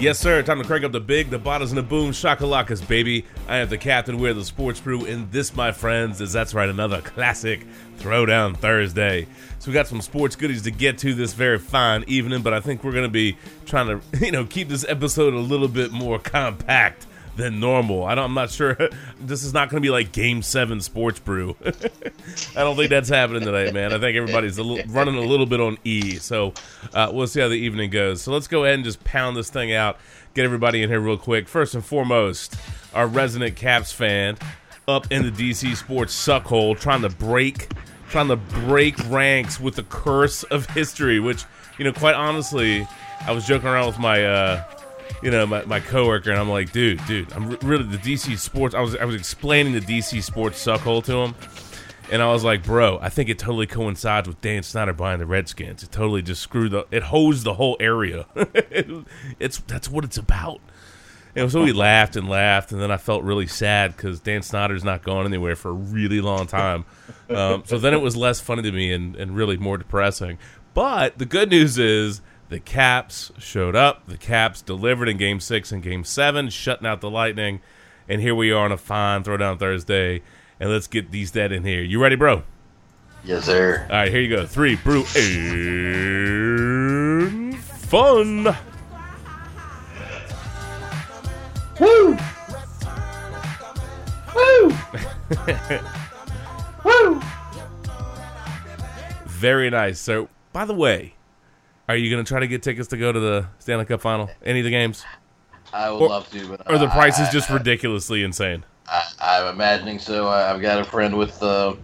Yes, sir. Time to crank up the big, the bottles, and the boom shakalakas, baby. I am the captain. We're the Sports Brew, and this, my friends, is that's right, another classic Throwdown Thursday. So we got some sports goodies to get to this very fine evening, but I think we're going to be trying to, you know, keep this episode a little bit more compact than normal. I don't, I'm not sure. This is not going to be like Game Seven Sports Brew. I don't think that's happening tonight, man. I think everybody's running a little bit on E. So uh, we'll see how the evening goes. So let's go ahead and just pound this thing out. Get everybody in here real quick. First and foremost, our resident Caps fan up in the DC sports suckhole, trying to break, trying to break ranks with the curse of history. Which you know, quite honestly, I was joking around with my. Uh, you know, my, my coworker, and I'm like, dude, dude, I'm really the DC sports. I was I was explaining the DC sports suckhole to him, and I was like, bro, I think it totally coincides with Dan Snyder buying the Redskins. It totally just screwed the, it hosed the whole area. it's that's what it's about. And so we laughed and laughed, and then I felt really sad because Dan Snyder's not going anywhere for a really long time. Um, so then it was less funny to me and, and really more depressing. But the good news is the Caps showed up. The Caps delivered in Game Six and Game Seven, shutting out the Lightning. And here we are on a fine Throwdown Thursday. And let's get these dead in here. You ready, bro? Yes, sir. All right, here you go. Three, brew, and fun. Woo! Woo! Woo! Very nice. So, by the way, are you going to try to get tickets to go to the Stanley Cup final? Any of the games? I would Or- love to, but Or the I- price is I- just ridiculously insane? I, I'm imagining so. I, I've got a friend with uh,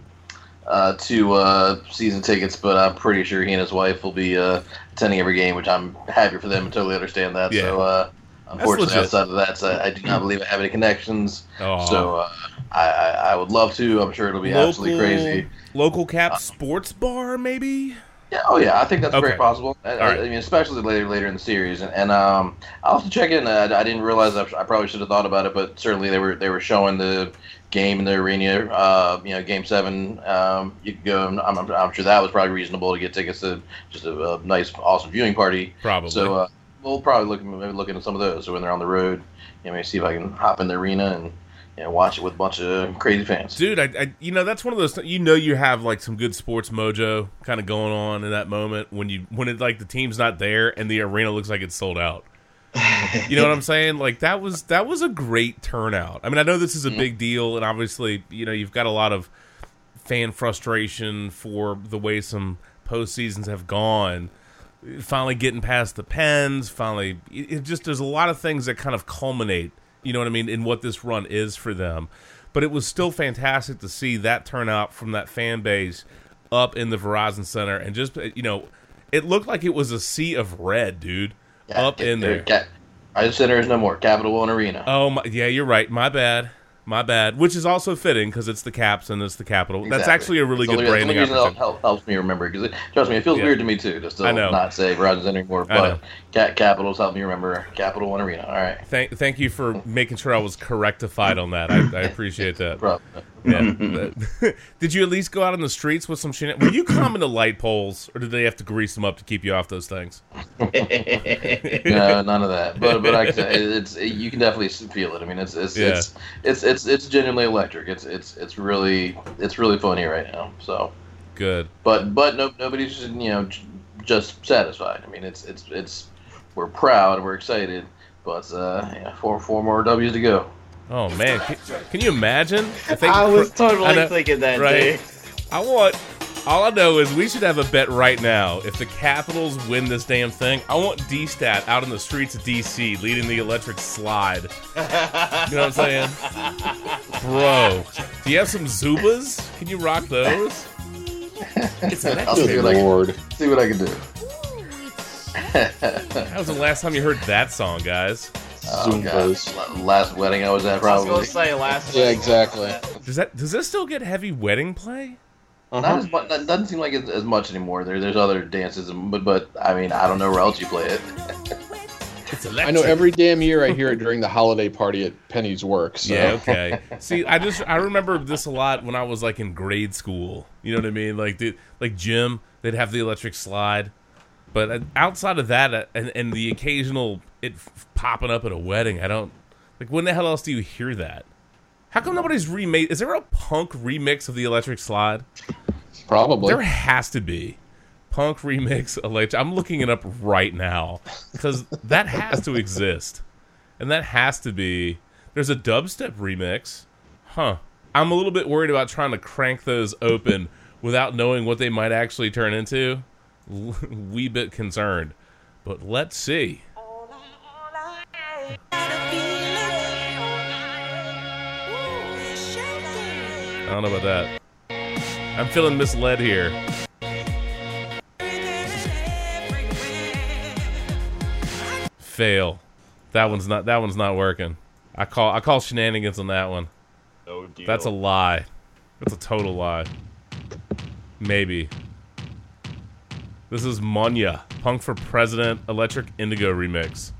uh, two uh, season tickets, but I'm pretty sure he and his wife will be uh, attending every game, which I'm happy for them and totally understand that. Yeah. So, uh, unfortunately, outside of that, so I do not believe I have any connections. Oh. So, uh, I, I, I would love to. I'm sure it'll be absolutely crazy. Local Cap sports bar, maybe? Yeah, oh yeah, I think that's Okay. very possible. I, right. I mean, especially later later in the series, and, and um, I'll have to check in. Uh, I didn't realize I, I probably should have thought about it, but certainly they were they were showing the game in the arena. Uh, you know, game seven. Um, you could go. I'm, I'm, I'm sure that was probably reasonable to get tickets to just a, a nice, awesome viewing party. Probably. So uh, we'll probably look maybe look into some of those. So when they're on the road, you know, maybe see if I can hop in the arena and know, watch it with a bunch of um, crazy fans. Dude, I, I, you know, that's one of those. th- You know, you have like some good sports mojo kind of going on in that moment when you when it like the team's not there and the arena looks like it's sold out. You know what I'm saying? Like that was that was a great turnout. I mean, I know this is a mm. big deal, and obviously, you know, you've got a lot of fan frustration for the way some postseasons have gone. Finally getting past the pens, finally, it, it just there's a lot of things that kind of culminate. You know what I mean? In what this run is for them, but it was still fantastic to see that turnout from that fan base up in the Verizon Center, and just you know, it looked like it was a sea of red, dude, Yeah, up in there. Ca- Verizon Center is no more. Capital One Arena. Oh my, yeah, you're right. My bad. My bad. Which is also fitting because it's the Caps and it's the capital. That's actually a really It's good only- branding only reason that helps me remember because trust me, it feels Yeah. weird to me too to still I know. not say Verizon Center anymore. But Ca- Capitals help me remember Capital One Arena. All right, Thank, thank you for making sure I was correctified on that. I, I appreciate that. Yeah. Did you at least go out on the streets with some shit? Were you climbing the light poles, or did they have to grease them up to keep you off those things? no, none of that. But but I it's you can definitely feel it. I mean, it's it's Yeah. it's, it's it's it's genuinely electric. It's it's it's really it's really funny right now. So, Good. but but no nobody's just, you know j- just satisfied. I mean, it's it's it's we're proud, we're excited, but uh, yeah, four four more W's to go. Oh man, can, can you imagine? If they I was I totally know, thinking that, right? dude. I want. All I know is we should have a bet right now. If the Capitals win this damn thing, I want D-Stat out in the streets of DC leading the electric slide. You know what I'm saying? Bro, do you have some Zubaz? Can you rock those? It's I'll see electric. what I can, see what I can do. That was the last time you heard that song, guys. Oh, Zoom God. goes. Last wedding I was at, I was probably. gonna say last. Yeah, exactly. Does that does this still get heavy wedding play? Not Uh-huh. as much. That doesn't seem like it's as much anymore. There, there's other dances, but but I mean, I don't know where else you play it. I know every damn year I hear it during the holiday party at Penny's work. So. Yeah, okay. See, I just I remember this a lot when I was like in grade school. You know what I mean? Like the like gym, they'd have the electric slide. But uh, outside of that, uh, and, and the occasional it f- popping up at a wedding. I don't like. When the hell else do you hear that? How come nobody's remade? Is there a punk remix of the Electric Slide? Probably. There has to be punk remix electric. I'm looking it up right now because that has to exist, and that has to be. There's a dubstep remix, huh? I'm a little bit worried about trying to crank those open without knowing what they might actually turn into. Wee bit concerned, but let's see. I don't know about that. I'm feeling misled here. Fail. That one's not. That one's not working. I call. I call shenanigans on that one. No. That's a lie. That's a total lie. Maybe. This is Monya, Punk for President, Electric Indigo remix.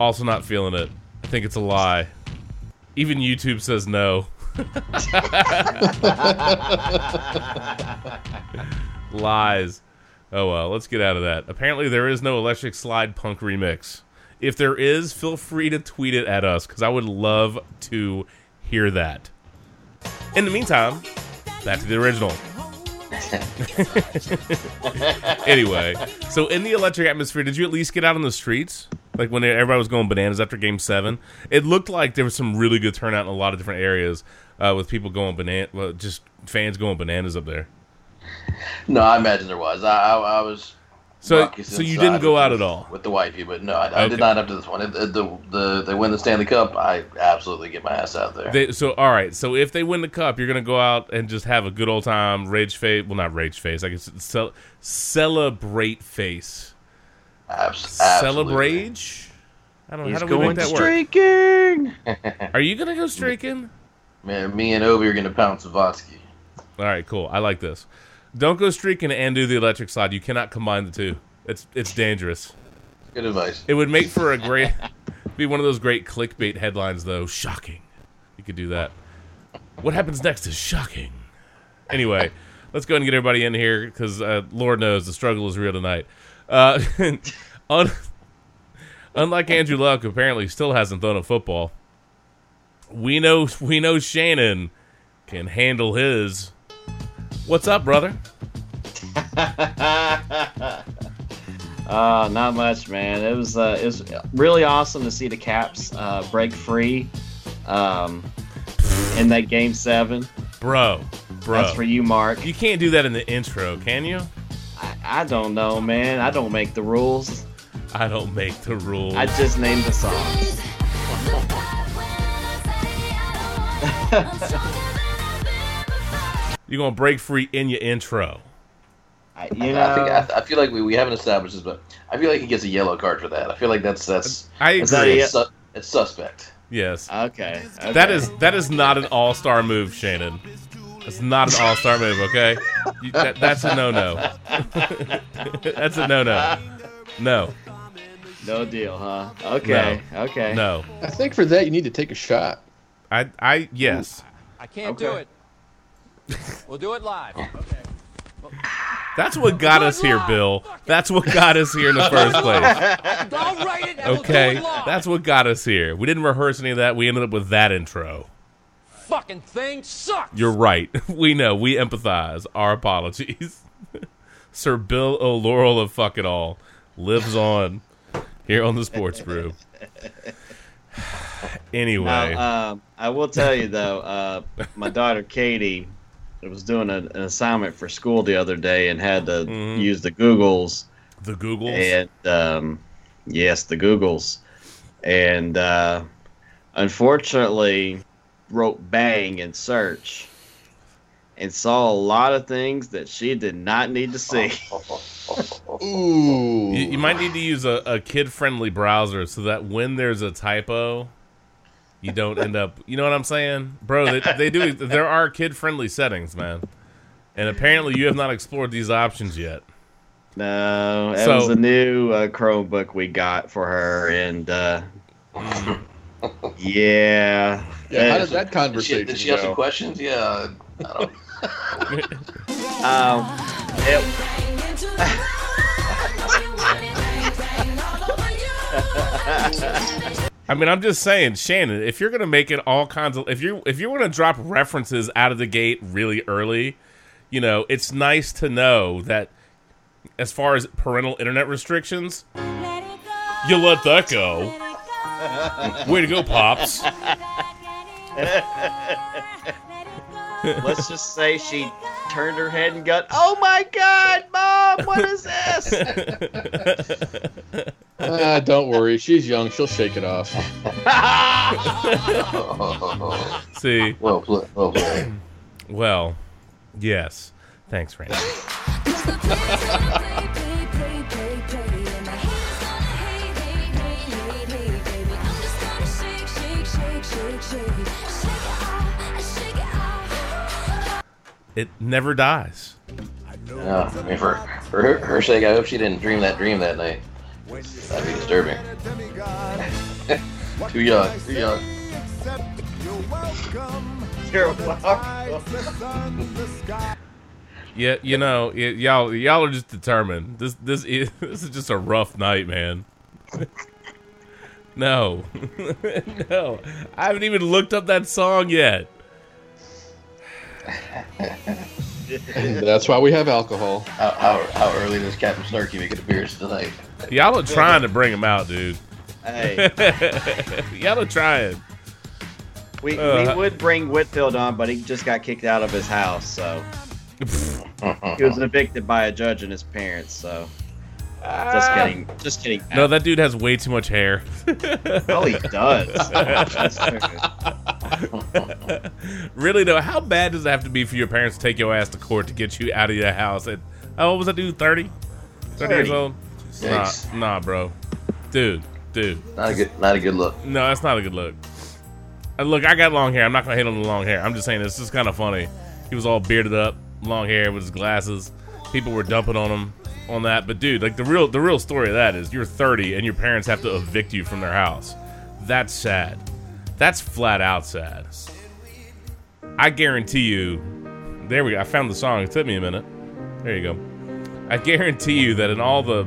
Also not feeling it. I think it's a lie. Even YouTube says no. Lies. Oh well, let's get out of that. Apparently, there is no Electric Slide Punk remix. If there is, feel free to tweet it at us because I would love to hear that. In the meantime, back to the original. anyway, so in the electric atmosphere, did you at least get out on the streets? Like when everybody was going bananas after Game Seven, it looked like there was some really good turnout in a lot of different areas uh, with people going banana, well, just fans going bananas up there. No, I imagine there was. I, I, I was. So, so you didn't go out at all. with the wifey, but no, I, I Okay. did not up to this one. It, it- the, the they win the Stanley Cup. I absolutely get my ass out there. They, so all right, so if they win the cup, you're gonna go out and just have a good old time, rage face. Well, not rage face. I guess cel- celebrate face. Abs- absolutely. Celebrate. I don't know He's how do we make that work. streaking. Are you gonna go streaking? Man, me and Ovi are gonna pound Savatsky. All right, cool. I like this. Don't go streaking and do the electric slide. You cannot combine the two. It's it's dangerous. Good advice. It would make for a great, be one of those great clickbait headlines though. Shocking. You could do that. What happens next is shocking. Anyway, let's go ahead and get everybody in here because uh, Lord knows the struggle is real tonight. Uh, un- unlike Andrew Luck, apparently still hasn't thrown a football. We know we know Shannon can handle his. What's up, brother? Uh, not much, man. It was uh, it was really awesome to see the Caps uh, break free um, in that game seven. Bro, bro. That's for you, Mark. You can't do that in the intro, can you? I, I don't know, man. I don't make the rules. I don't make the rules. I just name the songs. You're gonna break free in your intro. I, I you think know, I, I feel like we, we haven't established this, but I feel like he gets a yellow card for that. I feel like that's that's I agree. it? it's, su- it's suspect. Yes, okay, okay. that is that is not an all star move, Shannon. It's not an all star move. Okay, you, that, that's a no no. that's a no no. No, no deal, huh? Okay, okay. no. I think for that you need to take a shot. I I yes. I can't do it. We'll do it live. Okay. That's what got us here, Bill. That's what got us here in the first place. I'll write it. And We'll Okay, do it live. that's what got us here. We didn't rehearse any of that. We ended up with that intro. fucking thing sucks. You're right. We know. We empathize. Our apologies. Sir Bill O'Reilly of Fuck It All lives on here on the Sports Brew. anyway, Now, um, I will tell you though, uh, my daughter Katie was doing a, an assignment for school the other day and had to Mhm. use the Googles. the Googles. and um, yes, the Googles, and uh, unfortunately wrote bang in search and saw a lot of things that she did not need to see. Ooh. You, you might need to use a, a kid friendly browser so that when there's a typo, you don't end up. You know what I'm saying, bro? They, they do. There are kid friendly settings, man. And apparently, you have not explored these options yet. No, that So- was a new uh, Chromebook we got for her, and uh, yeah, Yeah, how did that Did she, conversation did she have some questions? Yeah. I don't, um, it, I mean, I'm just saying, Shannon, if you're gonna make it all kinds of, if you if you're gonna drop references out of the gate really early, you know, it's nice to know that as far as parental internet restrictions, you let that go. Way to go, pops. Let's just say she turned her head and got, "Oh my God, mom, what is this?" Ah, don't worry. She's young. She'll shake it off. See, well played. Well played. well, yes. Thanks, Randy. It never dies. Yeah, I mean, for, for her, her sake, I hope she didn't dream that dream that night. That'd be disturbing. too young. Too young. You're welcome. Yeah, you know, y- y'all y'all are just determined. This this is, this is just a rough night, man. no, no, I haven't even looked up that song yet. That's why we have alcohol. How, how, how early does Captain Snarky make an appearance tonight? Y'all are trying to bring him out, dude. Hey, y'all are trying. we, Uh, we would bring Whitfield on, but he just got kicked out of his house, so he was evicted by a judge and his parents. So just kidding, just kidding. No, that dude has way too much hair. oh, he does. Really though, how bad does it have to be for your parents to take your ass to court to get you out of your house? At how old was that dude? 30? 30 years 30. old? Nah, nah, bro. Dude, dude. Not a good, not a good look. No, that's not a good look. Uh, look, I got long hair. I'm not gonna hate on the long hair. I'm just saying it's just kind of funny. He was all bearded up, long hair with his glasses. People were dumping on him on that. But dude, like the real the real story of that is you're 30 and your parents have to evict you from their house. That's sad. That's flat out sad. I guarantee you. There we go. I found the song. It took me a minute. There you go. I guarantee you that in all the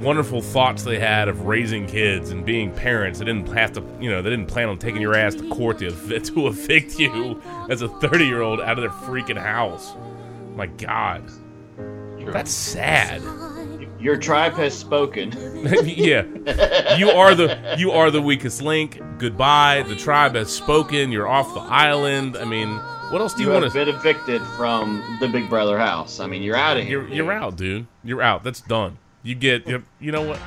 wonderful thoughts they had of raising kids and being parents. They didn't have to, you know, they didn't plan on taking your ass to court to, ev- to evict you as a 30 year old out of their freaking house. My God. That's sad. Your tribe has spoken. yeah. You are the you are the weakest link. Goodbye. The tribe has spoken. You're off the island. I mean, what else do You you, want to been evicted from the Big Brother house. I mean, you're out of here. You're you're out, dude. You're out. That's done. You get you, you know what?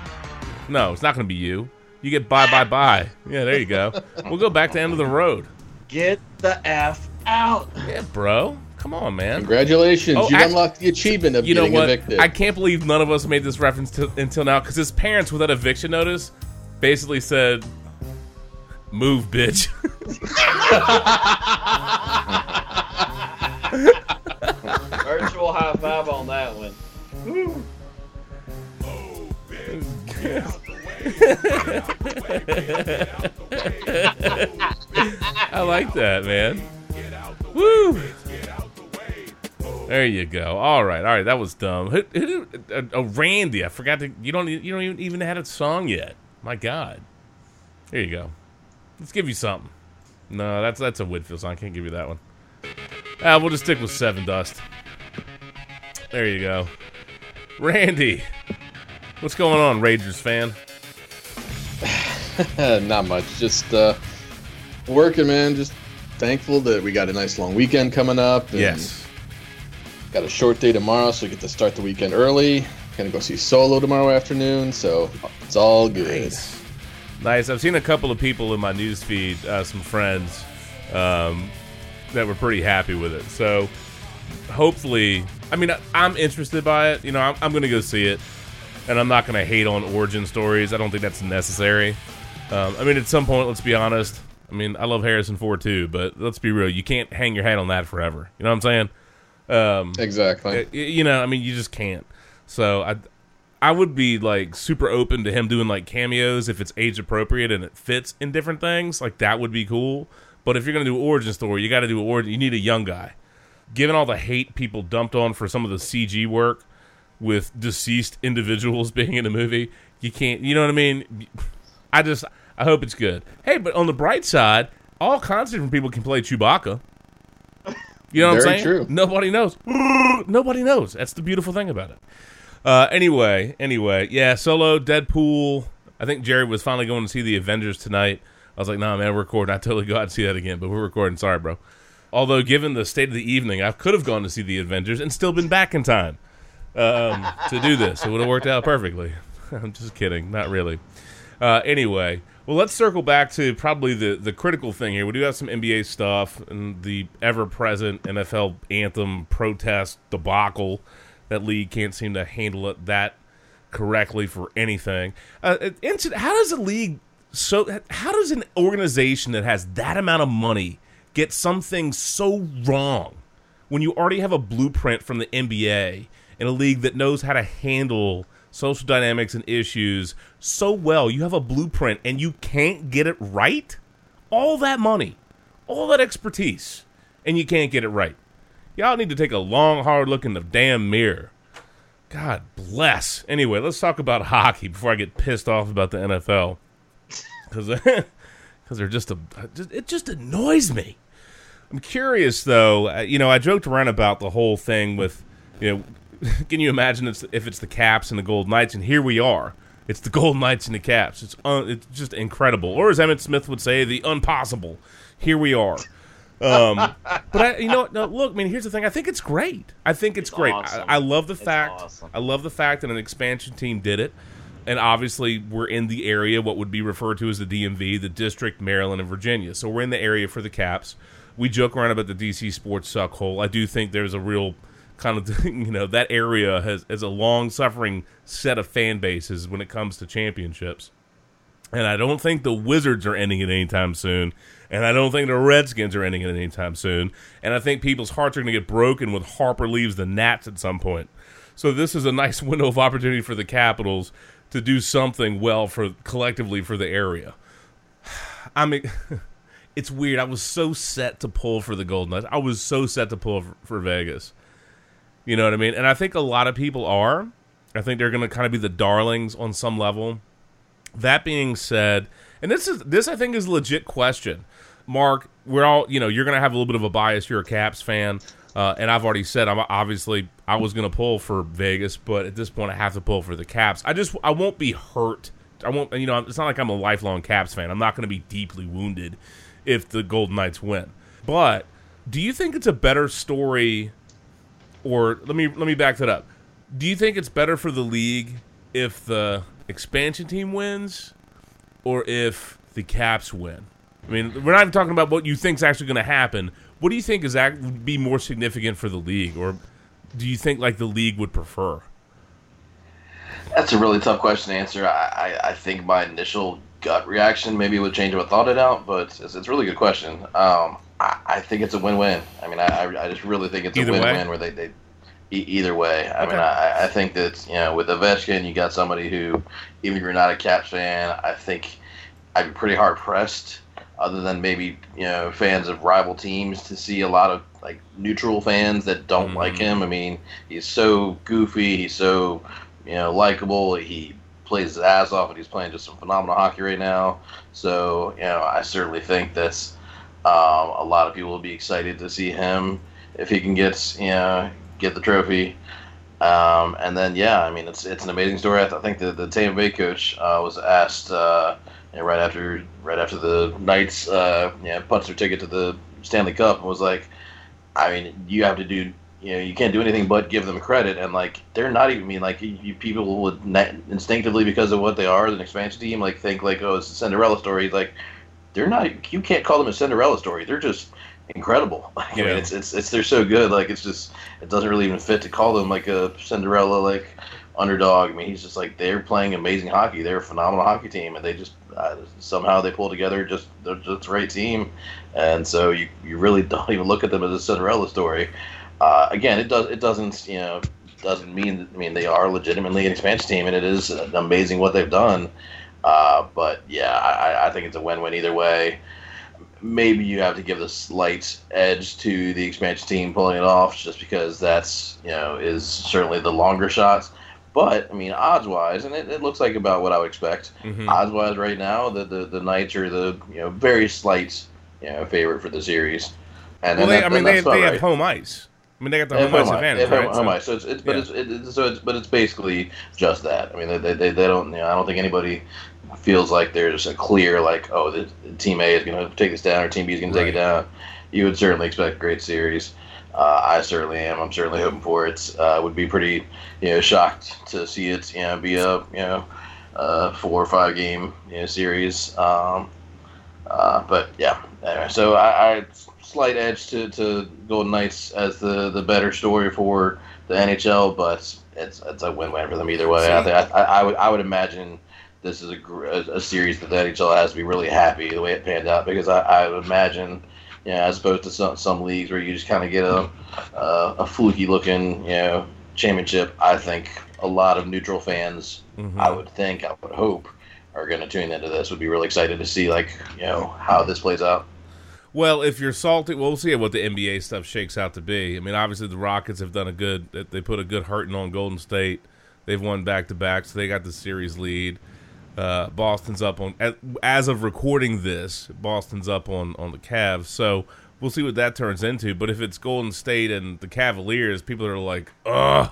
No, it's not going to be you. You get bye bye bye. Yeah, there you go. We'll go back to end of the road. Get the f out. Yeah, bro. Come on, man. Congratulations, Oh, you act- unlocked the achievement of You know getting what? evicted. I can't believe none of us made this reference to, until now because his parents, without eviction notice, basically said, "Move, bitch." Virtual high five on that one. I like that, man. Woo! There you go. All right, all right. That was dumb. Who, who, uh, oh, Randy. I forgot to. You don't. You don't even, even had a song yet. My God. Here you go. Let's give you something. No, that's that's a Whitfield song. I can't give you that one. Ah, we'll just stick with Sevendust. There you go. Randy, what's going on, Rangers fan? Not much. Just uh, working, man. Just thankful that we got a nice long weekend coming up. and Yes. Got a short day tomorrow, so we get to start the weekend early. Gonna go see Solo tomorrow afternoon, so it's all good. Nice. Nice. I've seen a couple of people in my news feed, uh, some friends, um, that were pretty happy with it. So hopefully, I mean, I, I'm interested by it. You know, I'm, I'm to go see it, and I'm not to hate on origin stories. I don't think that's necessary. Um, I mean, at some point, let's be honest. I mean, I love Harrison Ford too, but let's be real. You can't hang your hat on that forever. You know what I'm saying? Um, Exactly. you know, I mean, you just can't. So I, I would be like super open to him doing like cameos if it's age appropriate and it fits in different things. Like that would be cool. But if you're gonna do origin story, you got to do origin. You need a young guy. Given all the hate people dumped on for some of the CG work with deceased individuals being in a movie, You can't. You know what I mean? I just I hope it's good. Hey, but on the bright side, all kinds of different people can play Chewbacca. You know what Very I'm saying? true. Nobody knows. Nobody knows. That's the beautiful thing about it. Uh, anyway, anyway, yeah, Solo, Deadpool. I think Jerry was finally going to see the Avengers tonight. I was like, nah, man, we're recording. I totally go out and see that again, but we're recording. Sorry, bro. Although, given the state of the evening, I could have gone to see the Avengers and still been back in time um, to do this. It would have worked out perfectly. I'm just kidding. Not really. Uh, anyway, well, let's circle back to probably the, the critical thing here. We do have some NBA stuff and the ever present NFL anthem protest debacle. That league can't seem to handle it that correctly for anything. Uh, how does a league so? How does an organization that has that amount of money get something so wrong when you already have a blueprint from the NBA in a league that knows how to handle social dynamics and issues so well? You have a blueprint and you can't get it right. All that money, all that expertise, and you can't get it right. Y'all need to take a long, hard look in the damn mirror. God bless. Anyway, let's talk about hockey before I get pissed off about the NFL, because because they're just a just, it just annoys me. I'm curious though. Uh, you know, I joked around about the whole thing with, you know, can you imagine it's, if it's the Caps and the Gold Knights, and here we are. It's the Gold Knights and the Caps. It's un, it's just incredible, or as Emmitt Smith would say, the impossible. Here we are. Um, but I, you know, no, look, I mean, here's the thing. I think it's great. I think it's, It's great. awesome. I, I love the fact. awesome. I love the fact that an expansion team did it, and obviously we're in the area what would be referred to as the DMV, the District, Maryland, and Virginia. So we're in the area for the Caps. We joke around about the DC sports suck hole. I do think there's a real kind of you know that area has has a long suffering set of fan bases when it comes to championships. And I don't think the Wizards are ending it anytime soon. And I don't think the Redskins are ending it anytime soon. And I think people's hearts are going to get broken when Harper leaves the Nats at some point. So this is a nice window of opportunity for the Capitals to do something well for collectively for the area. I mean, it's weird. I was so set to pull for the Golden Knights. I was so set to pull for, for Vegas. You know what I mean? And I think a lot of people are. I think they're going to kind of be the darlings on some level. That being said, and this is this I think is a legit question. Mark, we're all you know you're going to have a little bit of a bias. You're a Caps fan, uh, and I've already said I'm obviously I was going to pull for Vegas, but at this point I have to pull for the Caps. I just I won't be hurt. I won't you know it's not like I'm a lifelong Caps fan. I'm not going to be deeply wounded if the Golden Knights win. But do you think it's a better story or let me let me back that up. Do you think it's better for the league if the expansion team wins or if the Caps win? I mean, we're not even talking about what you think's actually going to happen. What do you think is act- would be more significant for the league, or do you think like the league would prefer? That's a really tough question to answer. I, I, I think my initial gut reaction maybe would change if I thought it out, but it's, it's a really good question. Um, I, I think it's a win-win. I mean, I, I just really think it's Either a way? win-win where they, they either way. I Okay. mean, I, I think that you know with Ovechkin, you got somebody who, even if you're not a Caps fan, I think I'd be pretty hard pressed, other than maybe you know fans of rival teams, to see a lot of like neutral fans that don't Mhm. like him. I mean, he's so goofy, he's so you know likable. He plays his ass off, and he's playing just some phenomenal hockey right now. So you know, I certainly think that's um, a lot of people will be excited to see him if he can get you know get the trophy. Um, and then yeah, I mean it's it's an amazing story. I, th- I think the the Tampa Bay coach uh, was asked uh, right after right after the Knights uh, you punched their ticket to the Stanley Cup and was like, I mean you have to do you know you can't do anything but give them credit and like they're not even I mean like you, you people would instinctively because of what they are an expansion team like think like oh it's a Cinderella story like they're not you can't call them a Cinderella story. They're just incredible. I Yeah. mean it's, it's it's they're so good. Like it's just it doesn't really even fit to call them like a Cinderella like underdog. I mean he's just like they're playing amazing hockey. They're a phenomenal hockey team and they just uh, somehow they pull together just they're just a great team. And so you you really don't even look at them as a Cinderella story. Uh, again it does it doesn't you know doesn't mean I mean they are legitimately an expansion team and it is amazing what they've done uh, but yeah, I, I think it's a win-win either way. Maybe you have to give the slight edge to the expansion team pulling it off, just because that's you know is certainly the longer shots. But I mean, odds wise, and it, it looks like about what I would expect. Mhm. Odds wise, right now, the, the the Knights are the you know very slight you know favorite for the series. And Well, they, that- I mean, they, they have home ice. I mean, they got the home ice home ice. advantage, right? home So- ice. So it's, it's but yeah. it's it, so it's but it's basically just that. I mean, they, they, they don't. You know, I don't think anybody feels like there's a clear like, oh, the, team A is going to take this down or team B is going to take it down. You would certainly expect a great series. Uh, I certainly am. I'm certainly hoping for it. Uh, would be pretty, you know, shocked to see it, you know, be a, you know, uh, four or five game, you know, series. Um, uh, but yeah, anyway, so I, I slight edge to, to Golden Knights as the, the better story for the NHL, but it's it's a win win for them either way. I, See- think- I, I would I would imagine this is a, a, a series that the NHL has to be really happy the way it panned out because I, I would imagine, you know, as opposed to some some leagues where you just kind of get a uh, a fluky looking you know championship. I think a lot of neutral fans, Mhm. I would think, I would hope, are going to tune into this. Would be really excited to see like you know how this plays out. Well, if you're salty, well, we'll see what the NBA stuff shakes out to be. I mean, obviously the Rockets have done a good. They put a good hurting on Golden State. They've won back to back, so they got the series lead. Uh, Boston's up on as- of recording this. Boston's up on on the Cavs, so we'll see what that turns into. But if it's Golden State and the Cavaliers, people are like, ugh.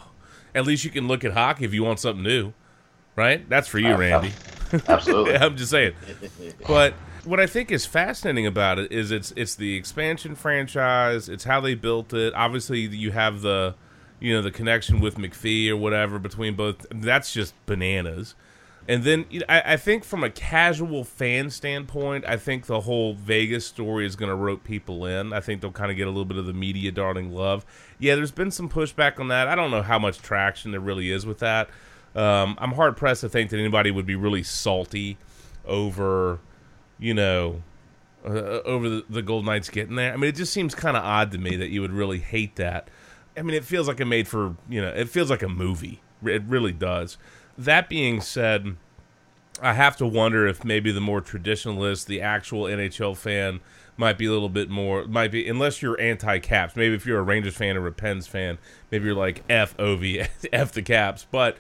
At least you can look at hockey if you want something new, right? That's for you, Randy. Absolutely. I'm just saying. But what I think is fascinating about it is it's it's the expansion franchise. It's how they built it. Obviously, you have the you know the connection with McPhee or whatever between both. That's just bananas. And then you know, I, I think from a casual fan standpoint, I think the whole Vegas story is going to rope people in. I think they'll kind of get a little bit of the media darling love. Yeah, there's been some pushback on that. I don't know how much traction there really is with that. Um, I'm hard pressed to think that anybody would be really salty over, you know, uh, over the, the Gold Knights getting there. I mean, it just seems kind of odd to me that you would really hate that. I mean, it feels like it made for you know, it feels like a movie. It really does. That being said, I have to wonder if maybe the more traditionalist, the actual NHL fan, might be a little bit more. Might be unless you're anti-Caps. Maybe if you're a Rangers fan or a Pens fan, maybe you're like F Ov F the Caps. But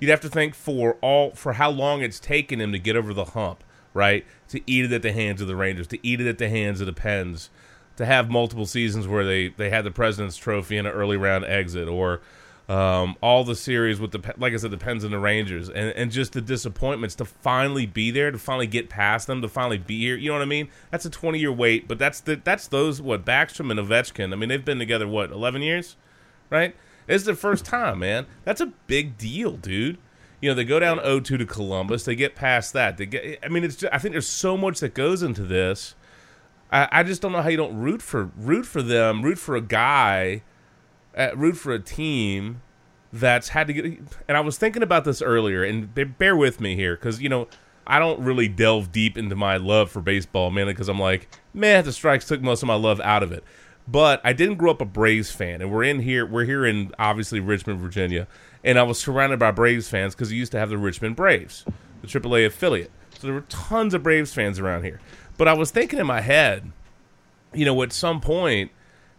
you'd have to think for all for how long it's taken him to get over the hump, right? To eat it at the hands of the Rangers, to eat it at the hands of the Pens, to have multiple seasons where they they had the President's Trophy in an early round exit, or um, all the series with the like I said, the Pens and the Rangers, and and just the disappointments to finally be there, to finally get past them, to finally be here. You know what I mean? That's a twenty year wait, but that's the that's those what Backstrom and Ovechkin. I mean, they've been together what eleven years, right? It's their first time, man. That's a big deal, dude. You know, they go down 0-2 to Columbus. They get past that. They get. I mean, it's. Just, I think there's so much that goes into this. I, I just don't know how you don't root for root for them, root for a guy, uh, root for a team that's had to get. And I was thinking about this earlier, and bear with me here because you know I don't really delve deep into my love for baseball, mainly because I'm like, man, the strikes took most of my love out of it. But I didn't grow up a Braves fan, and we're in here. We're here in obviously Richmond, Virginia, and I was surrounded by Braves fans because we used to have the Richmond Braves, the AAA affiliate. So there were tons of Braves fans around here. But I was thinking in my head, you know, at some point,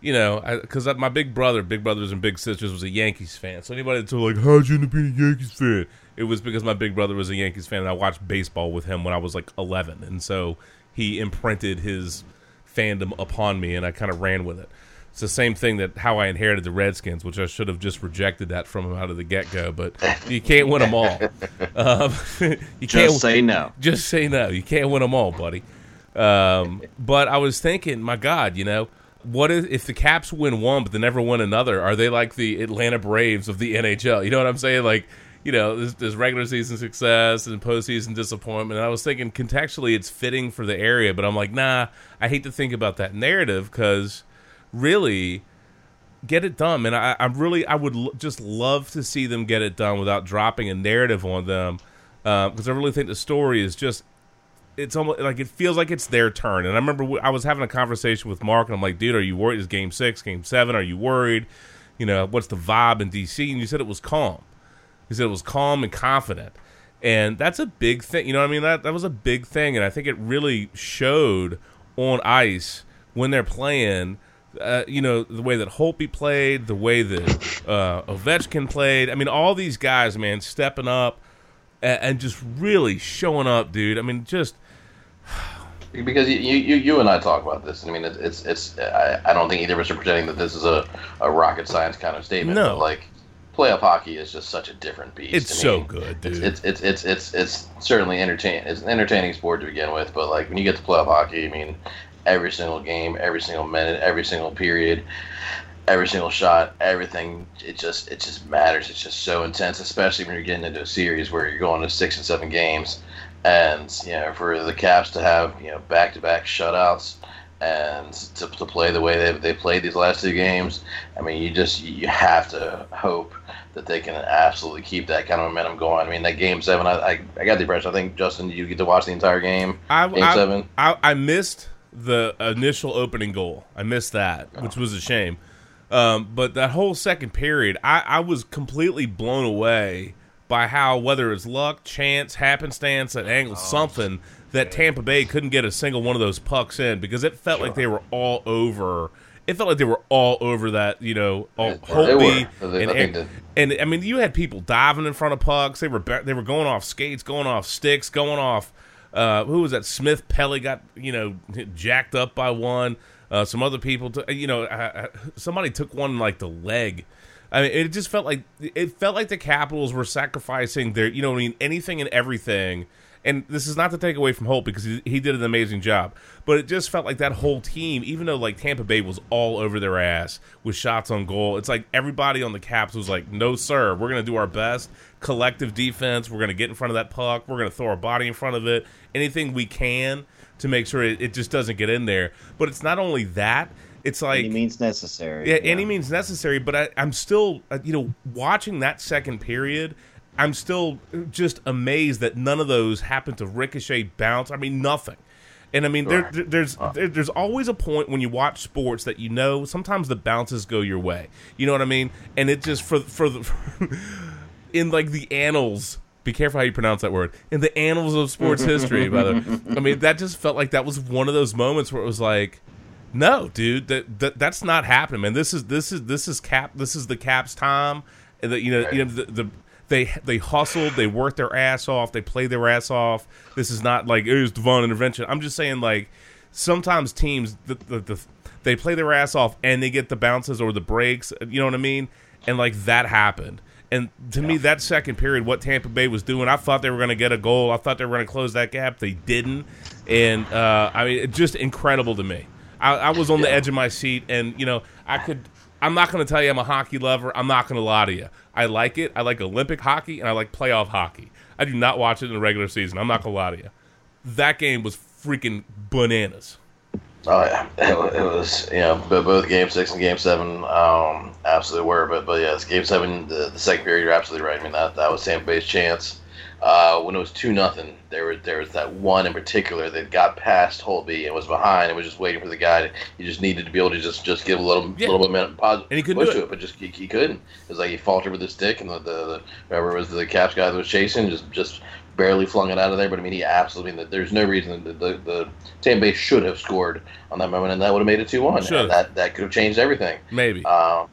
you know, because my big brother, big brothers and big sisters, was a Yankees fan. So anybody that's like, how'd you end up being a Yankees fan? It was because my big brother was a Yankees fan, and I watched baseball with him when I was like 11, and so he imprinted his fandom upon me, and I kind of ran with it. It's the same thing that how I inherited the Redskins, which I should have just rejected that from him out of the get go. But you can't win them all. Um, you can't Just say no. just say no. You can't win them all, buddy. Um, but I was thinking, my God, you know, what if, if the Caps win one but they never win another? Are they like the Atlanta Braves of the NHL? You know what I'm saying? Like, you know, there's, there's regular season success and postseason disappointment. And I was thinking contextually it's fitting for the area, but I'm like, nah, I hate to think about that narrative because really get it done, And I, I'm really, I would l- just love to see them get it done without dropping a narrative on them uh, because I really think the story is just it's almost like it feels like it's their turn. And I remember I was having a conversation with Mark, and I'm like, dude, are you worried? Is game six, game seven? Are you worried? You know, what's the vibe in DC? And you said it was calm. You said it was calm and confident. And that's a big thing. You know what I mean? That, that was a big thing. And I think it really showed on ice when they're playing uh, you know, the way that Holtby played, the way that uh, Ovechkin played. I mean, all these guys, man, stepping up and, and just really showing up, dude. I mean, just because you, you, you and I talk about this. I mean, it's it's, it's I, I don't think either of us are pretending that this is a, a rocket science kind of statement. No. Like, playoff hockey is just such a different beast. it's I so good, dude. It's, it's it's it's it's it's certainly entertain. It's an entertaining sport to begin with, but like when you get to playoff hockey, I mean, every single game, every single minute, every single period, every single shot, everything. It just it just matters. It's just so intense, especially when you're getting into a series where you're going to six and seven games, and you know for the Caps to have you know back to back shutouts. And to, to play the way they, they played these last two games, I mean, you just you have to hope that they can absolutely keep that kind of momentum going. I mean, that game seven, I, I, I got the impression. I think Justin, you get to watch the entire game. I, game I, seven. I, I missed the initial opening goal. I missed that, which was a shame. Um, but that whole second period, I, I was completely blown away by how whether it's luck, chance, happenstance, an angle, something that Tampa Bay couldn't get a single one of those pucks in because it felt like they were all over. It felt like they were all over that, you know, all Holtby and, I and, and I mean, you had people diving in front of pucks. They were they were going off skates, going off sticks, going off. Uh, who was that? Smith Pelly got you know jacked up by one. Uh, some other people, t- you know, uh, uh, somebody took one like the leg. I mean, it just felt like it felt like the Capitals were sacrificing their, you know, I mean, anything and everything. And this is not to take away from Holt because he, he did an amazing job, but it just felt like that whole team, even though like Tampa Bay was all over their ass with shots on goal, it's like everybody on the Caps was like, "No, sir, we're going to do our best, collective defense. We're going to get in front of that puck. We're going to throw our body in front of it, anything we can to make sure it, it just doesn't get in there." But it's not only that; it's like Any means necessary. yeah, any means necessary. But I, I'm still, uh, you know, watching that second period, I'm still just amazed that none of those happened to ricochet, bounce. I mean, nothing. And I mean, there, there, there's there, there's always a point when you watch sports that you know sometimes the bounces go your way. You know what I mean? And it just for for the in like the annals. Be careful how you pronounce that word. In the annals of sports history, by the way. I mean, that just felt like that was one of those moments where it was like, no, dude, that, that that's not happening, man. This is this is this is cap. This is the Caps' time. And that you know, you know, the, the they they hustled, they worked their ass off, they played their ass off. This is not like it was divine intervention. I'm just saying, like sometimes teams the, the, the they play their ass off and they get the bounces or the breaks. You know what I mean? And like that happened. And to me, that second period, what Tampa Bay was doing, I thought they were going to get a goal. I thought they were going to close that gap. They didn't. And uh, I mean, it's just incredible to me. I, I was on the edge of my seat, and you know, I could. I'm not going to tell you I'm a hockey lover. I'm not going to lie to you. I like it. I like Olympic hockey, and I like playoff hockey. I do not watch it in the regular season. I'm not going to lie to you. That game was freaking bananas. Oh yeah, it, it was you know both game six and game seven um, absolutely were, but but yeah, it's game seven the, the second period. You're absolutely right. I mean that that was Tampa Bay's chance. Uh, when it was two nothing, there was there was that one in particular that got past Holtby and was behind and was just waiting for the guy. To, he just needed to be able to just just give a little Yeah. little bit positive And he couldn't push do to it. it, but just he, he couldn't. It was like he faltered with his stick, and the the, the whoever it was the Caps guy that was chasing just just barely flung it out of there. But I mean, he absolutely. I mean, there's no reason that the, the, the Tampa Bay should have scored on that moment, and that would have made it two one. That that could have changed everything. Maybe. Um,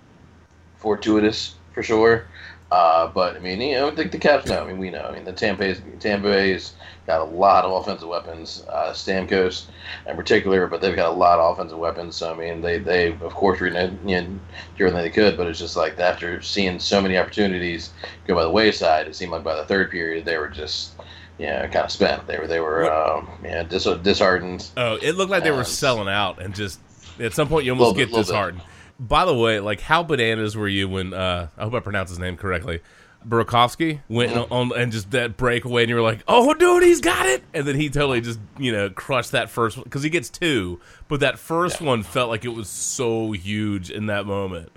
fortuitous for sure. Uh, but I mean, you know, the, the Caps know. I mean, we know. I mean, the Tampa Bay's, Tampa Bay's got a lot of offensive weapons. Uh, Stamkos, in particular, but they've got a lot of offensive weapons. So I mean, they they of course were you know, do everything they could, but it's just like after seeing so many opportunities go by the wayside, it seemed like by the third period they were just you know kind of spent. They were they were um, yeah dis- disheartened. Oh, it looked like they were selling out, and just at some point you almost bit, get little bit. Disheartened. By the way, like how bananas were you when uh, I hope I pronounced his name correctly? Burakovsky went Mm-hmm. on and just that breakaway, and you were like, "Oh, dude, he's got it!" And then he totally just you know crushed that first because he gets two, but that first one felt like it was so huge in that moment.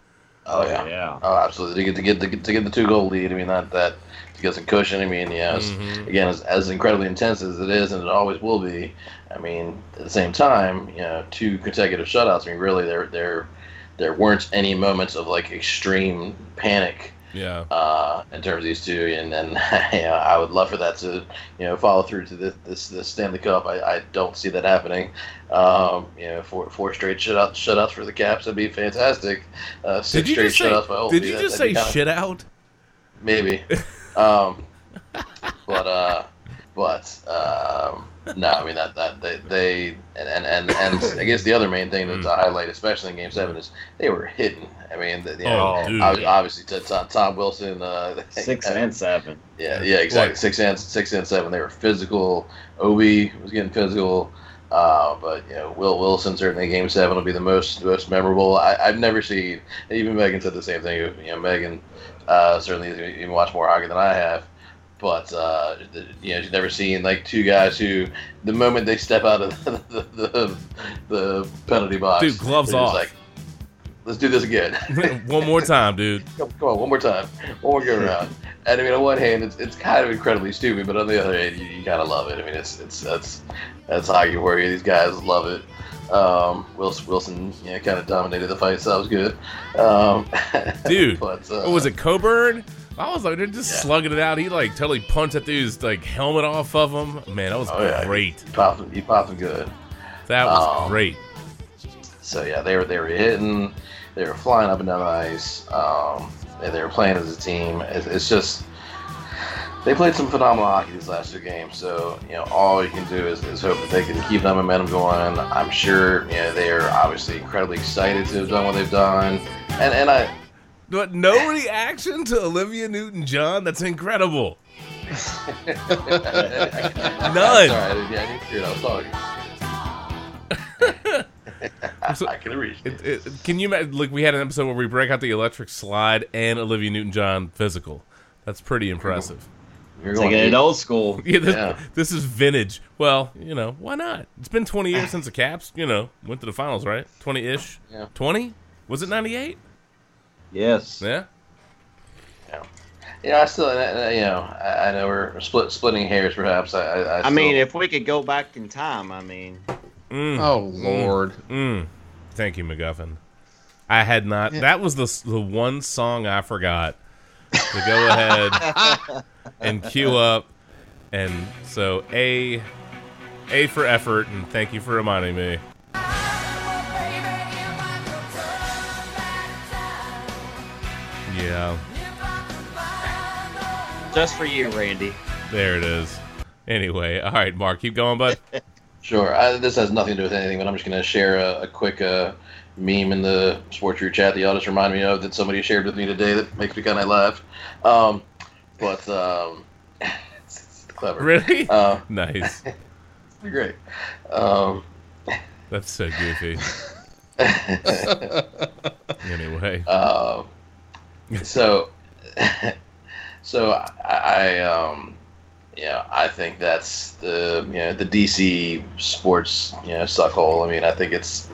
Oh yeah, yeah. Oh, absolutely. To get to get the, to get the two goal lead. I mean that that to get some cushion. I mean, yeah. it's- Mhm. Again, as, as incredibly intense as it is, and it always will be. I mean, at the same time, you know, two consecutive shutouts. I mean, really, there there there weren't any moments of like extreme panic Yeah. uh, in terms of these two, and then you know, I would love for that to you know follow through to this this, this Stanley Cup. I, I don't see that happening. Um, you know, four four straight shutouts shutouts for the Caps would be fantastic. Uh, six Did you straight just say? shutouts Did you just say shit out? Maybe. um, but uh, but um, no, I mean that that they, they and, and and and I guess the other main thing that to highlight, especially in Game Seven, is they were hitting. I mean, the, you know, Oh, dude. obviously to Tom, Tom Wilson, uh, Six uh, and seven. yeah, yeah, exactly. What? Six and six and seven. They were physical. Ovi was getting physical. Uh, but you know, Will Wilson certainly Game Seven will be the most most memorable. I, I've never seen. Even Megan said the same thing. You know, Megan uh, certainly has even watched more hockey than I have. But uh, you know, she's never seen like two guys who, the moment they step out of the the, the, the penalty box, Dude, gloves off. Like, let's do this again. One more time, dude. Come, come on, one more time, one more go around. And I mean, on one hand, it's, it's kind of incredibly stupid, but on the other hand, you, you kind of love it. I mean, it's it's that's that's hockey for you. These guys love it. Um, Wilson, Wilson, yeah, kind of dominated the fight, so that was good. Um, Dude, but uh, was it, Coburn? I was like, they're just Yeah. slugging it out. He like totally punched that dude's like helmet off of him. Man, that was Oh yeah, great. He popped, him- he popped him good. That was Oh. great. So yeah, they were they were hitting, they were flying up and down the ice. Um, and they were playing as a team. It's, it's just they played some phenomenal hockey these last two games. So you know, all you can do is, is hope that they can keep that momentum going. I'm sure you know they are obviously incredibly excited to have done what they've done, and and I But no reaction to Olivia Newton John? That's incredible. None. None. Sorry, I didn't, yeah, I didn't hear what I was talking. I can reach it. It, it, can you imagine? Look, we had an episode where we break out the electric slide and Olivia Newton John physical. That's pretty impressive. You're Taking it old school. Yeah, this, Yeah. this is vintage. Well, you know, why not? It's been 20 years since the Caps, you know, went to the finals, right? 20 ish? Yeah. 20? Was it 98? Yes. Yeah. Yeah, I still, uh, you know, I, I know we're split, splitting hairs, perhaps. I, I, I, I mean, if we could go back in time, I mean, Mm, Oh Lord. mm. Thank you, McGuffin. I had not. That was the the one song I forgot to go ahead and queue up. And so a a for effort, and thank you for reminding me. Yeah, just for you, Randy. there it is. Anyway, all right, Mark, keep going, bud. Sure. I, this has nothing to do with anything, but I'm just going to share a, a quick uh, meme in the sports group chat that y'all just reminded me of that somebody shared with me today that makes me kind of laugh. Um, but um, it's, it's clever. really? Uh, nice. great. Um, That's so goofy. Anyway, uh, so, so I, I um, yeah, I think that's the you know the DC sports you know suckhole. I mean, I think it's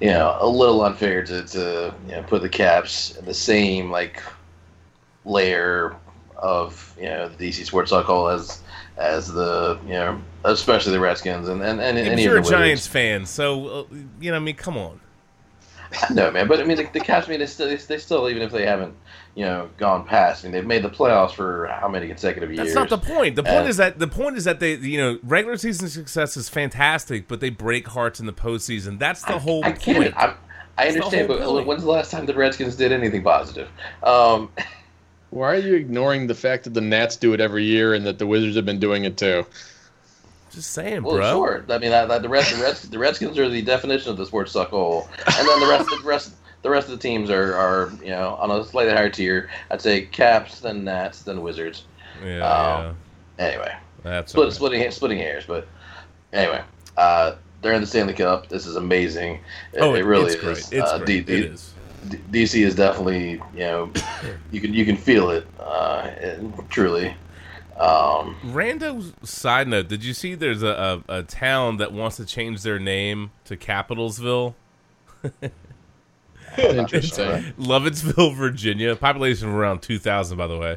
you know a little unfair to to you know put the Caps in the same like layer of you know the DC sports suckhole as as the you know especially the Redskins and and, and any you're a of the Wizards. Giants fan, so uh, you know. I mean, come on. No, man, but I mean, the, the Caps, I mean, they still, they still, even if they haven't, you know, gone past, I mean, they've made the playoffs for how many consecutive years? That's not the point. The point Uh, is that the point is that they, you know, regular season success is fantastic, but they break hearts in the postseason. That's the whole I get point. it. I'm, I understand, but point. when's the last time the Redskins did anything positive? Um, Why are you ignoring the fact that the Nats do it every year and that the Wizards have been doing it too? Just saying, well, bro. sure. I mean, that, that, the rest, the, Reds, the Redskins are the definition of the sports suckhole, and then the rest, the rest, the rest of the teams are, are, you know, on a slightly higher tier. I'd say Caps, then Nats, then Wizards. Yeah, Um, Anyway. That's split, okay. splitting splitting hairs, but anyway, uh, they're in the Stanley Cup. This is amazing. It, Oh, it really is. great. It's uh, great. D- it D- is. D- DC is definitely you know you can you can feel it uh, and truly. Um, Rando side note: Did you see there's a, a, a town that wants to change their name to Capitalsville? Interesting. Lovettsville, Virginia. Population of around 2,000, by the way.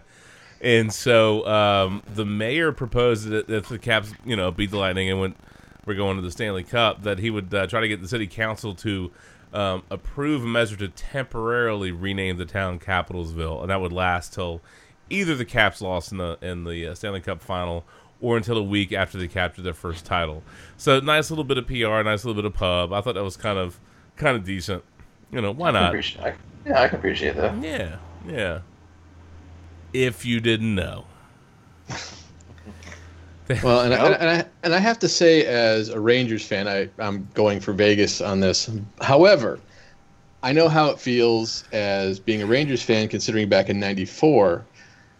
And so um, the mayor proposed that if the Caps, you know, beat the Lightning and went, we're going to the Stanley Cup, that he would uh, try to get the city council to um, approve a measure to temporarily rename the town Capitalsville, and that would last till either the Caps lost in the in the uh, Stanley Cup final or until a week after they captured their first title. So nice little bit of PR, nice little bit of pub. I thought that was kind of kind of decent. You know, why not? appreciate- I- yeah, I can appreciate that. Yeah, yeah. If you didn't know. Well, and, I, and I and I have to say, as a Rangers fan, I I'm going for Vegas on this. However, I know how it feels as being a Rangers fan, considering back in '94,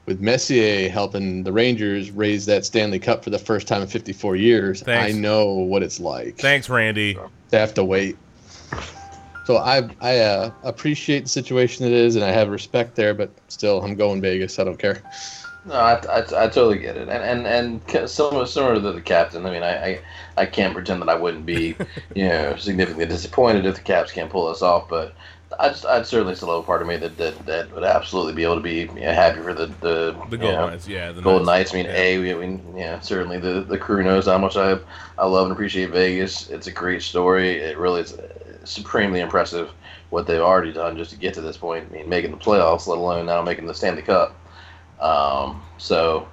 with Messier helping the Rangers raise that Stanley Cup for the first time in 54 years. Thanks. I know what it's like Thanks, Randy. to have to wait. So I I uh, appreciate the situation it is, and I have respect there, but still, I'm going Vegas. I don't care. No, I, I, I totally get it, and and and similar similar to the captain. I mean, I, I I can't pretend that I wouldn't be, you know, significantly disappointed if the Caps can't pull this off, but I just I'd certainly still have a part of me that that, that would absolutely be able to be you know, happy for the the, The Golden know, Knights, yeah. The Golden Knights. I mean, yeah. a we, we yeah certainly the the crew knows how much I I love and appreciate Vegas. It's a great story. It really is supremely impressive what they've already done just to get to this point. I mean, making the playoffs, let alone now making the Stanley Cup. Um, so.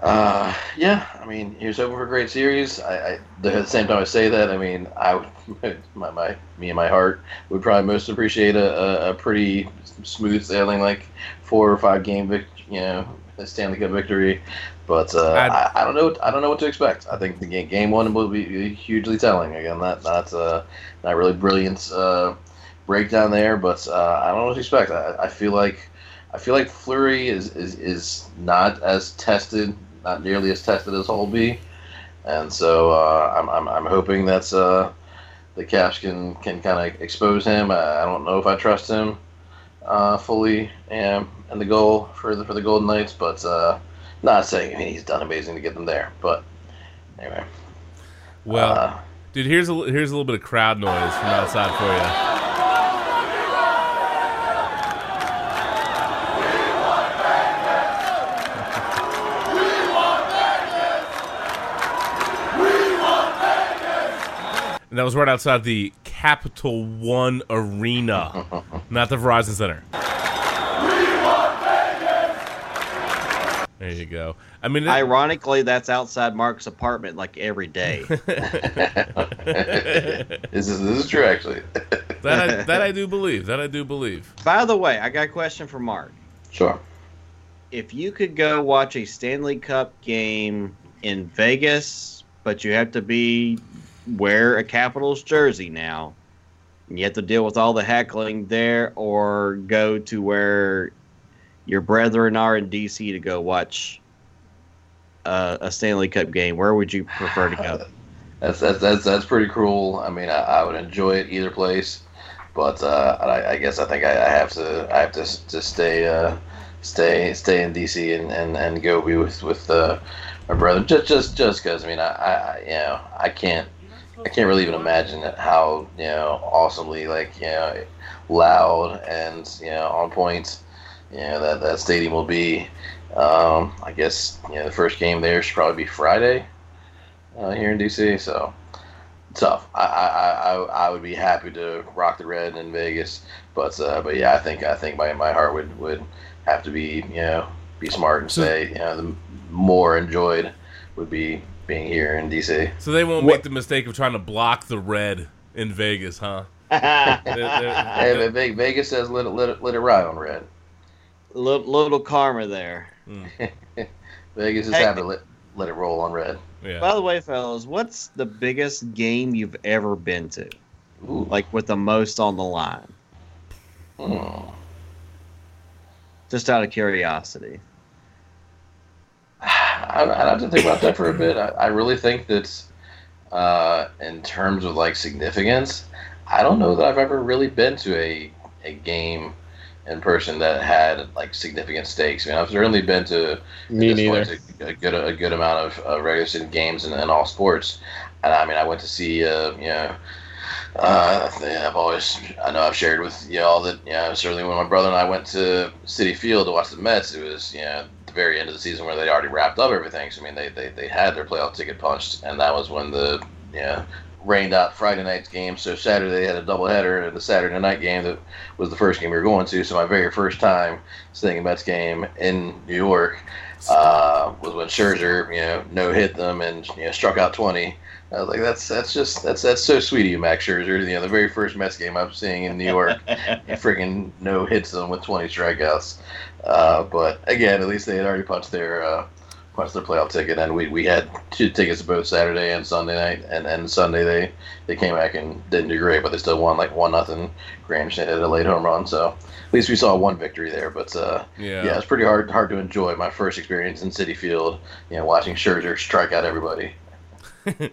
Uh, yeah, I mean, he was hoping for a great series. I, I at the same time I say that, I mean, I would, my, my me and my heart would probably most appreciate a, a, a pretty smooth sailing, like four or five game vic, you know, a Stanley Cup victory. But uh, I, I don't know. I don't know what to expect. I think the game, game one will be hugely telling. Again, that that's uh, not really brilliant uh, breakdown there, but uh, I don't know what to expect. I, I feel like I feel like Fleury is, is is not as tested, not nearly as tested as Holtby, and so uh, I'm, I'm I'm hoping that's uh, the Caps can can kind of expose him. I, I don't know if I trust him uh, fully um, in the goal for the for the Golden Knights, but uh, not saying I mean, he's done amazing to get them there. But anyway, Well, uh, dude, here's a here's a little bit of crowd noise from outside for you. And that was right outside the Capital One Arena, not the Verizon Center. There you go. I mean, it- Ironically, that's outside Mark's apartment like every day. this is this is true actually. that I, that I do believe. That I do believe. By the way, I got a question for Mark. sure. If you could go watch a Stanley Cup game in Vegas, but you have to be wear a Capitals jersey now, and you have to deal with all the heckling there, or go to where your brethren are in DC to go watch uh, a Stanley Cup game, where would you prefer to go? That's that's that's, that's pretty cruel. I mean, I, I would enjoy it either place, but uh, I, I guess I think I, I have to I have to to stay uh, stay stay in DC and, and, and go be with with uh, my brother. Just just just because I mean I, I you know I can't I can't really even imagine how you know awesomely like you know loud and you know on point you know that that stadium will be. Um, I guess you know the first game there should probably be Friday uh, here in DC. So tough. I, I, I, I would be happy to rock the red in Vegas, but uh, but yeah, I think I think my, my heart would, would have to be you know be smart and So- say you know the more enjoyed would be being here in DC. So they won't What- make the mistake of trying to block the red in Vegas, huh? They're- they're- Hey, but Vegas says let it, let it let it ride on red. little, little karma there. Vegas is Hey. happy to let let it roll on red. yeah. By the way, fellas, what's the biggest game you've ever been to? Ooh. Like with the most on the line? Hmm. Just out of curiosity. I, I have to think about that for a bit. I, I really think that, uh, in terms of like significance, I don't know that I've ever really been to a a game in person that had like significant stakes. I mean, I've certainly been to Me neither. point, a, a good a good amount of uh, regular season games in, in all sports, and I mean, I went to see uh, you know. Uh, I've always, I know I've shared with you all that, you know, certainly when my brother and I went to Citi Field to watch the Mets, it was, you know, the very end of the season where they already wrapped up everything. So, I mean, they, they, they had their playoff ticket punched, and that was when the, you know, rained out Friday night's game, so Saturday they had a doubleheader, and the Saturday night game that was the first game we were going to. So my very first time seeing a Mets game in New York uh, was when Scherzer, you know, no hit them and you know struck out twenty. I was like, that's that's just that's that's so sweet of you, Max Scherzer. You know, the very first Mets game I'm seeing in New York, freaking no hits them with 20 strikeouts. Uh, but again, at least they had already punched their uh, punched their playoff ticket, and we, we had two tickets both Saturday and Sunday night. And, and Sunday they, they came back and didn't do great, but they still won like one nothing. Graham hit a late home run, so at least we saw one victory there. But uh, Yeah. yeah, it's pretty hard hard to enjoy. My first experience in Citi Field, you know, watching Scherzer strike out everybody.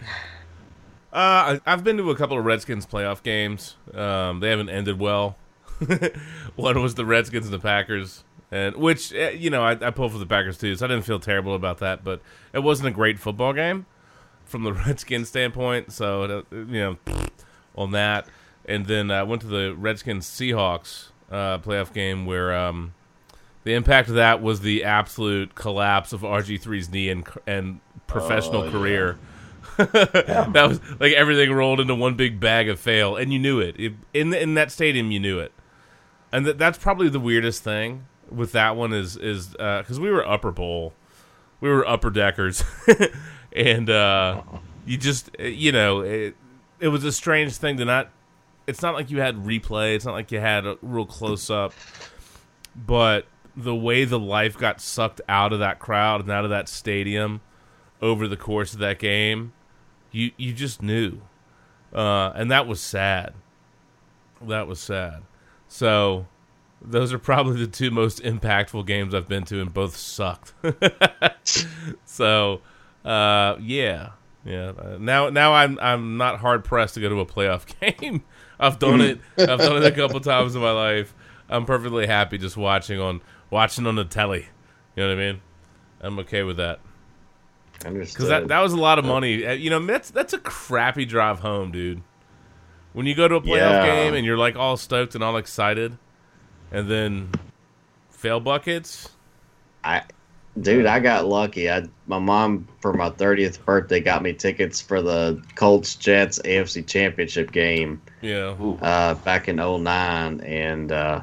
Uh, I've been to a couple of Redskins playoff games. Um, they haven't ended well. One was the Redskins and the Packers, and which eh, you know I, I pulled for the Packers too, so I didn't feel terrible about that. But it wasn't a great football game from the Redskins standpoint. So you know, on that, and then I went to the Redskins Seahawks uh, playoff game where um, the impact of that was the absolute collapse of RG 3s knee and and professional Oh, yeah. career. that was like everything rolled into one big bag of fail, and you knew it. it in in that stadium. You knew it, and th- that's probably the weirdest thing with that one is is because we were upper bowl, we were upper deckers, and uh, you just uh, you know it, it was a strange thing to not. It's not like you had replay. It's not like you had a real close up, but the way the life got sucked out of that crowd and out of that stadium over the course of that game, you you just knew, uh, and that was sad. That was sad. So those are probably the two most impactful games I've been to, and both sucked. so uh, yeah, yeah. Uh, now now I'm I'm not hard pressed to go to a playoff game. I've done it. I've done it a couple times in my life. I'm perfectly happy just watching on watching on the telly. You know what I mean? I'm okay with that. Because that, that was a lot of money. Uh, You know, that's that's a crappy drive home, dude. When you go to a playoff Yeah. game and you're like all stoked and all excited, and then fail buckets. I, dude, I got lucky. I my mom for my thirtieth birthday got me tickets for the Colts Jets AFC Championship game Yeah, uh, back in 09. and uh,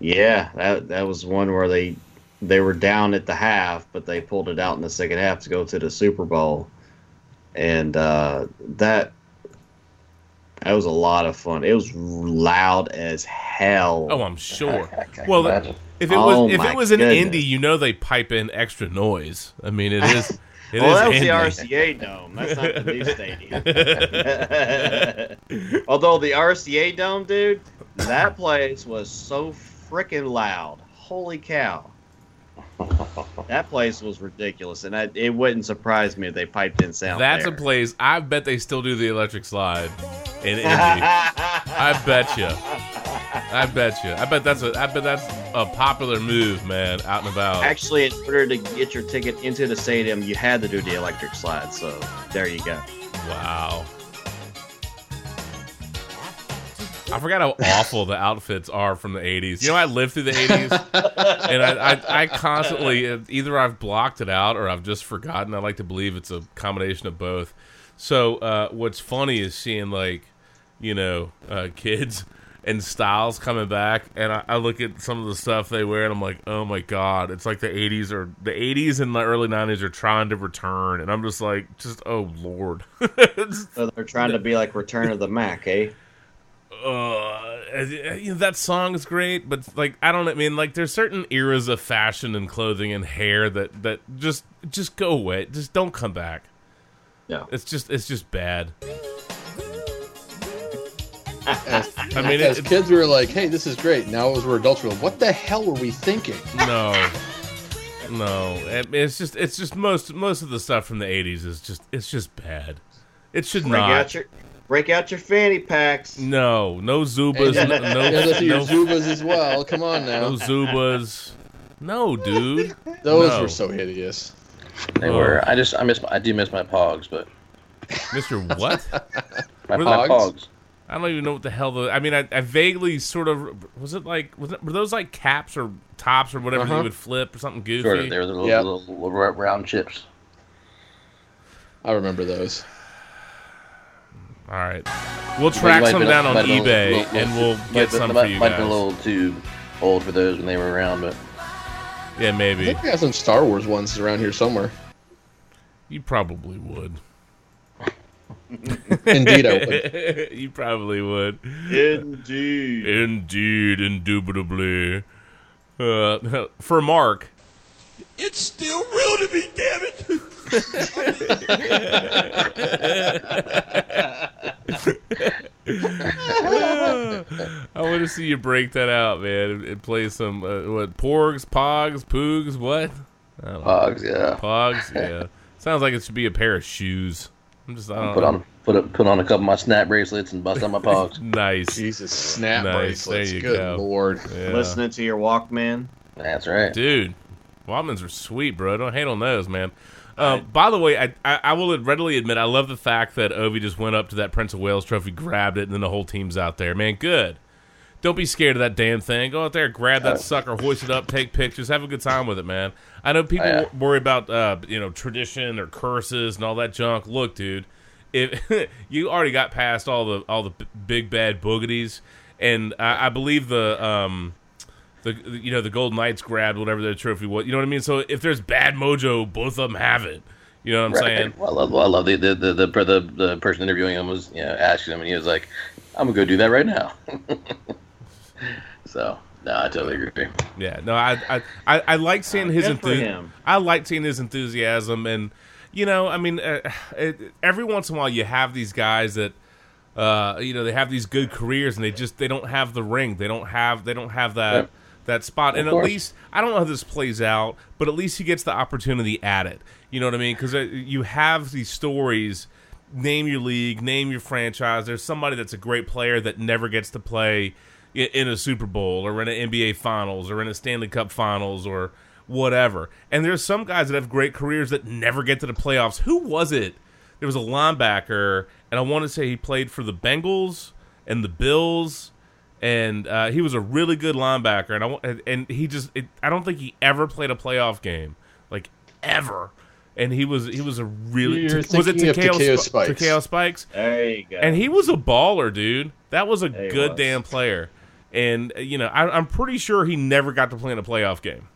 yeah, that that was one where they they were down at the half, but they pulled it out in the second half to go to the Super Bowl, and uh, that. That was a lot of fun. It was loud as hell. Oh, I'm sure. I can't well, imagine. if it Oh was if it was an goodness. Indy, you know they pipe in extra noise. I mean, it is. It is well, that was Indy. the RCA Dome. That's not the new stadium. Although the RCA Dome, dude, that place was so freaking loud. Holy cow. That place was ridiculous, and I, it wouldn't surprise me if they piped in sound. That's there. a place. I bet they still do the electric slide in Indy. I bet you. I bet you. I bet that's a. I bet that's a popular move, man, out and about. Actually, in order to get your ticket into the stadium, you had to do the electric slide. So there you go. Wow. I forgot how awful the outfits are from the 80s. You know, I lived through the 80s, and I, I, I constantly, either I've blocked it out or I've just forgotten. I like to believe it's a combination of both. So, uh, what's funny is seeing, like, you know, uh, kids and styles coming back, and I, I look at some of the stuff they wear, and I'm like, oh my god, it's like the 80s or the 80s and the early 90s are trying to return, and I'm just like, just oh lord. So they're trying to be like Return of the Mack, eh? Uh, you know, that song is great, but like I don't I mean like there's certain eras of fashion and clothing and hair that that just just go away. Just don't come back. Yeah, It's just it's just bad. As, I mean, as it, it, kids, we were like, "Hey, this is great." Now, as we're adults, we're like, "What the hell were we thinking?" no, no. It- it's just it's just most most of the stuff from the '80s is just it's just bad. It should Break not. out your break out your fanny packs. no, no Zubaz, And- no, no, Yeah, those are your no, Zubaz as well. Come on now, no Zubaz. No, dude. those no. were so hideous. They were. I just I miss my, I do miss my pogs, but Mister what? my, Were my pogs. I don't even know what the hell the. I mean, I, I vaguely sort of was it like was it, were those like caps or tops or whatever Uh-huh. you would flip or something goofy? Sure, they were the little, Yep. little, little round chips. I remember those. All right. We'll track some down on might eBay little- little- and we'll might get some might, for you might have been a little too old for those when they were around, but Yeah, I maybe. think we have some Star Wars ones around here somewhere. You probably would. Indeed, I would. you probably would. Indeed. Indeed, indubitably. Uh, for Mark, It's still real to me, damn it. I want to see you break that out, man, and, and play some uh, what porgs, pogs, poogs, what? I don't know. Pogs, yeah. Pogs, yeah. Sounds like it should be a pair of shoes. I'm just, I don't Put know. on put a, put on a couple of my snap bracelets and bust out my pogs. Nice. Jesus, snap Nice, bracelets. there you Good go. lord. Yeah. Listening to your Walkman. That's right. Dude, Walkmans are sweet, bro. Don't hate on those, man. Um, by the way, I, I I will readily admit I love the fact that Ovi just went up to that Prince of Wales trophy, grabbed it, and then the whole team's out there. Man, good. Don't be scared of that damn thing. Go out there, grab that sucker, hoist it up, take pictures, have a good time with it, man. I know people Oh, yeah. worry about uh, you know tradition or curses and all that junk. Look, dude, if you already got past all the all the b- big bad boogeties, and I, I believe the um the you know the Golden Knights grabbed whatever their trophy was. You know what I mean? So if there's bad mojo, both of them have it. You know what I'm saying? Well, I love, well, I love the the, the the the the person interviewing him was you know asking him, and he was like, "I'm gonna go do that right now." so no, I totally agree. Yeah, no, I I, I, I like seeing his enthusiasm. I like seeing his enthusiasm, and you know, I mean, uh, it, every once in a while you have these guys that. Uh, you know they have these good careers and they just they don't have the ring they don't have they don't have that Yep. That spot. And at least I don't know how this plays out but at least he gets the opportunity at it. You know what I mean? Because uh, you have these stories. Name your league name your franchise. There's somebody that's a great player that never gets to play in a Super Bowl or in an NBA Finals or in a Stanley Cup Finals or whatever. And there's some guys that have great careers that never get to the playoffs. Who was it? There was a linebacker, and I want to say he played for the Bengals and the Bills, and uh, he was a really good linebacker. And I wa- and- and he just it, I don't think he ever played a playoff game, like ever. And he was he was a really You're was it thinking of Takeo, Takeo Sp- Spikes. Takeo Spikes? There you go. and he was a baller, dude. That was a he good was. damn player. And uh, you know, I, I'm pretty sure he never got to play in a playoff game.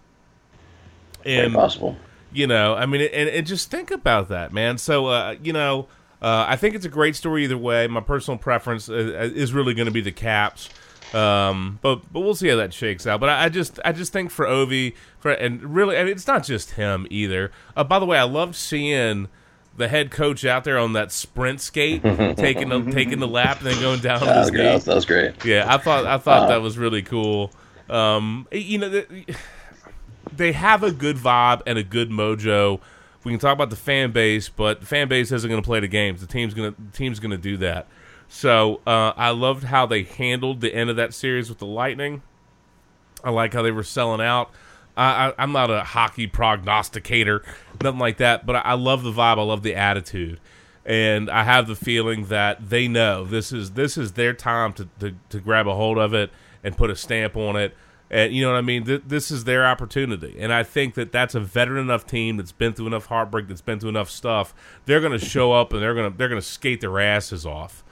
Very And possible. you know, I mean, and, and just think about that, man. So, uh, you know, uh, I think it's a great story either way. My personal preference uh, is really going to be the Caps, um, but but we'll see how that shakes out. But I, I just I just think for Ovi, for and really, I mean, it's not just him either. Uh, by the way, I loved seeing the head coach out there on that sprint skate, taking the, taking the lap and then going down That was, great. That was, great. Yeah, I thought I thought that was really cool. Um, you know, the, they have a good vibe and a good mojo. We can talk about the fan base, but the fan base isn't going to play the games. The team's going to the team's going to do that. So uh, I loved how they handled the end of that series with the Lightning. I like how they were selling out. I, I'm not a hockey prognosticator, nothing like that, but I, I love the vibe. I love the attitude, and I have the feeling that they know this is this is their time to, to, to grab a hold of it and put a stamp on it. And you know what I mean? Th- this is their opportunity, and I think that that's a veteran enough team that's been through enough heartbreak, that's been through enough stuff. They're going to show up and they're going to they're going to skate their asses off.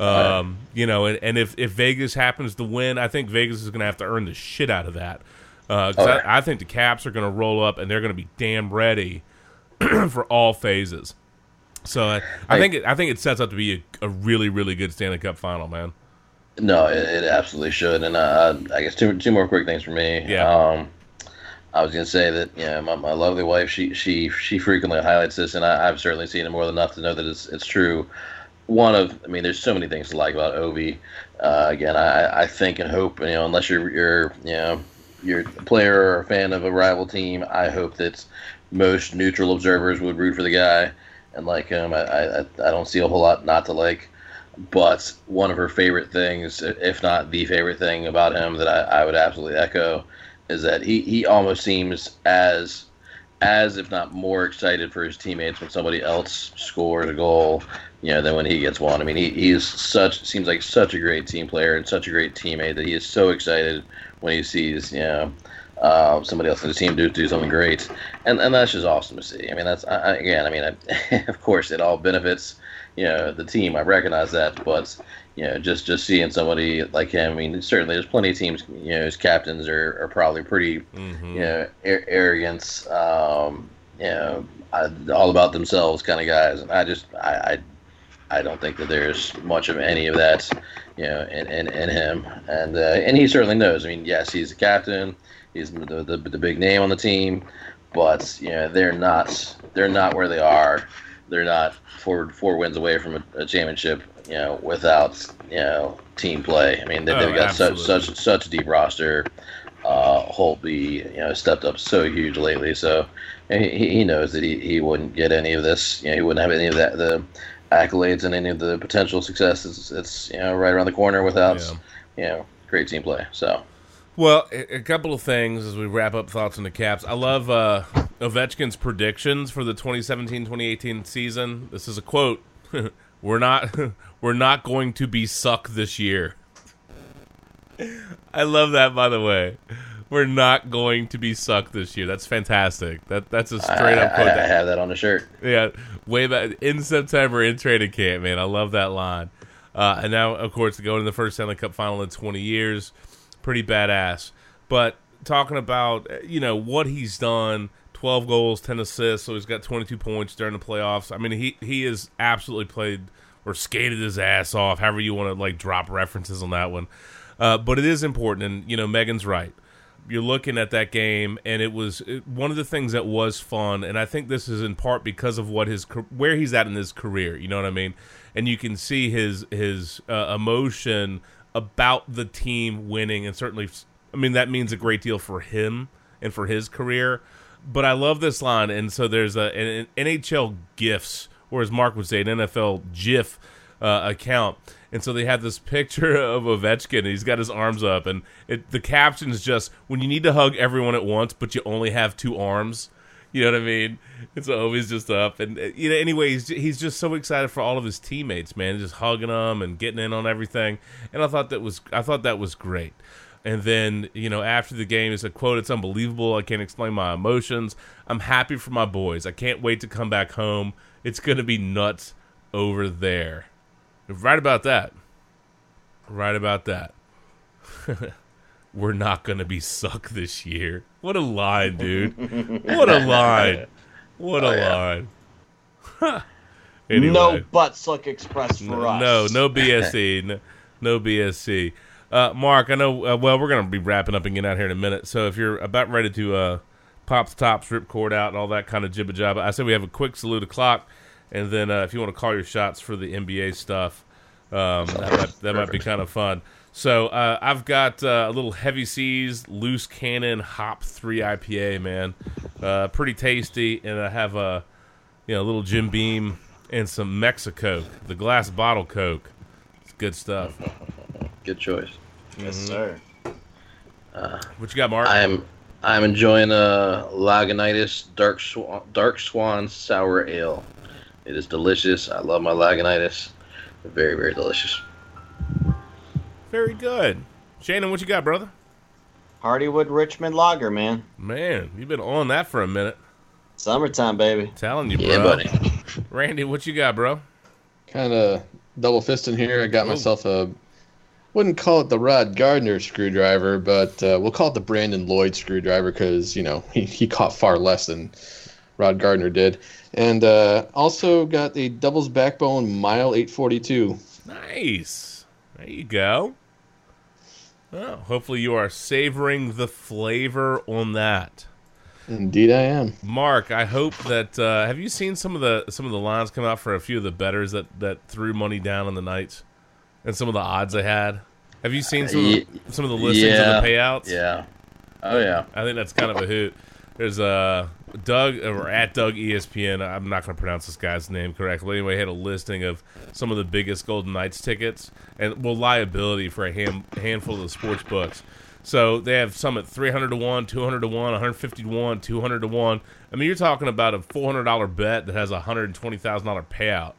Um, you know, and, and if, if Vegas happens to win, I think Vegas is going to have to earn the shit out of that. Uh 'cause Oh. I, I think the Caps are going to roll up and they're going to be damn ready for all phases. So I, I think it, I think it sets up to be a, a really really good Stanley Cup final, man. No, it, it absolutely should. And uh, I guess two two more quick things for me. Yeah. Um, I was gonna say that yeah, my, my lovely wife she she she frequently highlights this, and I, I've certainly seen it more than enough to know that it's it's true. One of I mean, there's so many things to like about Ovi. Uh, again, I, I think and hope you know unless you're you're you know you're a player or a fan of a rival team, I hope that most neutral observers would root for the guy and like him. I I, I don't see a whole lot not to like but one of her favorite things, if not the favorite thing about him that I, I would absolutely echo, is that he, he almost seems as as if not more excited for his teammates when somebody else scores a goal, you know, than when he gets one. I mean, he, he is such seems like such a great team player and such a great teammate that he is so excited when he sees you know uh, somebody else in the team do do something great, and and that's just awesome to see. I mean, that's I- again, I mean, I, of course, it all benefits you know the team. I recognize that, but you know just just seeing somebody like him. I mean, certainly there's plenty of teams. You know, his captains are, are probably pretty Mhm. you know ar- arrogance. Um, you know, I, all about themselves kind of guys, and I just I. I I don't think that there's much of any of that, you know, in, in, in him, and uh, and he certainly knows. I mean, yes, he's the captain, he's the, the the big name on the team, but you know they're not they're not where they are. They're not four four wins away from a, a championship, you know, without you know team play. I mean, they, Oh, they've got such absolutely. such such a deep roster. Uh, Holtby, you know, stepped up so huge lately, so he, he knows that he, he wouldn't get any of this. You know, he wouldn't have any of that the accolades and any of the potential successes. It's you know right around the corner without Yeah. you know great team play. So Well, a, a couple of things as we wrap up thoughts on the Caps. I love uh, Ovechkin's predictions for the 2017-2018 season. This is a quote: "We're not, we're not going to be suck this year." I love that. By the way, we're not going to be suck this year. That's fantastic. That that's a straight I, up quote. I, I that- have that on a shirt. yeah, way back in September in training camp, man. I love that line. Uh, and now, of course, going to the first Stanley Cup final in 20 years, pretty badass. But talking about, you know, what he's done 12 goals, 10 assists, so he's got 22 points during the playoffs. I mean, he, he has absolutely played or skated his ass off, however you want to, like, drop references on that one. Uh, but it is important, and, you know, Megan's right. You're looking at that game and it was it, one of the things that was fun and i think this is in part because of what his where he's at in his career you know what i mean? And you can see his his uh, emotion about the team winning and certainly i mean that means a great deal for him and for his career. But i love this line and so there's a an, an nhl gifs or as mark would say an nfl gif uh, account. And so they have this picture of Ovechkin, and he's got his arms up, and it, the caption is just when you need to hug everyone at once, but you only have two arms. You know what I mean? It's always just up, and uh, you know. Anyway, he's, he's just so excited for all of his teammates, man, just hugging them and getting in on everything. And I thought that was I thought that was great. And then, you know, after the game, it's a quote, it's unbelievable. I can't explain my emotions. I'm happy for my boys. I can't wait to come back home. It's going to be nuts over there. Right about that. Right about that. We're not going to be suck this year. What a line, dude. What a line. What a Oh, yeah. line. anyway. No butt suck express for No, us. no, no BSC, no, no BSC. Uh, Mark, I know. Uh, well, we're gonna be wrapping up and getting out here in a minute. So if you're about ready to uh, pop the top, strip cord out, and all that kind of jibba jabba, I said we have a quick salute o'clock, and then uh, if you want to call your shots for the NBA stuff, um, that might, that might be kind of fun. So uh, I've got uh, a little heavy seas loose cannon hop three IPA, man, uh, pretty tasty, and I have a you know a little Jim Beam and some Mexico, the glass bottle Coke. It's good stuff. Good choice. Yes, sir. What you got, Mark? I'm I'm enjoying a Lagunitas Dark Swan, Dark Swan Sour Ale. It is delicious. I love my Lagunitas. Very very delicious. Very good. Shannon, what you got, brother? Hardywood Richmond Lager, man. Man, you've been on that for a minute. Summertime, baby. Telling you, bro. Yeah, buddy. Randy, what you got, bro? Kind of double fisting here. I got myself a. Wouldn't call it the Rod Gardner screwdriver, but uh, we'll call it the Brandon Lloyd screwdriver because you know he, he caught far less than Rod Gardner did, and uh, also got a Devil's Backbone Mile 842. Nice. There you go. Oh, hopefully you are savoring the flavor on that. Indeed, I am. Mark, I hope that uh, have you seen some of the some of the lines come out for a few of the betters that that threw money down on the Knights and some of the odds they had. Have you seen some of the, some of the listings yeah. of the payouts? Yeah. Oh yeah. I think that's kind of a hoot. There's uh, Doug or at Doug ESPN. I'm not going to pronounce this guy's name correctly. Anyway, he had a listing of some of the biggest Golden Knights tickets and well liability for a hand, handful of the sports books. So they have some at 300 to one, 200 to one, 150 to one, 200 to one. I mean, you're talking about a $400 bet that has a $120,000 payout.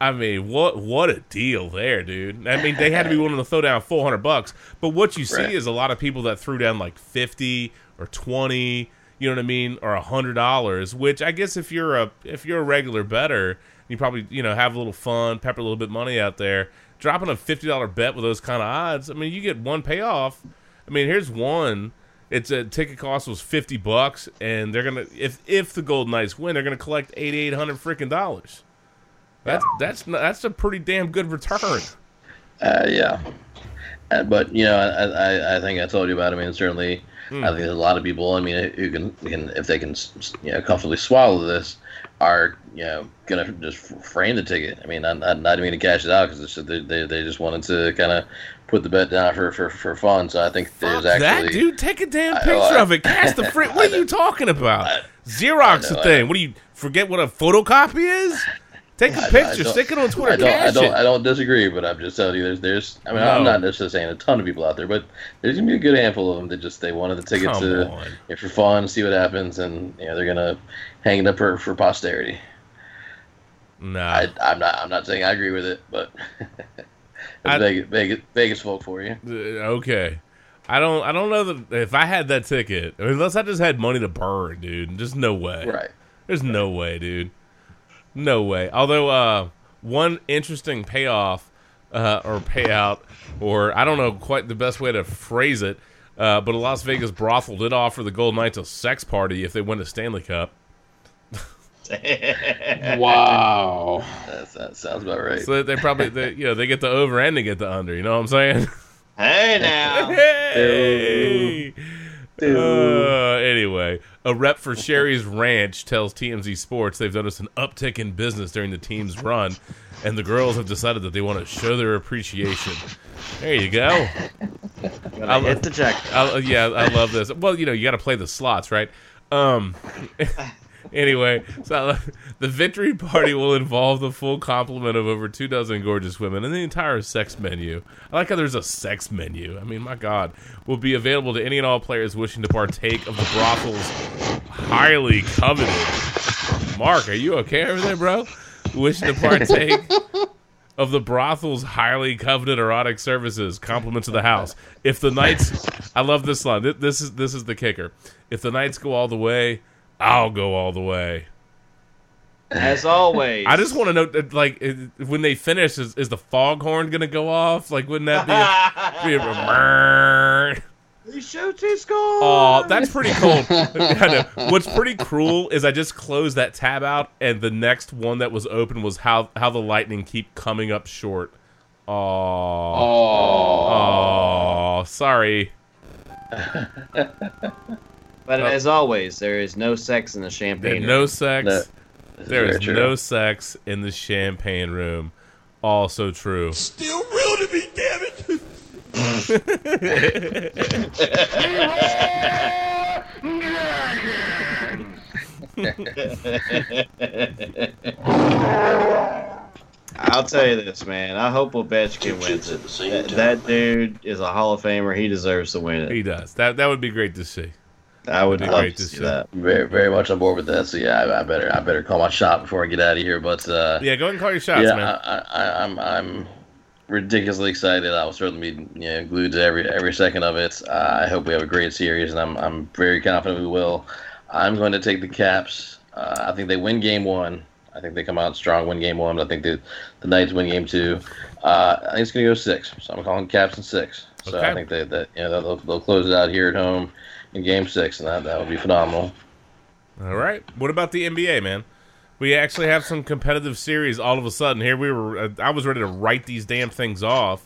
I mean, what what a deal there, dude. I mean, they had to be willing to throw down 400 bucks, but what you see Right. is a lot of people that threw down like 50 or 20, you know what I mean, or $100, which I guess if you're a if you're a regular better, You probably you know have a little fun, pepper a little bit of money out there. Dropping a fifty dollar bet with those kind of odds, I mean, you get one payoff. I mean, here's one. It's a ticket cost was fifty bucks, and they're gonna if if the Golden Knights win, they're gonna collect eighty eight hundred freaking dollars. That's that's that's a pretty damn good return. Uh, yeah, uh, but you know, I, I, I think I told you about. It. I mean, certainly, Hmm. I think there's a lot of people. I mean, who can, can if they can, you know, comfortably swallow this, are you know gonna just frame the ticket. I mean, not not, not even to cash it out because they, they they just wanted to kind of put the bet down for, for, for fun. So I think there's Fuck actually that dude. Take a damn I- picture I- of it. Cast the fr- What are you talking about? Xerox I the know, I thing. What do you forget? What a photocopy is? Take a I- I picture. don't- stick it on Twitter. I don't, I don't. I don't disagree, but I'm just telling you, there's, there's. I mean, No. I'm not necessarily saying a ton of people out there, but there's gonna be a good handful of them that just they wanted the ticket Come to on. you know, for fun, see what happens, and you know they're gonna hang it up for, for posterity. Nah. I, I'm not, I'm not saying I agree with it, but I- Vegas, Vegas, Vegas folk for you. Uh, okay. I don't. I don't know that if I had that ticket, unless I just had money to burn, dude. Just no way. Right. There's no way, dude. No way. Although, uh, one interesting payoff uh, or payout, or I don't know quite the best way to phrase it, uh, but a Las Vegas brothel did offer the Golden Knights a sex party if they win the Stanley Cup. Wow. That, that sounds about right. So they probably, they, you know, they get the over and they get the under. You know what I'm saying? hey now. Hey! Uh, anyway, a rep for Sheri's Ranch tells TMZ Sports they've noticed an uptick in business during the team's run, and the girls have decided that they want to show their appreciation. There you go. Gonna hit the jack. I, yeah, I love this. Well, you know, you got to play the slots, right? Um. anyway, so the victory party will involve the full complement of over two dozen gorgeous women and the entire sex menu. I like how there's a sex menu. I mean, my God, will be available to any and all players wishing to partake of the brothel's highly coveted. Mark, are you okay over there, bro? Wishing to partake of the brothel's highly coveted erotic services, compliments of the house. If the Knights, I love this line. This is this is the kicker. If the Knights go all the way, I'll go all the way. As always. I just want to know, that, like, it- when they finish, is, is the foghorn gonna go off? Like, wouldn't that be? A, be a, We shoot two scores. Oh, that's pretty cool. What's pretty cruel is I just closed that tab out, and the next one that was open was how how the lightning keep coming up short. Oh, Oh. oh, sorry. But as always, there is no sex in the champagne. no room. sex. No, This is there very is true. no sex in the champagne room. Also true. Still real to me, damn it. I'll tell you this, man. I hope Ovechkin wins it. That, that dude is a Hall of Famer. He deserves to win it. He does. That that would be great to see. I would be love great to see that. Very, very much on board with that. So yeah, I, I better, I better call my shot before I get out of here. But uh, Yeah, go ahead and call your shots, yeah, man. I, I, I'm, I'm ridiculously excited. I'll certainly be you know, glued to every every second of it. Uh, I hope we have a great series, and I'm I'm very confident we will. I'm going to take the Caps. Uh, I think they win Game One. I think they come out strong, win Game One. I think the the Knights win Game Two. Uh, I think it's going to go six. So I'm calling Caps in six. So Okay. I think that that you know they'll, they'll close it out here at home in Game Six, and that that would be phenomenal. All right. What about the NBA, man? We actually have some competitive series all of a sudden. Here we were. Uh, I was ready to write these damn things off,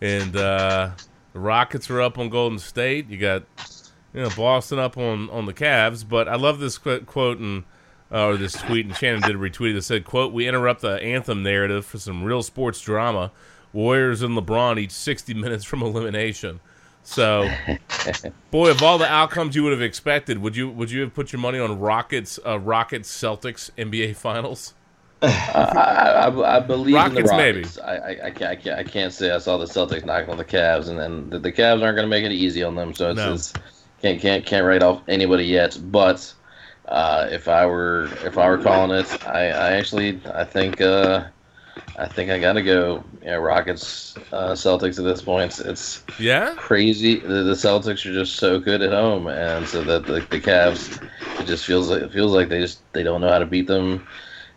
and uh, the Rockets are up on Golden State. You got you know Boston up on on the Cavs. But I love this qu- quote and uh, or this tweet, and Shannon did a retweet that said, "quote We interrupt the anthem narrative for some real sports drama. Warriors and LeBron each 60 minutes from elimination." So, boy, of all the outcomes you would have expected, would you would you have put your money on Rockets, uh, Rockets, Celtics NBA Finals? I, I, I believe Rockets, in the. Rockets. I, I, I, can't, I, can't, I can't say I saw the Celtics knocking on the Cavs, and then the, the Cavs aren't going to make it easy on them. So it's, No. it's can't can't can't write off anybody yet. But uh, if I were if I were calling it, I, I actually I think uh, I think I got to go know, Rockets uh, Celtics at this point. It's, it's Yeah, crazy. The, the Celtics are just so good at home, and so that the, the Cavs, it just feels like it feels like they just they don't know how to beat them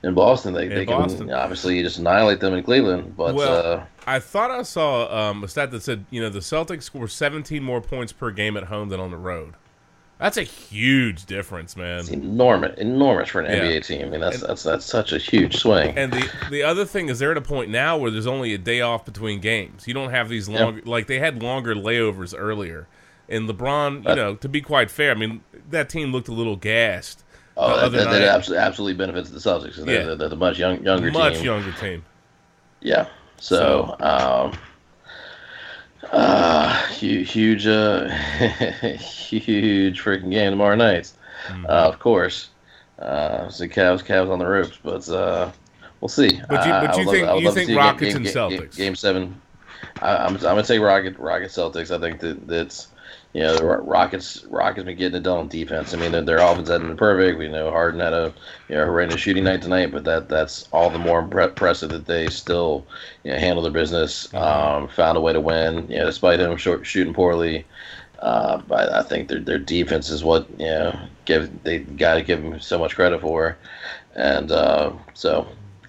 in Boston. They In they Boston. can obviously just annihilate them in Cleveland. But Well, uh, I thought I saw um, a stat that said you know the Celtics score 17 more points per game at home than on the road. That's a huge difference, man. it's enormous, enormous for an Yeah. NBA team. I mean, that's that's that's such a huge swing. And the the other thing is they're at a point now where there's only a day off between games. You don't have these long like they had longer layovers earlier. And LeBron, you know, to be quite fair, I mean that team looked a little gassed. oh, that, that, absolutely, absolutely benefits the Celtics. They're, Yeah. they're, the much young, younger much team. younger team. Yeah. So, um, uh, huge, huge, uh, huge freaking game tomorrow night. Mm-hmm. Uh, of course. Uh, so Cavs, Cavs on the ropes, but uh, we'll see. But you- Uh, but you would think- you think see Rockets and game, Celtics? Game, seven. I, I'm, I'm gonna say Rocket, Rocket Celtics. I think that that's. You know, the Rockets Rockets been getting it done on defense. I mean, their, their offense hasn't been perfect. We know Harden had a you know horrendous shooting night tonight, but that that's all the more impre- impressive that they still you know handle their business, um, found a way to win. You know, despite him short, shooting poorly. Uh, but I think their their defense is what you know give they got to give them so much credit for, and uh, so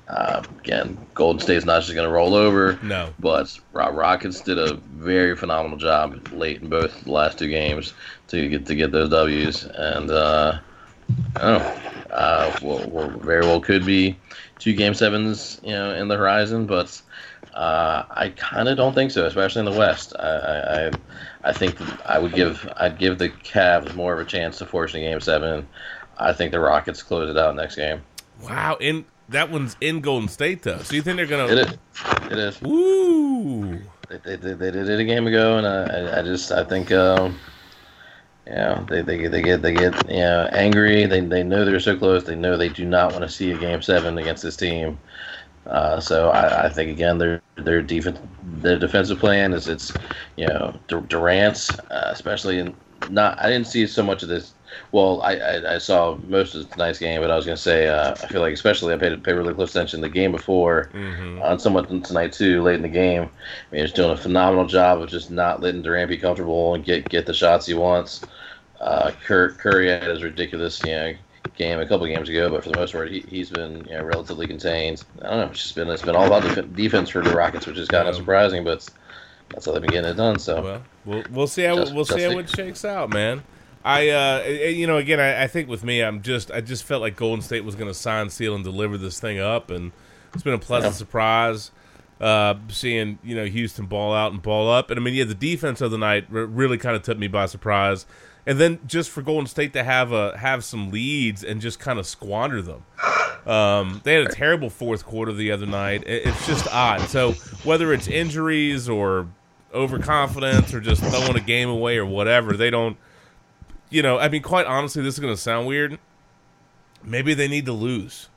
uh, again, Golden State's not just going to roll over. No. But Ro- Rockets did a very phenomenal job late in both the last two games to get to get those W's, and uh, I don't know. Uh, well, well, very well could be two game sevens, you know, in the horizon, but uh, I kind of don't think so, especially in the West. I, I, I, think I would give I'd give the Cavs more of a chance to force a game seven. I think the Rockets close it out next game. Wow, in that one's in Golden State though. So you think they're gonna? It is. It is. Ooh, They, they, they, did it a game ago, and I, I, I just I think um, you know they, they get they get they get you know angry. They they know they're so close. They know they do not want to see a game seven against this team. Uh, so I, I think again their their defense their defensive plan is it's you know Durant's uh, especially in not I didn't see so much of this. Well, I, I, I saw most of tonight's game, but I was gonna say uh, I feel like especially I paid paid really close attention to the game before Mm-hmm. on somewhat tonight too, late in the game. I mean, he's doing a phenomenal job of just not letting Durant be comfortable and get get the shots he wants. Uh, Curry had his ridiculous, you know, game a couple of games ago, but for the most part, he, he's been you know, relatively contained. I don't know. It's just been it's been all about def- defense for the Rockets, which is kind of surprising, but that's how they've been getting it done. So well, we'll we'll see how Just- we'll see just how it shakes out, man. I uh, you know, again, I, I think with me, I'm just I just felt like Golden State was going to sign, seal, and deliver this thing up, and it's been a pleasant Yeah. surprise. Uh, seeing you know Houston ball out and ball up, and I mean, yeah, the defense of the night really kind of took me by surprise. And then just for Golden State to have a have some leads and just kind of squander them. Um, they had a terrible fourth quarter the other night. It, it's just odd. So whether it's injuries or overconfidence or just throwing a game away or whatever, they don't. You know, I mean, quite honestly, this is going to sound weird. Maybe they need to lose.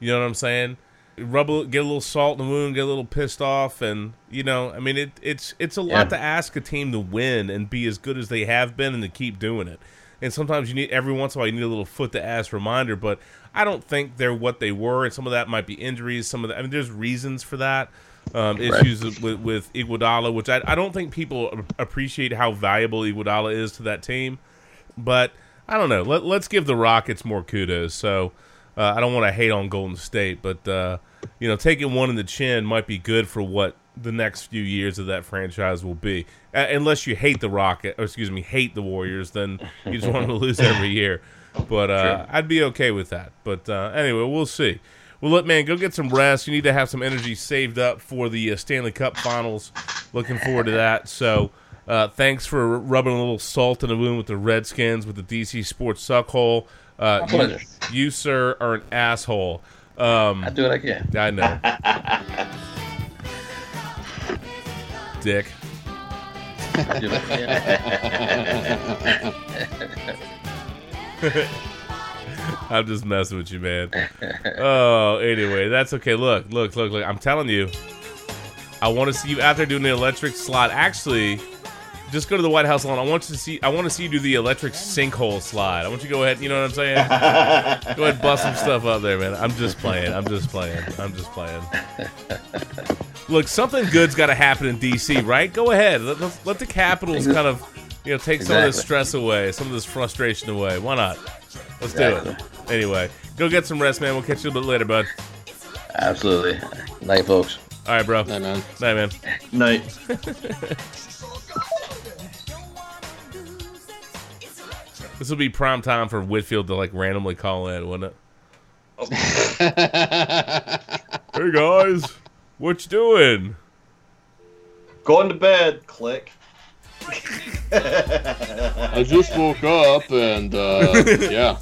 You know what I'm saying? Rub a, get a little salt in the wound, get a little pissed off, and you know, I mean, it, it's it's a lot Yeah. to ask a team to win and be as good as they have been and to keep doing it. And sometimes you need every once in a while you need a little foot to ass reminder. But I don't think they're what they were, and some of that might be injuries. Some of that, I mean, there's reasons for that. Um, issues with with Iguodala, which I, I don't think people appreciate how valuable Iguodala is to that team. But I don't know. Let, let's give the Rockets more kudos. So uh, I don't want to hate on Golden State, but uh, you know, taking one in the chin might be good for what the next few years of that franchise will be. Uh, unless you hate the Rocket, or excuse me, hate the Warriors, then you just want them to lose every year. But uh, I'd be okay with that. But uh, anyway, we'll see. Well, look, man, go get some rest. You need to have some energy saved up for the uh, Stanley Cup Finals. Looking forward to that. So. Uh, thanks for rubbing a little salt in the wound with the Redskins with the DC Sports Suckhole. Uh, you, pleasure. you, sir, are an asshole. Um, I do what I can. I know. Dick. I do what I I'm just messing with you, man. Oh, anyway, that's okay. Look, look, look, look. I'm telling you, I want to see you out there doing the electric slot. Actually, just go to the White House lawn. I want you to see. I want to see you do the electric sinkhole slide. I want you to go ahead. You know what I'm saying? go ahead, and bust some stuff up there, man. I'm just playing. I'm just playing. I'm just playing. Look, something good's got to happen in DC, right? Go ahead. Let, let, let the Capitals kind of You know, take some of this stress away, some of this frustration away. Why not? Let's Exactly. do it. Anyway, go get some rest, man. We'll catch you a little bit later, bud. Absolutely. Night, folks. All right, bro. Night, man. Night, man. Night. This will be prime time for Whitfield to like randomly call in, wouldn't it? Hey guys, what you doing? Going to bed. Click. I just woke up and uh, yeah.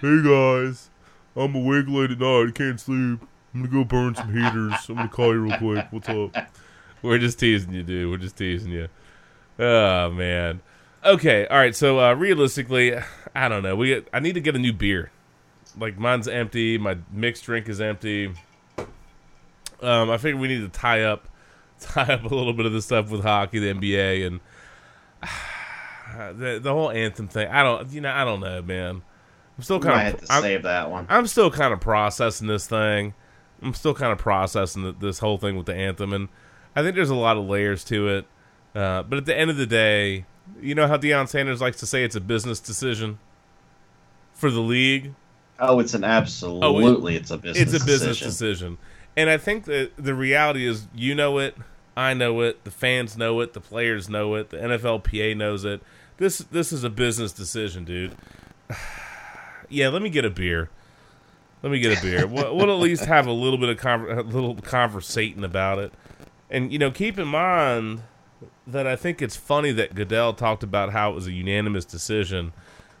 Hey guys, I'm awake late at night. I Can't sleep. I'm gonna go burn some heaters. I'm gonna call you real quick. What's up? We're just teasing you, dude. We're just teasing you. Oh man. Okay. All right. So uh, realistically, I don't know. We I need to get a new beer. Like mine's empty. My mixed drink is empty. Um, I figure we need to tie up, tie up a little bit of the stuff with hockey, the NBA, and the the whole anthem thing. I don't. You know. I don't know, man. I'm still kind of. to save that one. I'm still kind of processing this thing. I'm still kind of processing th- this whole thing with the anthem, and I think there's a lot of layers to it. Uh, but at the end of the day, you know how Deion Sanders likes to say it's a business decision for the league. Oh, it's an absolutely. Oh, it's a business. It's a business decision. decision, and I think that the reality is, you know it, I know it, the fans know it, the players know it, the NFLPA knows it. This this is a business decision, dude. yeah, let me get a beer. Let me get a beer. we'll, we'll at least have a little bit of conver- a little conversating about it, and you know, keep in mind that I think it's funny that Goodell talked about how it was a unanimous decision,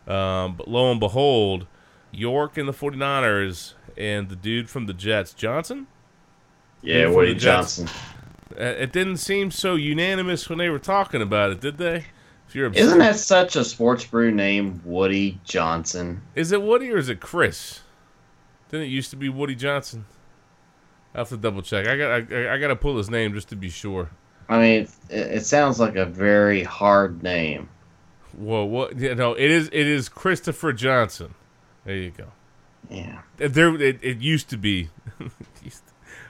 um, but lo and behold, York and the 49ers and the dude from the Jets, Johnson, Yeah, Woody Johnson. uh, it didn't seem so unanimous when they were talking about it, did they? If you're Isn't that such a sports brew name, Woody Johnson? Is it Woody or is it Chris? Didn't it used to be Woody Johnson? I have to double check. I got I, I got to pull his name just to be sure. I mean, it, it sounds like a very hard name. Whoa, what? Yeah, no, it is it is Christopher Johnson. There you go. Yeah. There, it, it used to be, used,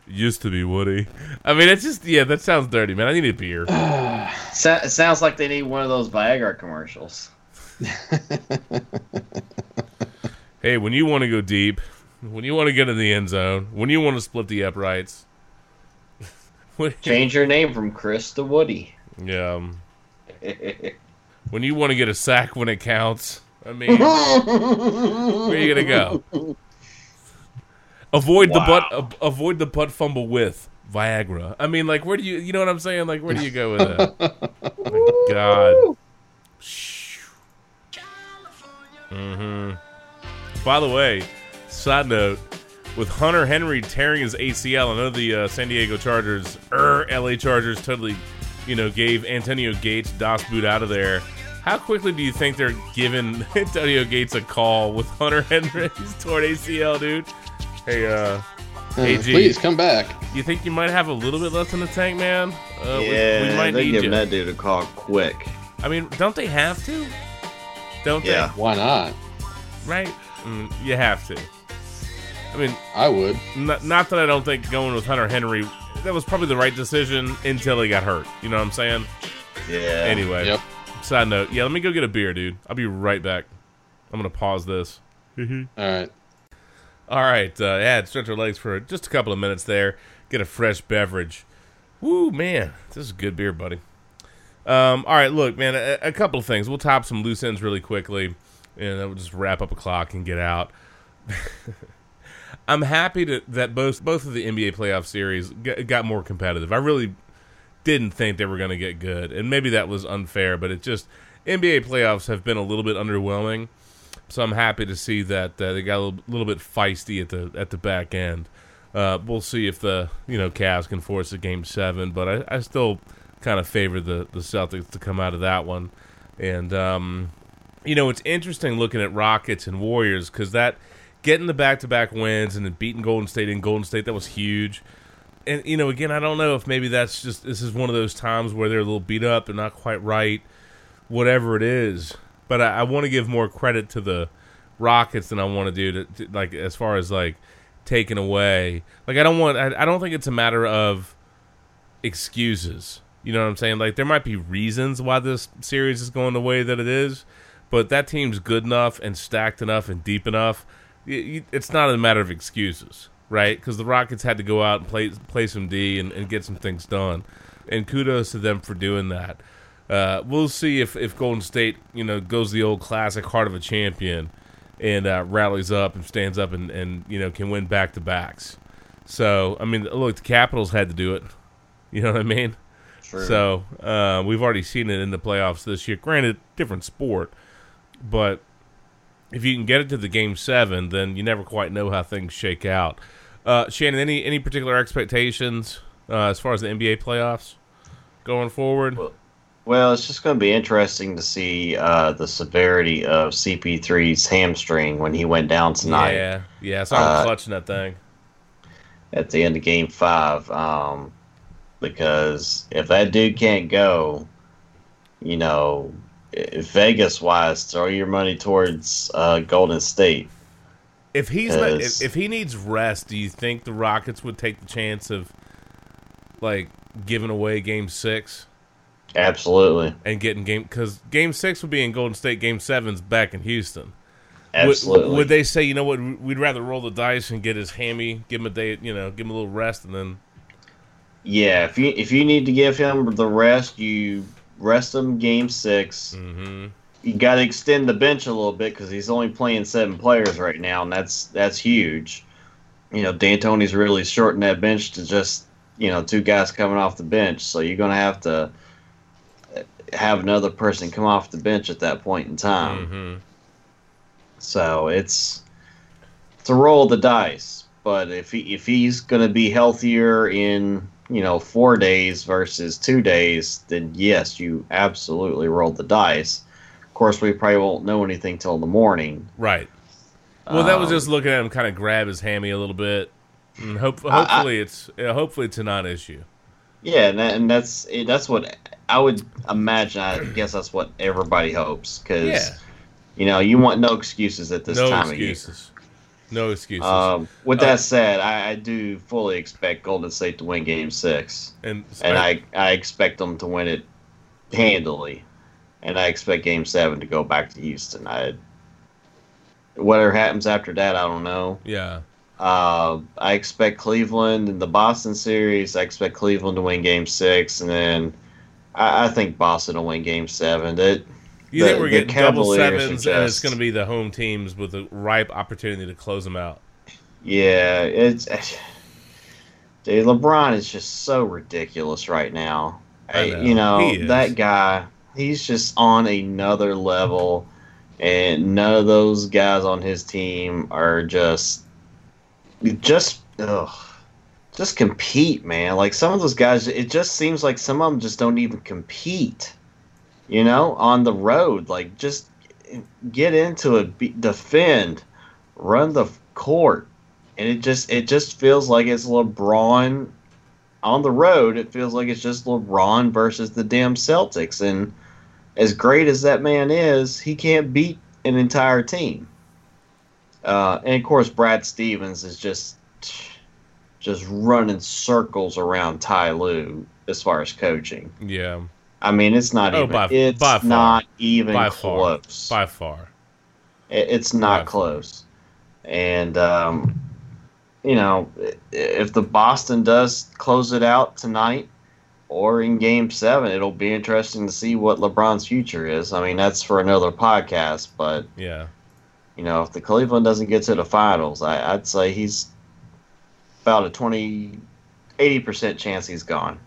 used to be Woody. I mean, it's just yeah, that sounds dirty, man. I need a beer. Sa- it sounds like they need one of those Viagra commercials. hey, when you want to go deep, when you want to get in the end zone, when you want to split the uprights, Change your name from Chris to Woody. yeah, when you want to get a sack when it counts. I mean, where are you gonna go? Avoid the butt. avoid the butt fumble with Viagra. I mean, like, where do you? You know what I'm saying? Like, where do you go with that? oh my God. hmm By the way, side note, with Hunter Henry tearing his ACL, I know the uh, San Diego Chargers, er, LA Chargers, totally, you know, gave Antonio Gates Das Boot out of there. How quickly do you think they're giving Antonio Gates a call with Hunter Henry's torn ACL, dude? Hey, uh, AG, Please come back. you think you might have a little bit less in the tank, man? Uh, we- yeah, we, might they're need giving you. that dude a call quick. I mean, don't they have to? Don't they? Yeah. Why not? Right? Mm, you have to. I mean, I would. not, not that I don't think going with Hunter Henry, that was probably the right decision until he got hurt. You know what I'm saying? Yeah. Anyway, Yep. side note, yeah, let me go get a beer, dude. I'll be right back. I'm going to pause this. All right. All right, uh, yeah, stretch our legs for just a couple of minutes there. Get a fresh beverage. Woo, man, this is good beer, buddy. Um, all right, look, man, a, a couple of things. We'll top some loose ends really quickly, and then we'll just wrap up a clock and get out. I'm happy to, that both both of the NBA playoff series g- got more competitive. I really didn't think they were going to get good, and maybe that was unfair, but it just NBA playoffs have been a little bit underwhelming. So I'm happy to see that uh, they got a little, little bit feisty at the at the back end. Uh, we'll see if the you know Cavs can force a game seven, but I, I still kind of favor the the Celtics to come out of that one. And um, you know it's interesting looking at Rockets and Warriors because that getting the back to back wins and then beating Golden State in Golden State that was huge. And you know again I don't know if maybe that's just this is one of those times where they're a little beat up, they're not quite right, whatever it is but I, I want to give more credit to the Rockets than I want to do to, to like as far as like taking away. Like I don't want. I, I don't think it's a matter of excuses. You know what I'm saying? Like there might be reasons why this series is going the way that it is, but that team's good enough and stacked enough and deep enough. It's not a matter of excuses, right? Because the Rockets had to go out and play play some D and, and get some things done, and kudos to them for doing that. Uh, we'll see if, if Golden State, you know, goes the old classic heart of a champion and uh, rallies up and stands up and, and you know can win back to backs. So I mean, look, the Capitals had to do it. You know what I mean? True. So uh, we've already seen it in the playoffs this year. Granted, different sport, but if you can get it to the game seven, then you never quite know how things shake out. Uh, Shannon, any any particular expectations uh, as far as the NBA playoffs going forward? Well, well, it's just going to be interesting to see uh, the severity of CP3's hamstring when he went down tonight. Yeah, yeah, I saw him Uh, clutching that thing. at the end of Game Five, um, because if that dude can't go, you know, Vegas wise, throw your money towards uh, Golden State. If he's not, if, if he needs rest, do you think the Rockets would take the chance of like giving away Game Six Absolutely, and getting game because Game Six would be in Golden State, Game Seven's back in Houston. Would- absolutely. Would, they say, you know what, we'd rather roll the dice and get his hammy, give him a day, you know, give him a little rest, and then yeah, if you if you need to give him the rest, you rest him Game 6 hmm You got to extend the bench a little bit because he's only playing seven players right now, and that's that's huge. You know, D'Antoni's really shortened that bench to just you know two guys coming off the bench, so you're gonna have to have another person come off the bench at that point in time. hmm So it's it's a roll of the dice. But if he if he's gonna be healthier in you know four days versus two days, then yes, you absolutely rolled the dice. Of course, we probably won't know anything till the morning. right. Well, that was Um, just looking at him kind of grab his hammy a little bit, and hope, I- I- hopefully it's yeah, hopefully it's a non-issue. Yeah, and, that, and that's that's what I would imagine. I guess that's what everybody hopes because Yeah. you know you want no excuses at this no time excuses. No excuses. Um, with Uh, that said, I, I do fully expect Golden State to win Game Six. and and I I expect them to win it handily, and I expect Game Seven to go back to Houston. I whatever happens after that, I don't know. yeah. Uh, I expect Cleveland in the Boston series. I expect Cleveland to win Game Six, and then I, I think Boston will win Game Seven. That You the- think we're getting double sevens, and it's going to be the home teams with a ripe opportunity to close them out? yeah, it's dude. LeBron is just so ridiculous right now. I know. You know He is. that guy. He's just on another level, and none of those guys on his team are just just ugh, just compete, man. Like some of those guys, it just seems like some of them just don't even compete. You know, on the road, like just get into it, be, defend, run the court, and it just it just feels like it's LeBron on the road. It feels like it's just LeBron versus the damn Celtics, and as great as that man is, he can't beat an entire team. Uh, and of course, Brad Stevens is just just running circles around Ty Lue as far as coaching. Yeah, I mean, it's not Oh, even. by- it's by far. not even by far, by far. It- It's not By far. close. And, um, you know, if the Boston does close it out tonight or in game seven, it'll be interesting to see what LeBron's future is. I mean, that's for another podcast. But, Yeah, you know, if the Cleveland doesn't get to the finals, I, I'd say he's about a 20, 80% chance he's gone.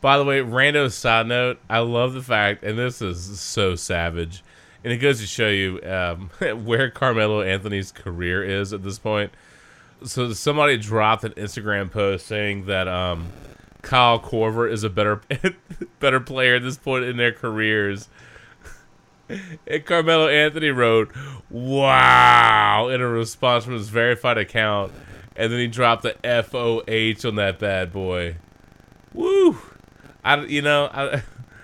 By the way, rando side note, I love the fact, and this is so savage, and it goes to show you um, where Carmelo Anthony's career is at this point. So somebody dropped an Instagram post saying that um, Kyle Korver is a better better player at this point in their careers. And Carmelo Anthony wrote, "Wow!" in a response from his verified account, and then he dropped the F O H on that bad boy. Woo! I you know I,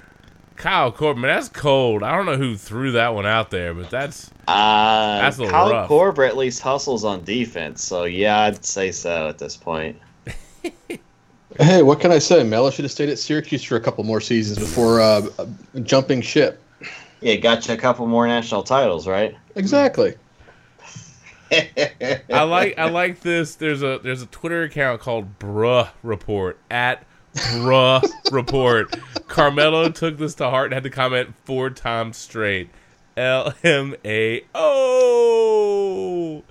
Kyle Korver, that's cold. I don't know who threw that one out there, but that's Uh, That's a little Kyle rough. Korver at least hustles on defense, so yeah, I'd say so at this point. Hey, what can I say? Melo should have stayed at Syracuse for a couple more seasons before uh, uh, jumping ship. Yeah, got you a couple more national titles, right? Exactly. I like I like this. There's a there's a Twitter account called Bruh Report at Bruh Report. Carmelo took this to heart and had to comment four times straight. L M A O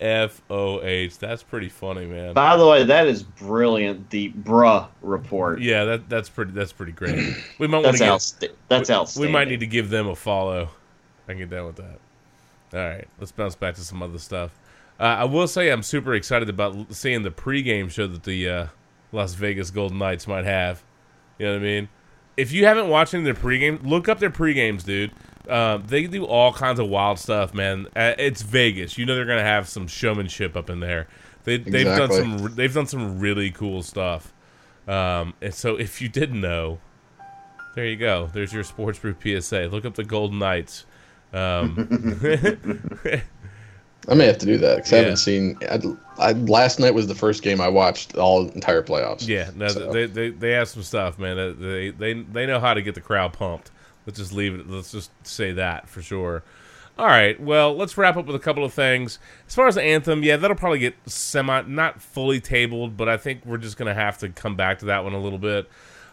F O H. That's pretty funny, man. By the way, that is brilliant. The bruh report. Yeah, that that's pretty that's pretty great. We might want to get outsta- That's we, outstanding. we might need to give them a follow. I can get down with that. All right, let's bounce back to some other stuff. Uh, I will say I'm super excited about seeing the pregame show that the uh, Las Vegas Golden Knights might have. You know what I mean? If you haven't watched any of their pregame, look up their pregames, dude. Um, they do all kinds of wild stuff, man. Uh, it's Vegas. You know they're gonna have some showmanship up in there. They, They've done some. They've done some really cool stuff. Um, and so, if you didn't know, there you go. There's your sports brew PSA. Look up the Golden Knights. Um, I may have to do that because I haven't seen. I, I, last night was the first game I watched all entire playoffs. yeah, no, So- they, they they have some stuff, man. They they they know how to get the crowd pumped. Let's just leave it. Let's just say that for sure. All right, well, let's wrap up with a couple of things. As far as the anthem, yeah, that'll probably get semi, not fully tabled, but I think we're just gonna have to come back to that one a little bit.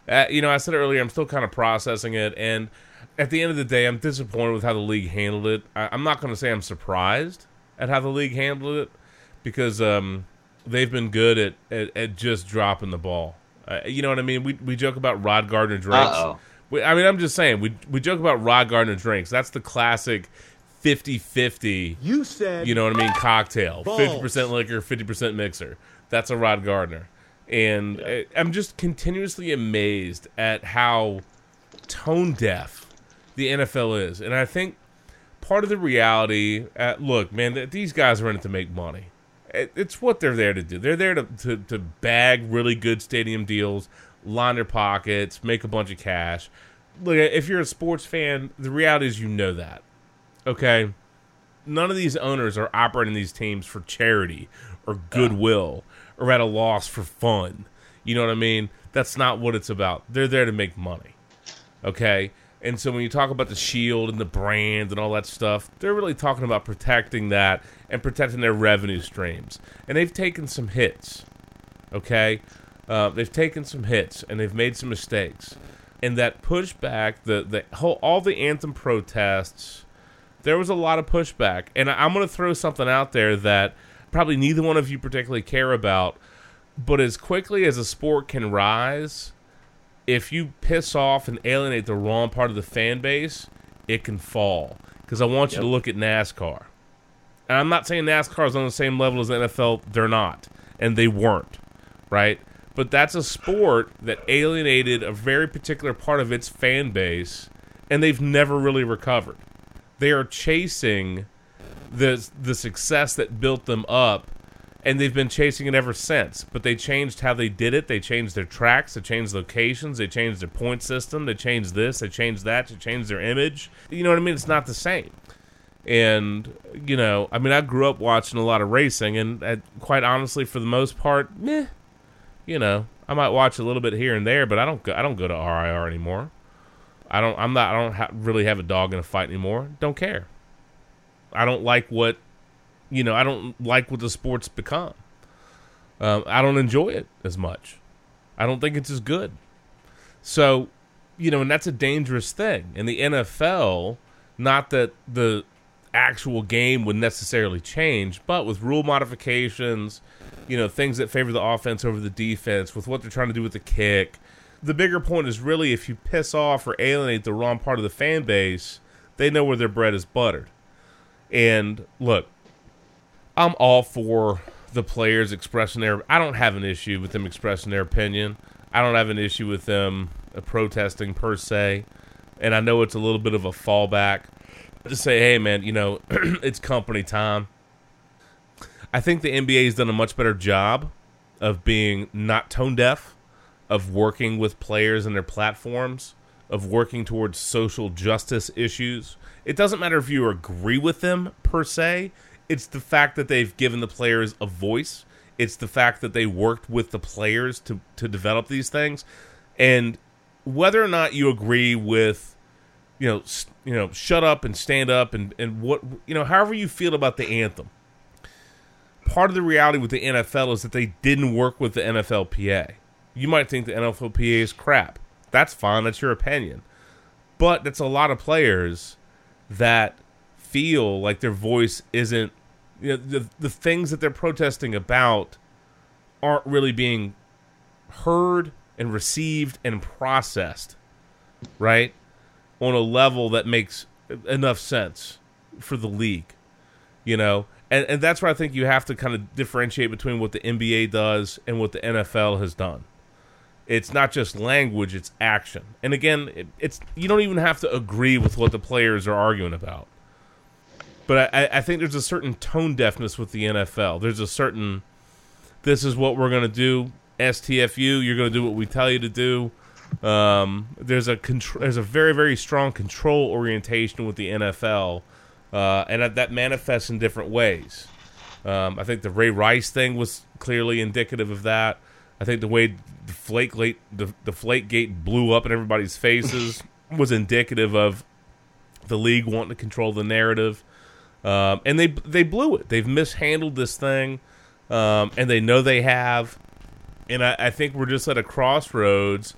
Uh, you know, I said earlier, I'm still kind of processing it, and at the end of the day, I'm disappointed with how the league handled it. I, I'm not going to say I'm surprised at how the league handled it because um, they've been good at, at, at just dropping the ball. Uh, you know what I mean? We we joke about Rod Gardner drinks. We, I mean, I'm just saying we we joke about Rod Gardner drinks. That's the classic 50-50 You said you know what I mean? Cocktail, Balls. fifty percent liquor, fifty percent mixer. That's a Rod Gardner, and I- I'm just continuously amazed at how tone deaf the NFL is, and I think part of the reality. Uh, look, man, th- these guys are in it to make money. It, it's what they're there to do. They're there to, to to bag really good stadium deals, line their pockets, make a bunch of cash. Look, if you're a sports fan, the reality is you know that. Okay, none of these owners are operating these teams for charity or goodwill or at a loss for fun. You know what I mean? That's not what it's about. They're there to make money. Okay? And so when you talk about the shield and the brand and all that stuff, they're really talking about protecting that and protecting their revenue streams. And they've taken some hits. Okay? Uh, they've taken some hits and they've made some mistakes. And that pushback, the the whole all the anthem protests, there was a lot of pushback. And I- I'm going to throw something out there that probably neither one of you particularly care about. But as quickly as a sport can rise, if you piss off and alienate the wrong part of the fan base, it can fall. Because I want you to look at NASCAR. And I'm not saying NASCAR is on the same level as the NFL. They're not. And they weren't. Right? But that's a sport that alienated a very particular part of its fan base, and they've never really recovered. They are chasing the the success that built them up, and they've been chasing it ever since. But they changed how they did it. They changed their tracks. They changed locations. They changed their point system. They changed this. They changed that. They changed their image. You know what I mean? It's not the same. And you know, I mean, I grew up watching a lot of racing, and uh, quite honestly, for the most part, meh. You know, I might watch a little bit here and there, but I don't go. I don't go to RIR anymore. I don't. I'm not. I don't ha- really have a dog in a fight anymore. Don't care. I don't like what, you know. I don't like what the sport's become. Um, I don't enjoy it as much. I don't think it's as good. So, you know, and that's a dangerous thing. In the NFL, not that the actual game would necessarily change, but with rule modifications, you know, things that favor the offense over the defense, with what they're trying to do with the kick. The bigger point is really if you piss off or alienate the wrong part of the fan base, they know where their bread is buttered. And look, I'm all for the players expressing their. I don't have an issue with them expressing their opinion. I don't have an issue with them uh, protesting per se. And I know it's a little bit of a fallback. to say, hey, man, you know, it's company time. I think the NBA has done a much better job of being not tone deaf, of working with players and their platforms, of working towards social justice issues. It doesn't matter if you agree with them per se, it's the fact that they've given the players a voice It's the fact that they worked with the players to to develop these things, and whether or not you agree with, you know, s- you know, shut up and stand up and and what you know, however you feel about the anthem. Part of the reality with the NFL is that they didn't work with the NFLPA. You might think the NFLPA is crap. That's fine. That's your opinion. But that's a lot of players that feel like their voice isn't you know, the the things that they're protesting about aren't really being heard and received and processed right? On a level that makes enough sense for the league you know? And, and that's where i think you have to kind of differentiate between what the nba does and what the nfl has done. It's not just language it's action. And again it, it's you don't even have to agree with what the players are arguing about but I, I think there's a certain tone deafness with the NFL. There's a certain, this is what we're going to do. STFU, you're going to do what we tell you to do. Um, there's a contr- there's a very very strong control orientation with the NFL, uh, and that, manifests in different ways. Um, I think the Ray Rice thing was clearly indicative of that. I think the way the flake late the, the flake gate blew up in everybody's faces was indicative of the league wanting to control the narrative. Um, and they they blew it. They've mishandled this thing, um, and they know they have. And I, I think we're just at a crossroads.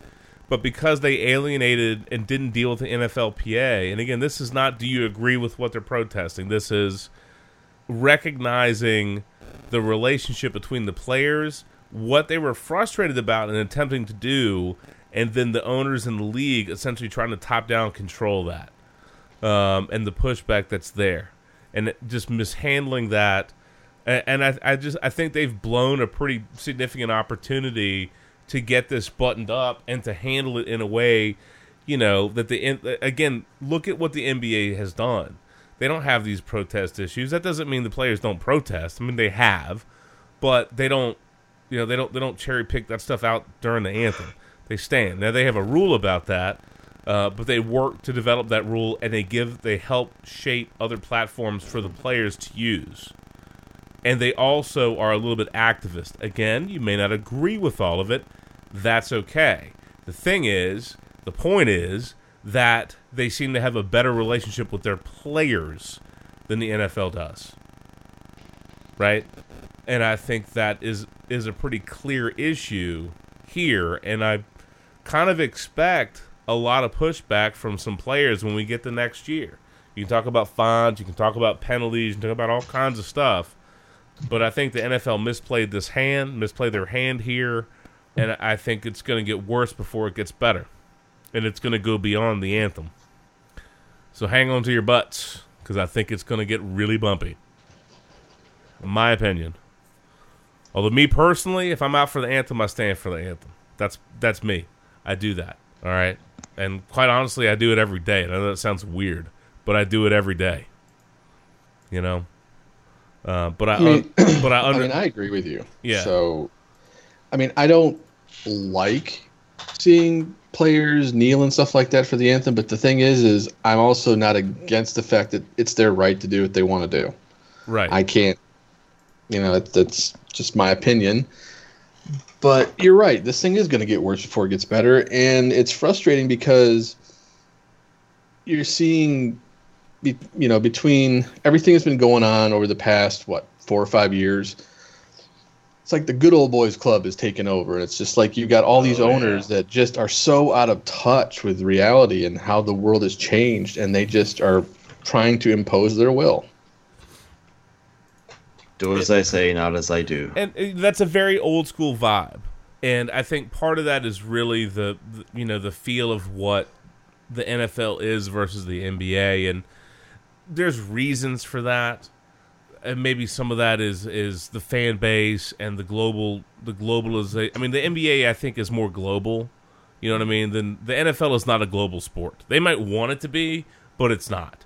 But because they alienated and didn't deal with the NFLPA, and again, this is not do you agree with what they're protesting? This is recognizing the relationship between the players, what they were frustrated about and attempting to do, and then the owners in the league essentially trying to top down control that um, and the pushback that's there, and just mishandling that. And I, I just I think they've blown a pretty significant opportunity to get this buttoned up and to handle it in a way, you know, that the again look at what the NBA has done. They don't have these protest issues. That doesn't mean the players don't protest. I mean they have, but they don't you know they don't they don't cherry pick that stuff out during the anthem. They stand now. They have a rule about that, uh, but they work to develop that rule and they give they help shape other platforms for the players to use. And they also are a little bit activist. Again, you may not agree with all of it. That's okay. The thing is, the point is that they seem to have a better relationship with their players than the NFL does. Right? and I think that is is a pretty clear issue here, and I kind of expect a lot of pushback from some players when we get the next year. You can talk about fines, you can talk about penalties, you can talk about all kinds of stuff, but I think the NFL misplayed this hand, misplayed their hand here, and I think it's going to get worse before it gets better, and it's going to go beyond the anthem. So hang on to your butts because I think it's going to get really bumpy. In my opinion. Although me personally, if I'm out for the anthem, I stand for the anthem. That's that's me. I do that. All right. And quite honestly, I do it every day. And I know that sounds weird, but I do it every day. You know. Uh, but I, I mean- un- but I, under, I mean, I agree with you. Yeah. So, I mean, I don't like seeing players kneel and stuff like that for the anthem. But the thing is, is I'm also not against the fact that it's their right to do what they want to do. right. I can't, you know, that, that's just my opinion. But you're right. This thing is going to get worse before it gets better, and it's frustrating because you're seeing, you know, between everything that's been going on over the past what four or five years. It's like the good old boys club is taking over, and it's just like you've got all these Oh, yeah. owners that just are so out of touch with reality and how the world has changed, and they just are trying to impose their will. Do as I say, not as I do. and uh, that's a very old school vibe. And i think part of that is really the, the you know the feel of what the nfl is versus the nba and there's reasons for that. And maybe some of that is is the fan base and the global the globalization i mean the nba i think is more global. You know what i mean? Than the nfl is not a global sport. They might want it to be but it's not.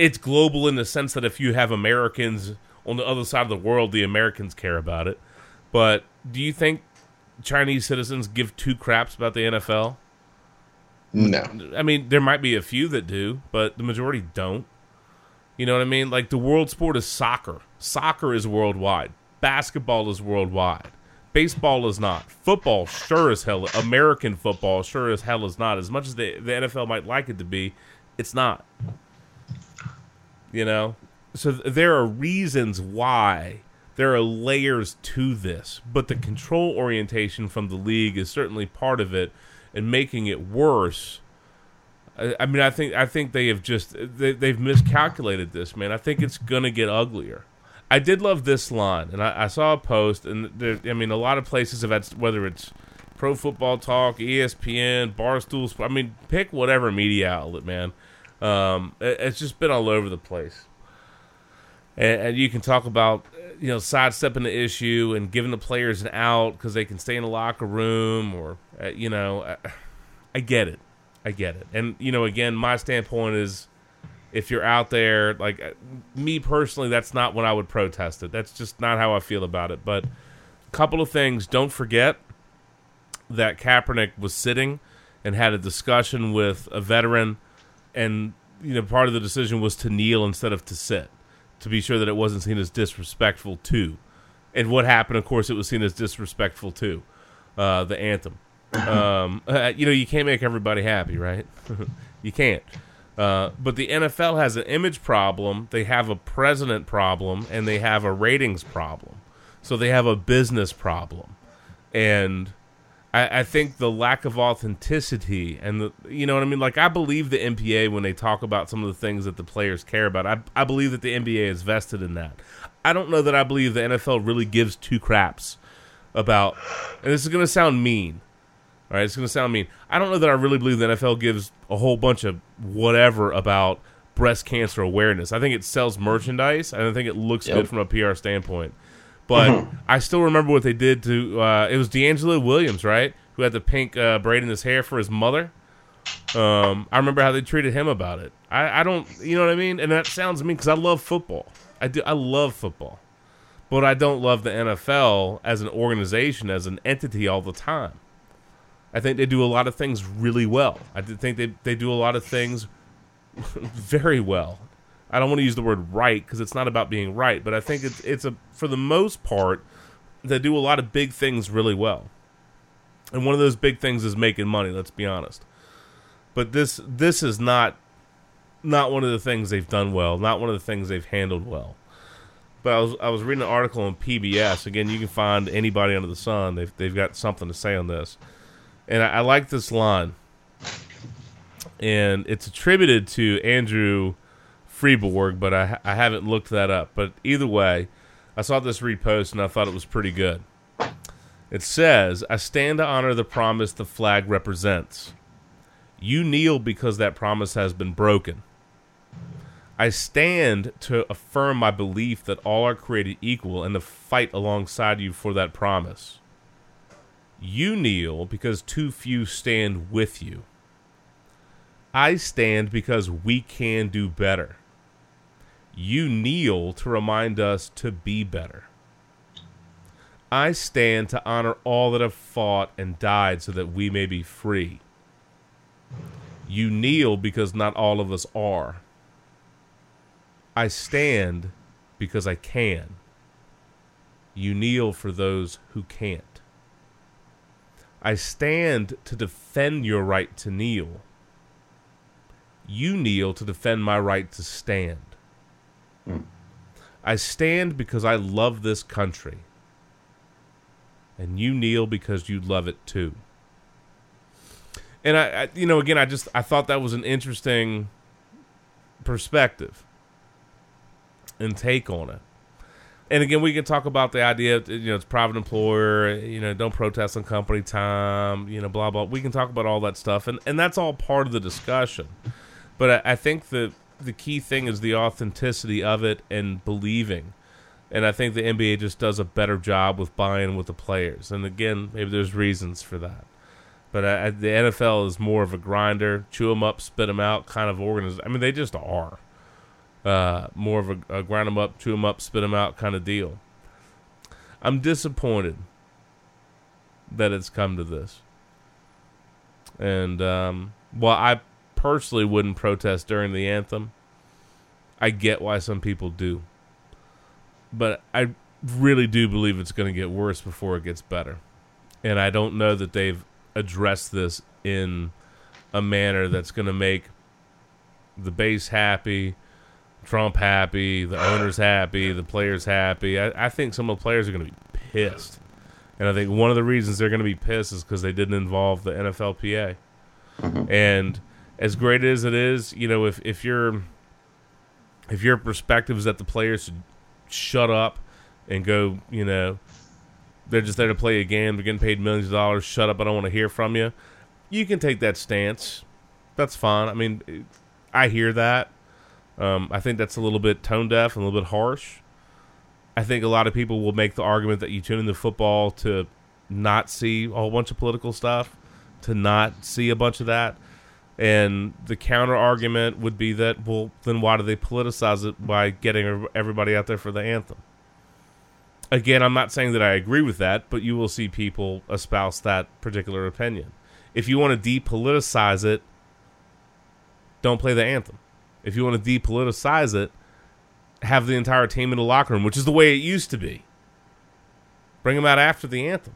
It's global in the sense that if you have Americans on the other side of the world, the Americans care about it. But do you think Chinese citizens give two craps about the NFL? No. I mean, there might be a few that do, but the majority don't. You know what I mean? Like the world sport is soccer. Soccer is worldwide. basketball is worldwide. Baseball is not. Football sure as hell. American football sure as hell is not. As much as the the NFL might like it to be, it's not. You know, so th- there are reasons why there are layers to this, but the control orientation from the league is certainly part of it, and making it worse. I, I mean, I think I think they have just they, they've miscalculated this, man. I think it's gonna get uglier. I did love this line, and I, I saw a post, and there, I mean, a lot of places have had whether it's Pro Football Talk, ESPN, Barstool. Sp- I mean, pick whatever media outlet, man. Um, it, it's just been all over the place, and, and you can talk about you know sidestepping the issue and giving the players an out because they can stay in the locker room, or uh, you know, I, I get it, I get it, and you know, again, my standpoint is if you're out there, like uh, me personally, that's not when I would protest it. That's just not how I feel about it. But a couple of things. Don't forget that Kaepernick was sitting and had a discussion with a veteran, and you know part of the decision was to kneel instead of to sit, to be sure that it wasn't seen as disrespectful to. And what happened, of course, it was seen as disrespectful to uh, the anthem. um, uh, you know, you can't make everybody happy, right? you can't. Uh, but the NFL has an image problem, they have a president problem, and they have a ratings problem. So they have a business problem. And I, I think the lack of authenticity and the you know what I mean? Like I believe the NBA when they talk about some of the things that the players care about. I I believe that the NBA is vested in that. I don't know that I believe the NFL really gives two craps about and this is gonna sound mean. All right, it's going to sound mean. I don't know that I really believe the NFL gives a whole bunch of whatever about breast cancer awareness. I think it sells merchandise, and I think it looks Yep. good from a PR standpoint. But I still remember what they did to. Uh, it was DeAngelo Williams, right, who had the pink uh, braid in his hair for his mother. Um, I remember how they treated him about it. I, I don't, you know what I mean. And that sounds mean because I love football. I do. I love football, but I don't love the NFL as an organization, as an entity, all the time. I think they do a lot of things really well. I think they they do a lot of things very well. I don't want to use the word right because it's not about being right, but I think it's it's a for the most part they do a lot of big things really well. And one of those big things is making money, let's be honest. But this this is not not one of the things they've done well, not one of the things they've handled well. But I was I was reading an article on PBS. Again, you can find anybody under the sun. They've they've got something to say on this. And I, I like this line. And it's attributed to Andrew Freeborg, but I, I haven't looked that up. But either way, I saw this repost and I thought it was pretty good. It says, I stand to honor the promise the flag represents. You kneel because that promise has been broken. I stand to affirm my belief that all are created equal and to fight alongside you for that promise. You kneel because too few stand with you. I stand because we can do better. You kneel to remind us to be better. I stand to honor all that have fought and died so that we may be free. You kneel because not all of us are. I stand because I can. You kneel for those who can't. I stand to defend your right to kneel. You kneel to defend my right to stand. I stand because I love this country. And you kneel because you love it too. And I, I you know, again, I just I thought that was an interesting perspective and take on it. And again, we can talk about the idea of, you know, it's private employer, you know, don't protest on company time, you know, blah, blah. We can talk about all that stuff. And, and that's all part of the discussion. But I, I think the, the key thing is the authenticity of it and believing. And I think the NBA just does a better job with buying with the players. And again, maybe there's reasons for that. But I, the NFL is more of a grinder, chew them up, spit them out kind of organization. I mean, they just are uh, more of a, a grind them up, chew them up, spit them out kind of deal. I'm disappointed that it's come to this. And um, while I personally wouldn't protest during the anthem, I get why some people do. But I really do believe it's going to get worse before it gets better. And I don't know that they've addressed this in a manner that's going to make the base happy, Trump happy, the owners happy, the players happy. I, I think some of the players are going to be pissed. And I think one of the reasons they're going to be pissed is because they didn't involve the NFLPA. Mm-hmm. And as great as it is, you know, if, if your if your perspective is that the players should shut up and go, you know, they're just there to play a game, they're getting paid millions of dollars, shut up, I don't want to hear from you. You can take that stance. That's fine. I mean, I hear that. Um, I think that's a little bit tone deaf and a little bit harsh. I think a lot of people will make the argument that you tune into football to not see a whole bunch of political stuff, to not see a bunch of that. And the counter argument would be that, well, then why do they politicize it by getting everybody out there for the anthem? Again, I'm not saying that I agree with that, but you will see people espouse that particular opinion. If you want to depoliticize it, don't play the anthem. If you want to depoliticize it, have the entire team in the locker room, which is the way it used to be. Bring them out after the anthem.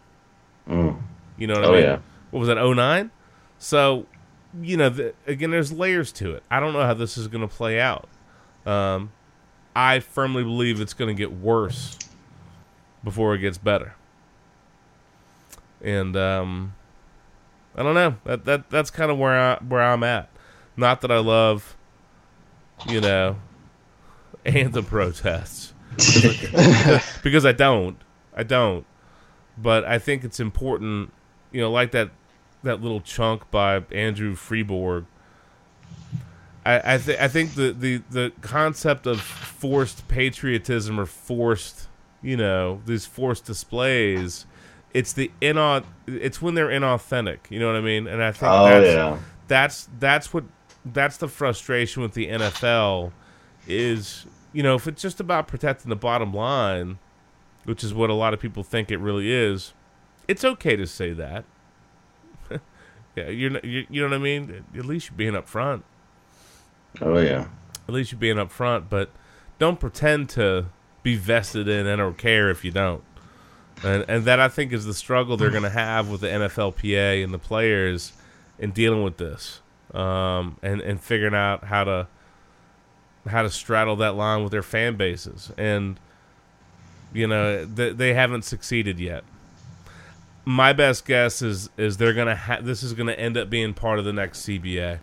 Mm. You know what Oh, I mean? yeah. What was that, 09? So, you know, the, again, there's layers to it. I don't know how this is going to play out. Um, I firmly believe it's going to get worse before it gets better. And um, I don't know. That that that's kind of where I where I'm at. Not that I love, you know, anthem protests because I don't. I don't. But I think it's important, you know, like that that little chunk by Andrew Freeborg. I I, th- I think the, the the concept of forced patriotism or forced, you know, these forced displays, it's the inau- it's when they're inauthentic. You know what I mean? And I think Oh that's, yeah. that's that's what that's the frustration with the NFL is you know if it's just about protecting the bottom line, which is what a lot of people think it really is, it's okay to say that. Yeah, you're, you you know what I mean. At least you're being upfront. Oh yeah. At least you're being upfront, but don't pretend to be vested in and don't care if you don't. And and that I think is the struggle they're going to have with the NFLPA and the players in dealing with this, um, and and figuring out how to how to straddle that line with their fan bases. And you know they, they haven't succeeded yet. My best guess is is they're gonna ha- this is gonna end up being part of the next CBA,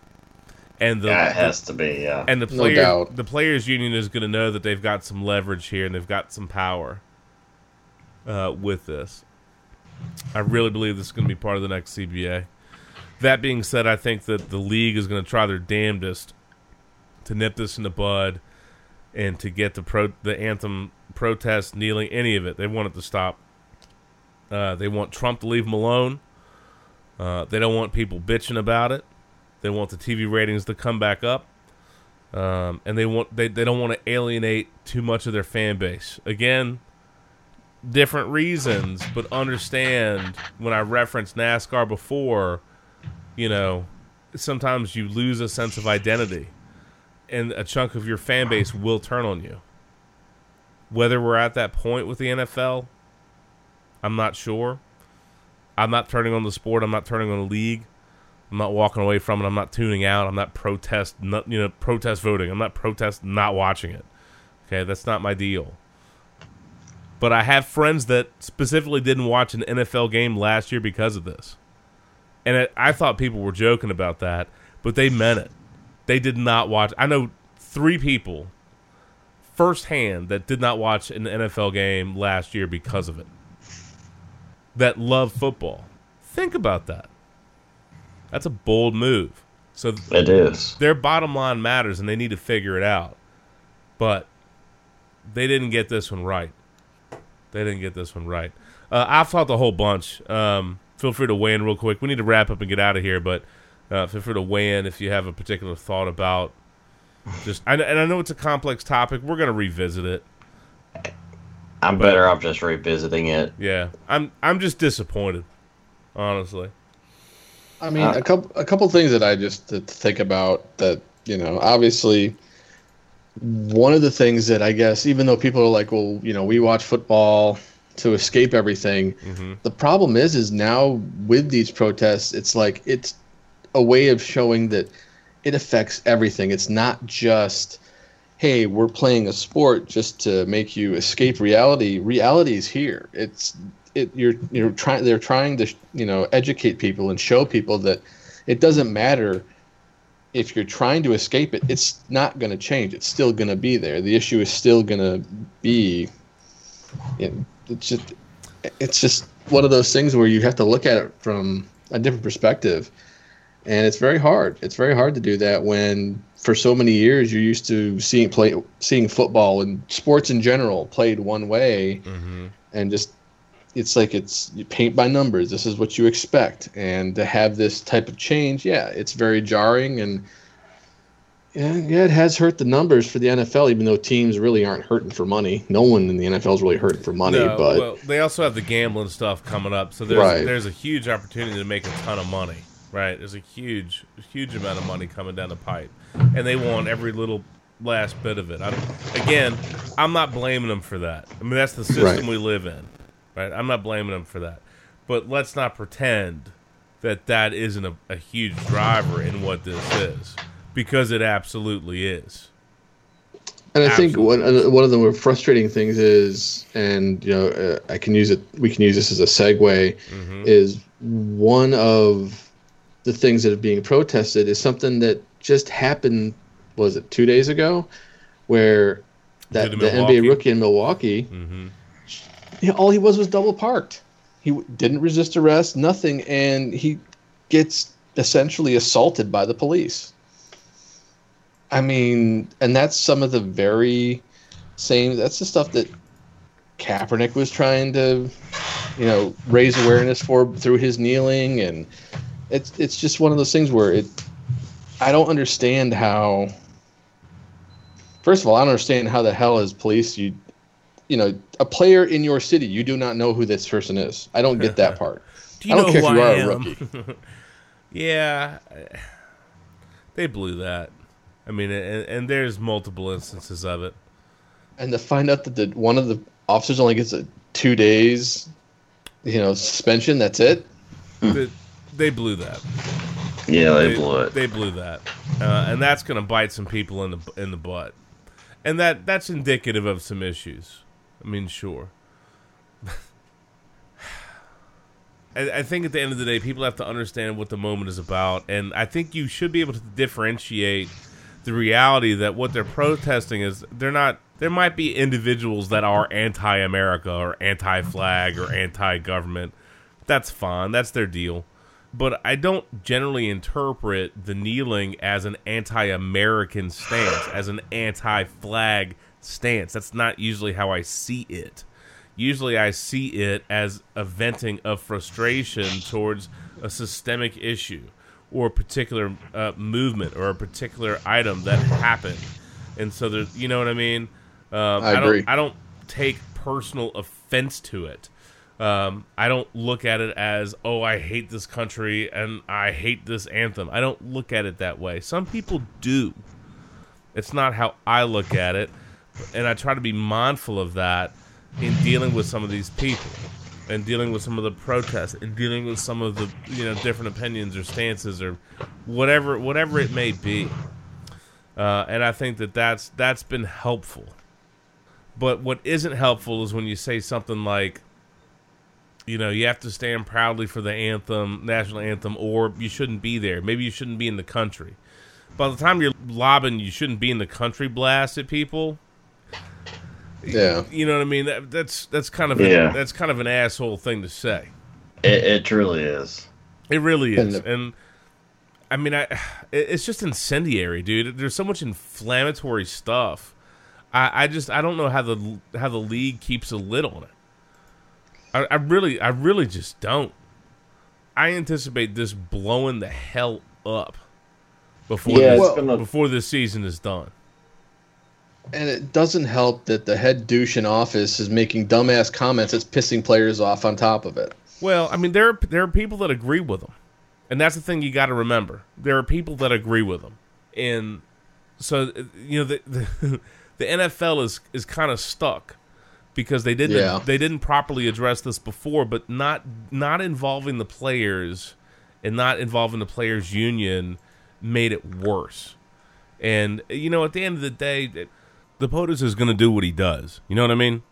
and the, yeah, it the- has to be. Yeah. and the No player, doubt. the players' union is going to know that they've got some leverage here and they've got some power uh, with this. I really believe this is going to be part of the next CBA. That being said, I think that the league is going to try their damnedest to nip this in the bud and to get the pro the anthem protest, kneeling, any of it. They want it to stop. Uh, they want Trump to leave them alone. Uh, they don't want people bitching about it. They want the TV ratings to come back up, um, and they want they, they don't want to alienate too much of their fan base. Again, different reasons, but understand when I referenced NASCAR before, you know, sometimes you lose a sense of identity, and a chunk of your fan base will turn on you. Whether we're at that point with the NFL, I'm not sure. I'm not turning on the sport. I'm not turning on the league. I'm not walking away from it. I'm not tuning out. I'm not protest, not, you know, protest voting. I'm not protest not watching it. Okay, that's not my deal. But I have friends that specifically didn't watch an NFL game last year because of this, and it, I thought people were joking about that, but they meant it. They did not watch. I know three people firsthand that did not watch an NFL game last year because of it. That love football. Think about that. That's a bold move. So It is. their bottom line matters and they need to figure it out. But they didn't get this one right. They didn't get this one right. Uh, I've talked a whole bunch. Um, feel free to weigh in real quick. We need to wrap up and get out of here, but uh, feel free to weigh in if you have a particular thought about just. I, and I know it's a complex topic. We're going to revisit it. I'm better off just revisiting it. Yeah, I'm. I'm just disappointed, honestly. I mean, Uh, a couple a couple things that I just to think about that you know, obviously, one of the things that I guess, even though people are like, well, you know, we watch football to escape everything, Mm-hmm. the problem is, is now with these protests, it's like it's a way of showing that it affects everything. It's not just, hey, we're playing a sport just to make you escape reality. Reality is here. It's it. You're you're trying. They're trying to you know educate people and show people that it doesn't matter if you're trying to escape it, it's not going to change. It's still going to be there. The issue is still going to be. Know, it's just, it's just one of those things where you have to look at it from a different perspective, and it's very hard. It's very hard to do that when, for so many years, you're used to seeing play, seeing football and sports in general played one way, Mm-hmm. and just it's like it's you paint by numbers. This is what you expect, and to have this type of change, yeah, it's very jarring, and yeah, yeah, it has hurt the numbers for the NFL. Even though teams really aren't hurting for money, no one in the NFL is really hurting for money. No, but well, they also have the gambling stuff coming up, so there's Right. there's a huge opportunity to make a ton of money. Right? There's a huge huge amount of money coming down the pipe, and they want every little last bit of it. I'm, again, I'm not blaming them for that. I mean, that's the system Right. we live in. Right? I'm not blaming them for that, but let's not pretend that that isn't a, a huge driver in what this is, because it absolutely is. And I think one one of the more frustrating things is, and you know, uh, I can use it. We can use this as a segue. Is one of the things that are being protested is something that just happened. Was it two days ago, where that the? NBA rookie in Milwaukee, hmm you know, all he was was double parked. He w- didn't resist arrest, nothing, and he gets essentially assaulted by the police. I mean, and that's some of the very same. That's the stuff that Kaepernick was trying to, you know, raise awareness for through his kneeling, and it's it's just one of those things where it. I don't understand how. First of all, I don't understand how the hell as police you you know, a player in your city, you do not know who this person is. I don't get that part. Do you I don't know care if you I are a rookie. yeah, they blew that. I mean, and, and there's multiple instances of it. And to find out that the, one of the officers only gets a two days, you know, suspension. That's it. They, they blew that. Yeah, they blew it. They blew that, uh, and that's going to bite some people in the in the butt, and that that's indicative of some issues. I mean, sure. I, I think at the end of the day, people have to understand what the moment is about, and I think you should be able to differentiate the reality that what they're protesting is they're not. There might be individuals that are anti-America or anti-flag or anti-government. That's fine. That's their deal. But I don't generally interpret the kneeling as an anti-American stance, as an anti-flag stance. That's not usually how I see it. Usually I see it as a venting of frustration towards a systemic issue or a particular uh, movement or a particular item that happened. And so there's, you know what I mean? Um, I agree. Don't, I don't take personal offense to it. Um, I don't look at it as, oh, I hate this country and I hate this anthem. I don't look at it that way. Some people do. It's not how I look at it. And I try to be mindful of that in dealing with some of these people and dealing with some of the protests and dealing with some of the you know different opinions or stances or whatever whatever it may be uh, and I think that that's that's been helpful but what isn't helpful is when you say something like you know you have to stand proudly for the anthem national anthem or you shouldn't be there maybe you shouldn't be in the country by the time you're lobbing you shouldn't be in the country blast at people Yeah. you know what I mean? That, that's that's kind of Yeah. a, that's kind of an asshole thing to say. It, it truly is. It really And is, the- and I mean, I it's just incendiary, dude. There's so much inflammatory stuff. I, I just I don't know how the how the league keeps a lid on it. I, I really I really just don't. I anticipate this blowing the hell up before Yeah, this, gonna- before this season is done. And it doesn't help that the head douche in office is making dumbass comments that's pissing players off on top of it. Well, I mean, there are, there are people that agree with him, and that's the thing you got to remember. There are people that agree with him, and so you know the the, the NFL is is kind of stuck because they didn't Yeah. they didn't properly address this before, but not not involving the players and not involving the players union made it worse. And you know, at the end of the day, the POTUS is going to do what he does. You know what I mean?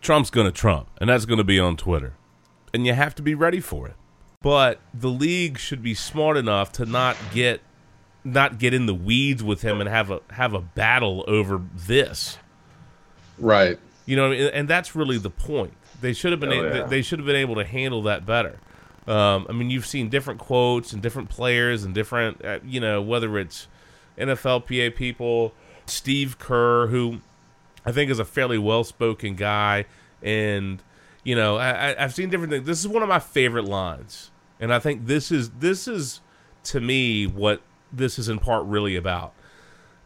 Trump's going to Trump, and that's going to be on Twitter, and you have to be ready for it. But the league should be smart enough to not get not get in the weeds with him and have a have a battle over this. Right. You know, I mean? and that's really the point. They should have been Oh, a- yeah. they should have been able to handle that better. Um, I mean, you've seen different quotes and different players and different, uh, you know, whether it's NFLPA people, Steve Kerr, who I think is a fairly well spoken guy, and you know, I, I, I've seen different things. This is one of my favorite lines, and I think this is this is to me what this is in part really about.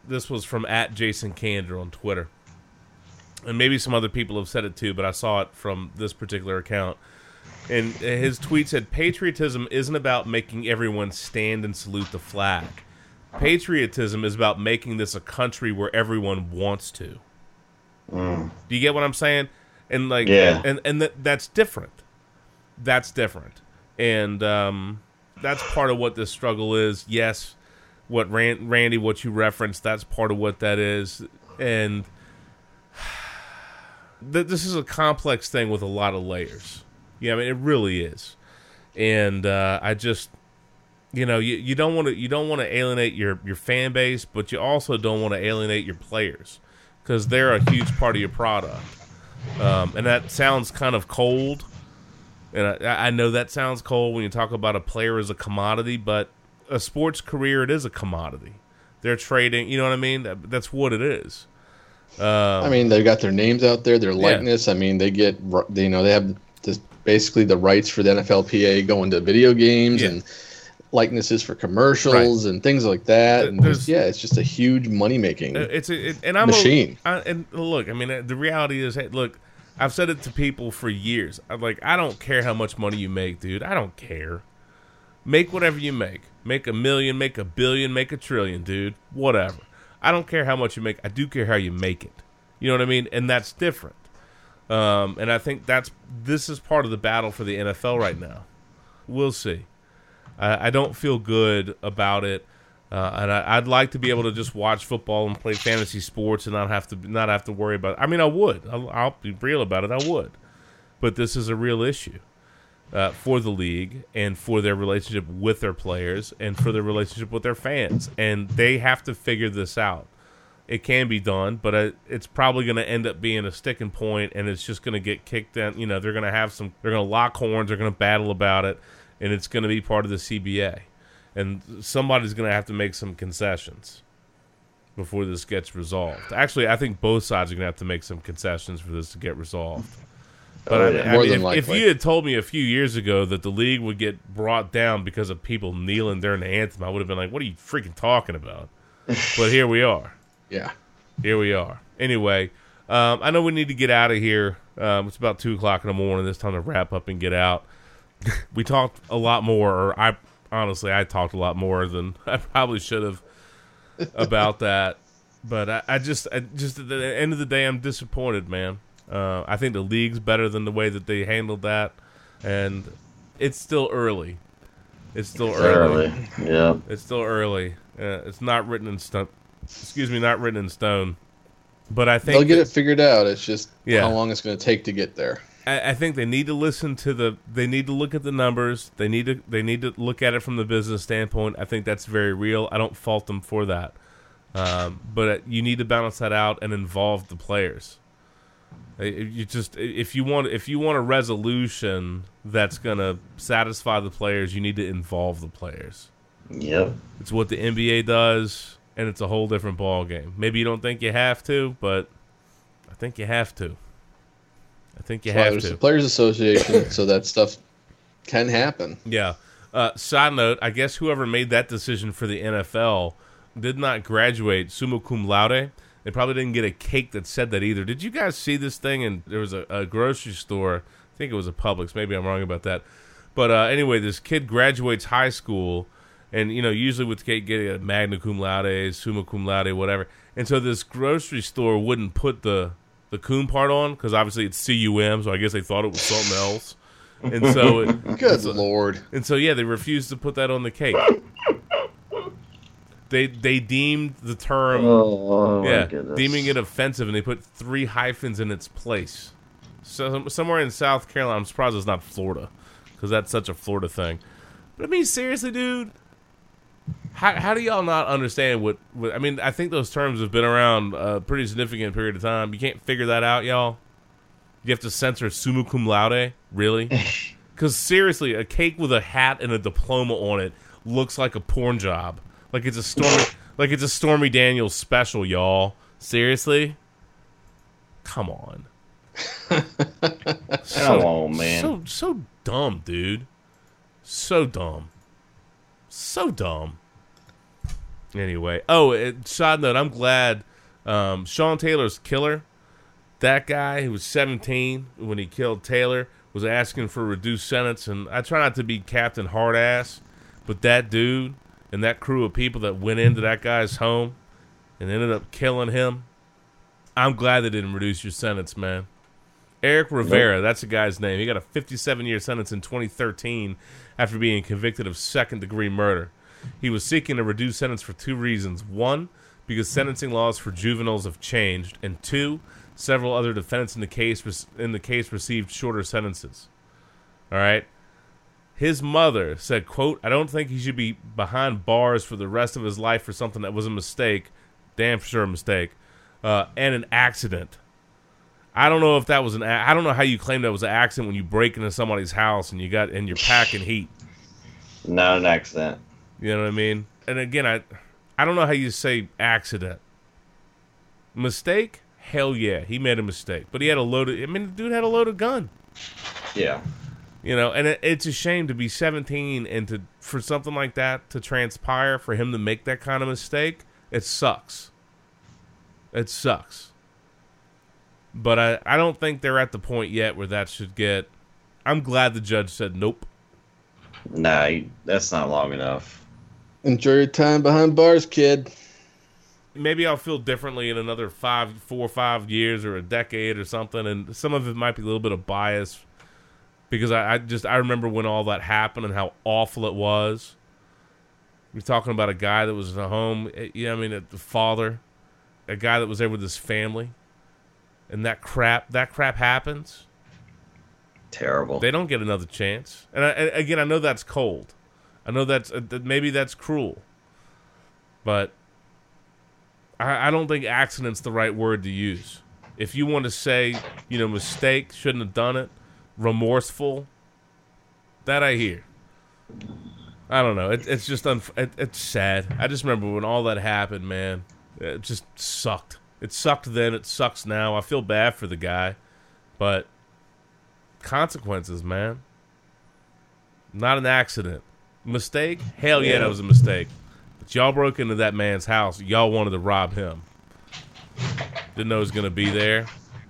This was from at Jason Kander on Twitter and maybe some other people have said it too, but I saw it from this particular account. And his tweet said, Patriotism isn't about making everyone stand and salute the flag. Patriotism is about making this a country where everyone wants to. Do you get what I'm saying? And like, Yeah. and and that that's different. That's different, and um, that's part of what this struggle is. Yes, what Ran- Randy, what you referenced, that's part of what that is, and th- this is a complex thing with a lot of layers. Yeah, I mean it really is, and uh, I just, you know, you, you don't want to you don't want to alienate your your fan base, but you also don't want to alienate your players because they're a huge part of your product. Um, and that sounds kind of cold, and I, I know that sounds cold when you talk about a player as a commodity, but a sports career it is a commodity. They're trading, you know what I mean? That, that's what it is. Um, I mean, they've got their names out there, their likeness. I mean, they get, you know, they have this, basically the rights for the NFLPA going to video games Yeah. and likenesses for commercials and things like that. And There's- yeah, it's just a huge money making. It's a, it, and I'm Machine. A, I, and look, I mean, the reality is, hey, look, I've said it to people for years. I'm like, I don't care how much money you make, dude. I don't care. Make whatever you make. Make a million, make a billion, make a trillion, dude. Whatever. I don't care how much you make. I do care how you make it. You know what I mean? And that's different. Um, and I think that's this is part of the battle for the NFL right now. We'll see. I, I don't feel good about it, uh, and I, I'd like to be able to just watch football and play fantasy sports and not have to not have to worry about. I mean, I would. I'll, I'll be real about it. I would, but this is a real issue uh, for the league and for their relationship with their players and for their relationship with their fans, and they have to figure this out. It can be done, but uh, it's probably going to end up being a sticking point, and it's just going to get kicked down. You know, they're going to have some. They're going to lock horns. They're going to battle about it, and it's going to be part of the CBA, and somebody's going to have to make some concessions before this gets resolved. Actually, I think both sides are going to have to make some concessions for this to get resolved. But Oh, I, yeah. I More mean, if, if you had told me a few years ago that the league would get brought down because of people kneeling during the anthem, I would have been like, "What are you freaking talking about?" but here we are. yeah. Here we are. Anyway, um, I know we need to get out of here. Um, it's about two o'clock in the morning. It's time to wrap up and get out. we talked a lot more, or I honestly, I talked a lot more than I probably should have about that. But I, I just, I just at the end of the day, I'm disappointed, man. Uh, I think the league's better than the way that they handled that, and it's still early. It's still early. Early. Yeah. It's still early. Uh, it's not written in stone. Excuse me, not written in stone. But I think They'll get that- it figured out. It's just Yeah. how long it's going to take to get there. I, I think they need to listen to the. They need to look at the numbers. They need to. They need to look at it from the business standpoint. I think that's very real. I don't fault them for that. Um, but you need to balance that out and involve the players. You just if you want if you want a resolution that's gonna satisfy the players, you need to involve the players. Yep. It's what the NBA does, and it's a whole different ball game. Maybe you don't think you have to, but I think you have to. I think you have there's to. the Players Association, so that stuff can happen. Yeah. Uh, side note: I guess whoever made that decision for the NFL did not graduate summa cum laude. They probably didn't get a cake that said that either. Did you guys see this thing? And there was a, a grocery store. I think it was a Publix. Maybe I'm wrong about that. But uh, anyway, this kid graduates high school, and you know usually with cake getting a magna cum laude, summa cum laude, whatever. And so this grocery store wouldn't put the the cum part on because obviously it's cum, so I guess they thought it was something else. And so it, Good lord. and so yeah, they refused to put that on the cake. They they deemed the term Oh, oh my yeah, deeming it offensive, and they put three hyphens in its place. So somewhere in South Carolina, I'm surprised it's not Florida, because that's such a Florida thing. But I mean, seriously, dude, how how do y'all not understand what? what I mean, I think those terms have been around a pretty significant period of time. You can't figure that out, y'all. You have to censor summa cum laude, really? Because seriously, a cake with a hat and a diploma on it looks like a porn job. Like it's a stormy, like it's a Stormy Daniels special, y'all. Seriously, come on. Come on, man. So so dumb, dude. So dumb. So dumb. Anyway, oh, it, side note, I'm glad um, Sean Taylor's killer. That guy who was 17 when he killed Taylor was asking for a reduced sentence, and I try not to be Captain Hardass, but that dude and that crew of people that went into that guy's home and ended up killing him. I'm glad they didn't reduce your sentence, man. Eric Rivera, that's the guy's name. He got a 57 year sentence in 2013 after being convicted of second degree murder. He was seeking a reduced sentence for two reasons. One, because sentencing laws for juveniles have changed, and two, several other defendants in the case in the case received shorter sentences. All right. His mother said, "quote I don't think he should be behind bars for the rest of his life for something that was a mistake, damn sure a mistake, uh, and an accident." I don't know if that was an. I don't know how you claim that was an accident when you break into somebody's house and you got and you're packing heat. Not an accident. You know what I mean? And again, I I don't know how you say accident. Mistake? Hell yeah, he made a mistake. But he had a loaded. I mean, the dude had a loaded gun. Yeah. You know, and it, it's a shame to be 17 and to for something like that to transpire for him to make that kind of mistake. It sucks. It sucks. But I, I don't think they're at the point yet where that should get. I'm glad the judge said nope. Nah, that's not long enough. Enjoy your time behind bars, kid. maybe I'll feel differently in another five, four or five years or a decade or something. And some of it might be a little bit of bias because I, I just I remember when all that happened and how awful it was. You're talking about a guy that was at home. eh, Yeah, I mean, the father, a guy that was there with his family, and that crap that crap happens. Terrible. They don't get another chance. And, I, again, I know that's cold. I know that's uh, maybe that's cruel, but I, I don't think accident's the right word to use. If you want to say, you know, mistake, shouldn't have done it, remorseful, that I hear. I don't know. It, it's just unf- it, it's sad. I just remember when all that happened, man. It just sucked. It sucked then. It sucks now. I feel bad for the guy, but consequences, man. Not an accident. Mistake? Hell yeah, that was a mistake. But y'all broke into that man's house. Y'all wanted to rob him. Didn't know he was going to be there.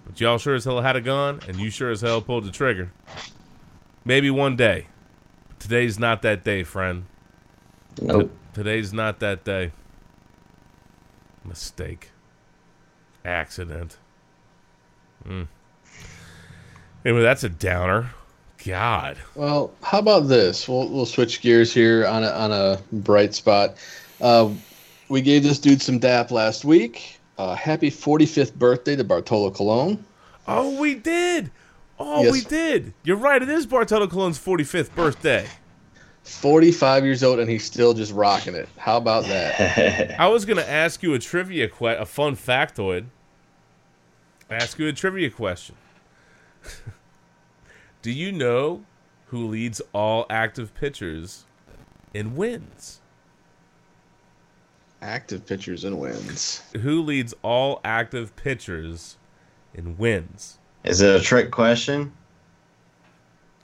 But y'all sure as hell had a gun, and you sure as hell pulled the trigger. Maybe one day. But today's not that day, friend. Nope. Today's not that day. Mistake. Accident. Mm. Anyway, that's a downer. God. Well, how about this? We'll we'll switch gears here on a on a bright spot. Uh, we gave this dude some dap last week. Uh, happy 45th birthday to Bartolo Colon. Oh, we did. Oh, Yes. we did. You're right. It is Bartolo Colon's 45th birthday. 45 years old and he's still just rocking it. How about that? I was going to ask you a trivia que- a fun factoid. Ask you a trivia question. Do you know who leads all active pitchers in wins? Active pitchers and wins. Who leads all active pitchers in wins? Is it a trick question?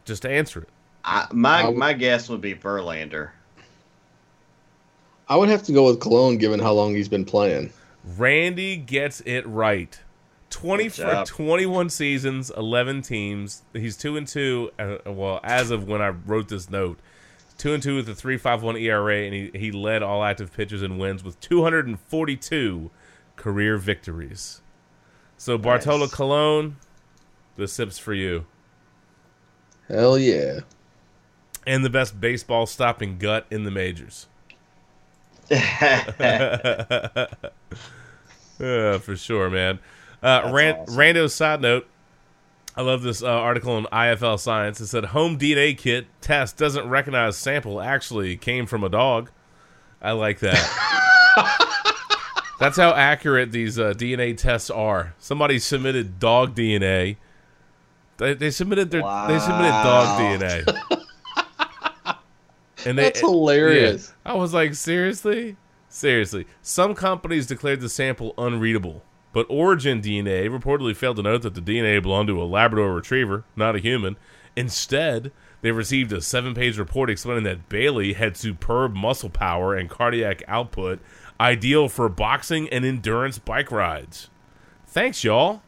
Just answer it. I, my I would- my guess would be Verlander. I would have to go with Colon given how long he's been playing. Randy gets it right. Twenty for twenty-one seasons, eleven teams. He's two and two. Uh, well, as of when I wrote this note, two and two with a three five one ERA, and he, he led all active pitchers in wins with 242 career victories. So Bartolo Nice. Colon, the sips for you, Hell yeah. and the best baseball stopping gut in the majors. Yeah, for sure, man. Uh, Ran- awesome. Rando side note. I love this uh, article on IFL Science. It said home DNA kit test doesn't recognize sample actually came from a dog. I like that. That's how accurate these uh, DNA tests are. Somebody submitted dog DNA. They, they submitted their they submitted dog DNA. And they, That's hilarious. yeah. I was like, seriously? Seriously. Some companies declared the sample unreadable, but Origin DNA reportedly failed to note that the DNA belonged to a Labrador retriever, not a human. Instead, they received a seven page report explaining that Bailey had superb muscle power and cardiac output, ideal for boxing and endurance bike rides. Thanks, y'all.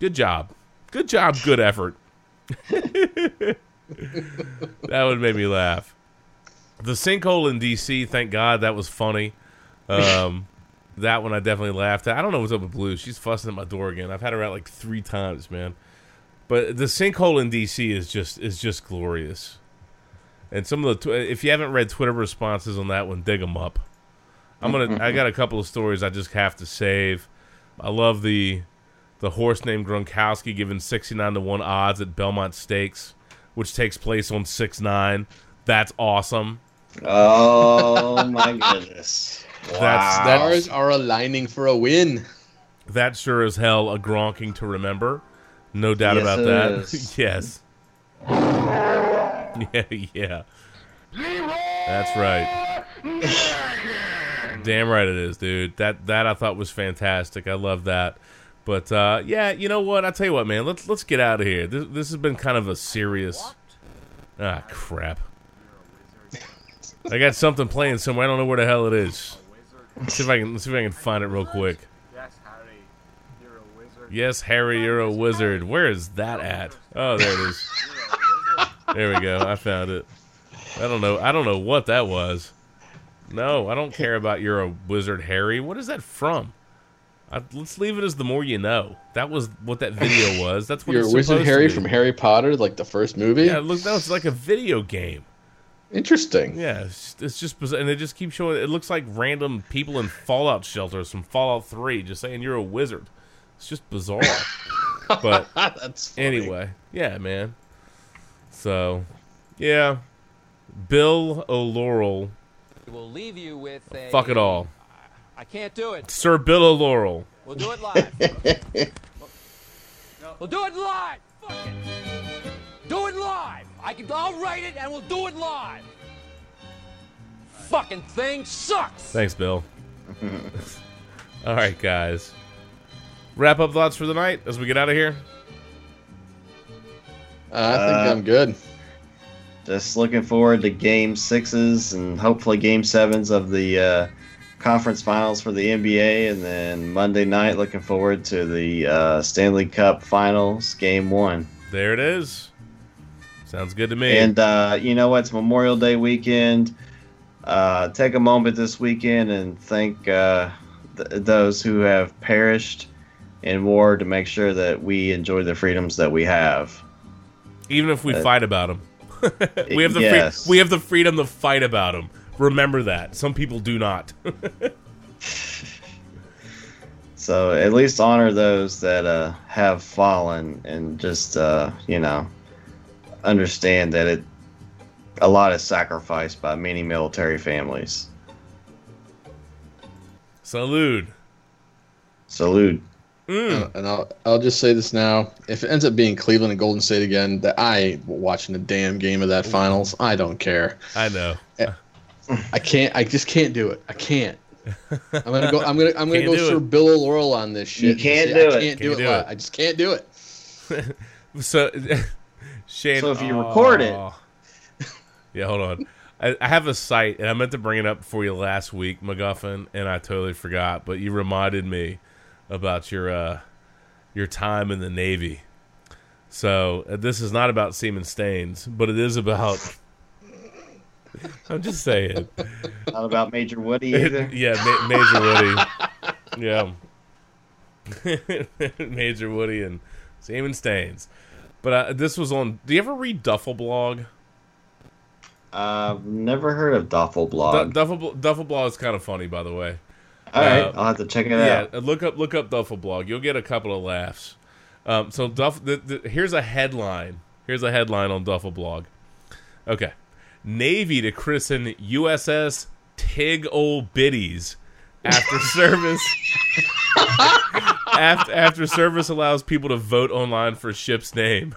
Good job. Good job, good effort. that would make me laugh. The sinkhole in DC, thank God that was funny. Um, that one I definitely laughed at. I don't know what's up with Blue. She's fussing at my door again. I've had her out like three times, man. But the sinkhole in DC is just is just glorious. And some of the if you haven't read Twitter responses on that one, dig them up. I'm gonna. I got a couple of stories I just have to save. I love the the horse named Gronkowski given 69 to 1 odds at Belmont Stakes, which takes place on 6 9. That's awesome. oh my goodness! That's- Wow. Stars are aligning for a win. That sure as hell a Gronking to remember. No doubt Yes, about it that. is. yes. Yeah, yeah. That's right. Damn right it is, dude. That that I thought was fantastic. I love that. But uh, yeah, you know what? I tell you what, man. Let's let's get out of here. This this has been kind of a serious. Ah, crap. I got something playing somewhere. I don't know where the hell it is. Let's see if I can let's see if I can find it real quick. Yes, Harry, you're a wizard. Yes, Harry, you're a wizard. Where is that at? Oh, there it is. There we go. I found it. I don't know. I don't know what that was. No, I don't care about you're a wizard, Harry. What is that from? I, let's leave it as the more you know. That was what that video was. That's what You're it's Wizard Harry from Harry Potter, like the first movie. Yeah, look, that was like a video game. Interesting. Yeah, it's, it's just bizarre. and they just keep showing. It looks like random people in Fallout shelters from Fallout Three just saying you're a wizard. It's just bizarre. but That's funny. Anyway, yeah, man. So, yeah, Bill O'Reilly, We'll leave you with a. fuck it all, I can't do it. Sir Bill O'Reilly. We'll do it live. we'll do it live. Fuck it. Do it live. I can. I'll write it and we'll do it live. Fucking thing sucks. Thanks, Bill. all right, guys. Wrap up thoughts for the night as we get out of here. Uh, I think Uh, I'm good. Just looking forward to game sixes and hopefully game sevens of the uh, conference finals for the NBA. And then Monday night, looking forward to the uh, Stanley Cup finals, game one. There it is. Sounds good to me. And uh, you know what? It's Memorial Day weekend. Uh, take a moment this weekend and thank uh, th- those who have perished in war to make sure that we enjoy the freedoms that we have. Even if we uh, fight about them, we have the yes. free- we have the freedom to fight about them. Remember that. Some people do not. So at least honor those that uh, have fallen and just uh, you know understand that it a lot is sacrificed by many military families. Salute. Salute. Mm. And I'll I'll just say this now: if it ends up being Cleveland and Golden State again, that I ain't watching a damn game of that finals. I don't care. I know. I can't. I just can't do it. I can't. I'm gonna go. I'm gonna. I'm gonna Can't go Sir it. Bill O'Reilly on this shit. You can't say, do I it. Can't do Can't it. do live. it. I just can't do it. So, Shane. So if you record it- yeah, hold on. I, I have a site, and I meant to bring it up for you last week, MacGuffin, and I totally forgot. But you reminded me about your uh, your time in the Navy. So uh, this is not about semen stains, but it is about I'm just saying. Not about Major Woody either. yeah, Ma- Major Woody. Yeah. Major Woody and Seaman Stains. But uh, this was on. Do you ever read Duffel Blog? I've never heard of Duffel Du- Blog. Duffel Duffel Blog is kind of funny, by the way. All right, uh, I'll have to check it Yeah, out. uh, look up look up Duffel Blog. You'll get a couple of laughs. Um, so Duff, the, the, here's a headline. Here's a headline on Duffel Blog. Okay, Navy to christen USS Tig Old Biddies after service. after after service allows people to vote online for ship's name.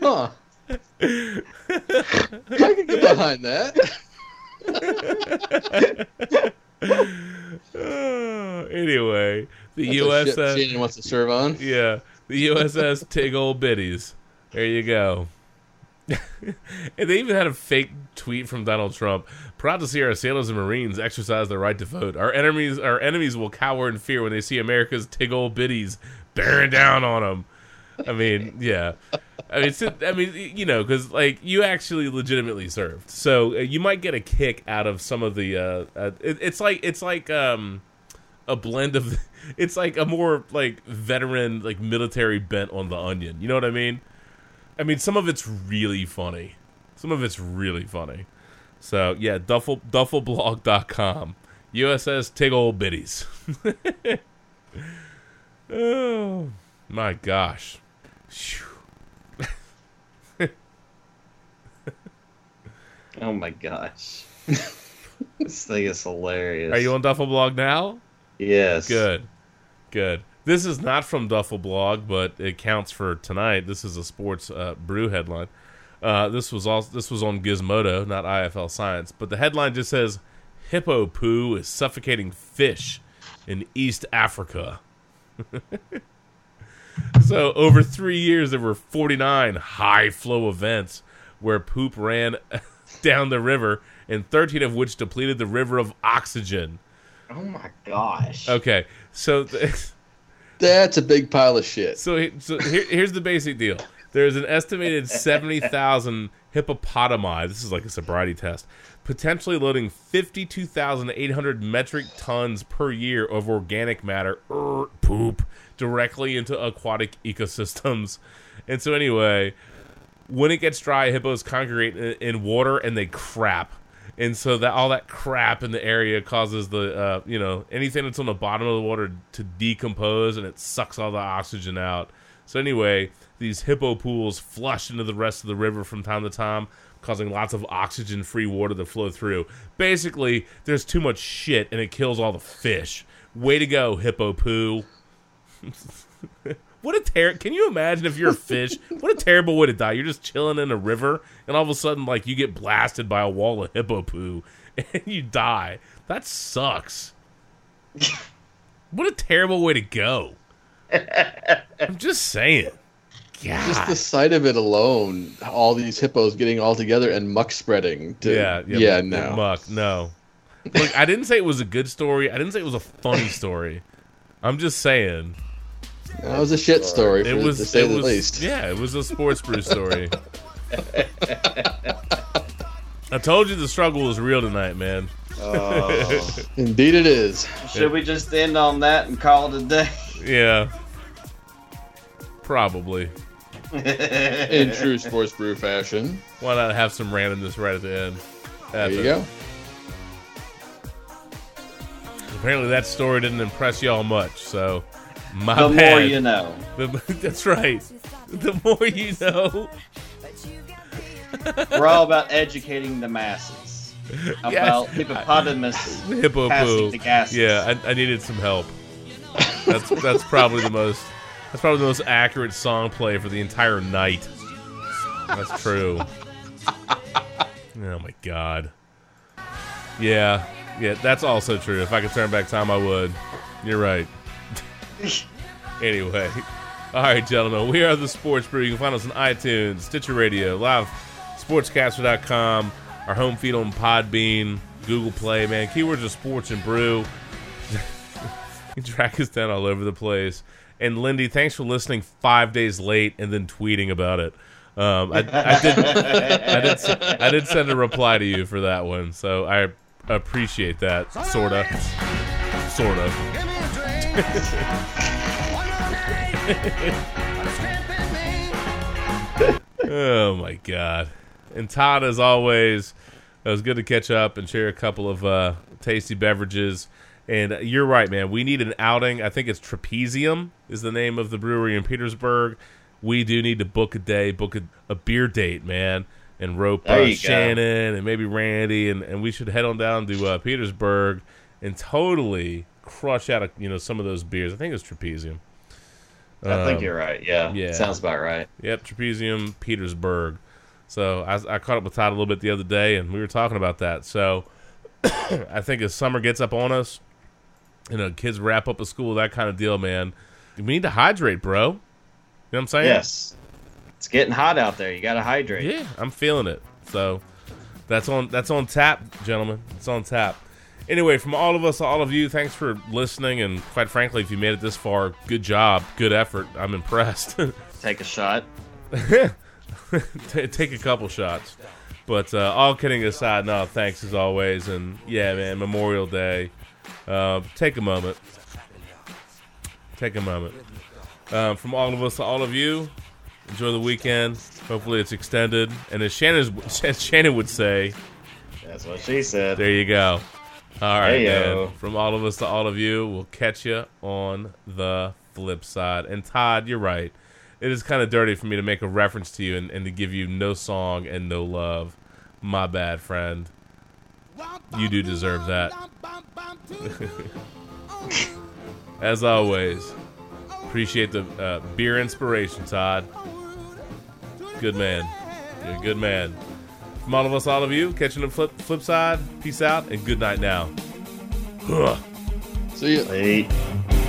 Huh. I can get behind that. Uh, anyway, the That's USS. Shannon wants to serve on. Yeah, the USS Tig Old Biddies. There you go. and they even had a fake tweet from Donald Trump. Proud to see our sailors and Marines exercise their right to vote. Our enemies, our enemies will cower in fear when they see America's Tig Old Biddies bearing down on them. I mean, yeah. I mean, I mean, you know, because like you actually legitimately served, so uh, you might get a kick out of some of the. Uh, uh, it, it's like it's like um, a blend of it's like a more like veteran like military bent on the onion you know what i mean i mean some of it's really funny some of it's really funny so yeah duffel duffelblog.com uss tig old biddies oh my gosh Oh my gosh. this thing is hilarious. are you on duffel blog now Yes. Good. Good. This is not from Duffel Blog, but it counts for tonight. This is a sports uh, brew headline. Uh, this was also this was on Gizmodo, not IFL Science, but the headline just says "Hippo poo is suffocating fish in East Africa." so over three years, there were 49 high flow events where poop ran down the river, and 13 of which depleted the river of oxygen. Oh my gosh. Okay, so. Th- That's a big pile of shit. So, so here, here's the basic deal. There's an estimated 70,000 hippopotami. This is like a sobriety test. Potentially loading 52,800 metric tons per year of organic matter, er, poop, directly into aquatic ecosystems. And so, anyway, when it gets dry, hippos congregate in, in water and they crap. And so that all that crap in the area causes the uh, you know anything that's on the bottom of the water to decompose and it sucks all the oxygen out. So anyway, these hippo pools flush into the rest of the river from time to time, causing lots of oxygen-free water to flow through. Basically, there's too much shit and it kills all the fish. Way to go, hippo poo. What a ter- Can you imagine if you're a fish? what a terrible way to die. You're just chilling in a river, and all of a sudden, like you get blasted by a wall of hippo poo, and you die. That sucks. what a terrible way to go. I'm just saying. God. Just the sight of it alone, all these hippos getting all together and muck spreading. To, yeah, yeah, yeah, m- no. muck, no. Look, I didn't say it was a good story. I didn't say it was a funny story. I'm just saying That was a shit story, for, it was. to say it the was least. yeah, it was a sports brew story. I told you the struggle was real tonight, man. Oh. Indeed, it is. Should we just end on that and call it a day? Yeah, probably. In true sports brew fashion. Why not have some randomness right at the end? There you go. Apparently, that story didn't impress y'all much, so my the bad. more you know. The- that's right. The more you know. We're all about educating the masses about hippopotamus Hippo passing the gases. Yeah, I, I needed some help. That's that's probably the most that's probably the most accurate song play for the entire night. That's true. Oh my god. Yeah, yeah, that's also true. If I could turn back time, I would. You're right. anyway, all right, gentlemen, we are the Sports Brew. You can find us on iTunes, Stitcher Radio, Live, Sportscaster.com, our home feed on Podbean, Google Play. Man, keywords are sports and brew. you track us down all over the place. And Lindy, thanks for listening five days late and then tweeting about it. Um, I, I did, I did, I did send a reply to you for that one, so I appreciate that. Sorta, sorta. Oh my god! And Todd, as always, it was good to catch up and share a couple of uh, tasty beverages. And you're right, man. We need an outing. I think it's Trapezium is the name of the brewery in Petersburg. We do need to book a day, book a, a beer date, man, and rope uh, you go. Shannon and maybe Randy, and, and we should head on down to uh, Petersburg and totally crush out, of you know, some of those beers. I think it's Trapezium. I think Um, you're right. Yeah. yeah. Sounds about right. Yep, Trapezium, Petersburg. So I, I caught up with Todd a little bit the other day, and we were talking about that. So I think as summer gets up on us, you know, kids wrap up of school, that kind of deal, man. We need to hydrate, bro. You know what I'm saying? Yes. It's getting hot out there. You got to hydrate. Yeah, I'm feeling it. So that's on that's on tap, gentlemen. It's on tap. Anyway, from all of us, all of you, thanks for listening, and quite frankly, if you made it this far, good job, good effort. I'm impressed. Take a shot. Take a couple shots. But uh, all kidding aside, no, thanks as always. And yeah, man, Memorial Day. Uh, take a moment. Take a moment. Um, from all of us to all of you, enjoy the weekend. Hopefully it's extended. And as Shannon, as Shannon would say, That's what she said. there you go. All right, Heyo. man. From all of us to all of you, we'll catch you on the flip side. And Todd, you're right. It is kind of dirty for me to make a reference to you and, and to give you no song and no love. My bad, friend. You do deserve that. As always, appreciate the uh, beer inspiration, Todd. Good man. You're a good man. From all of us, all of you, catching the flip, flip side. Peace out and good night now. Ugh. See you. Eight.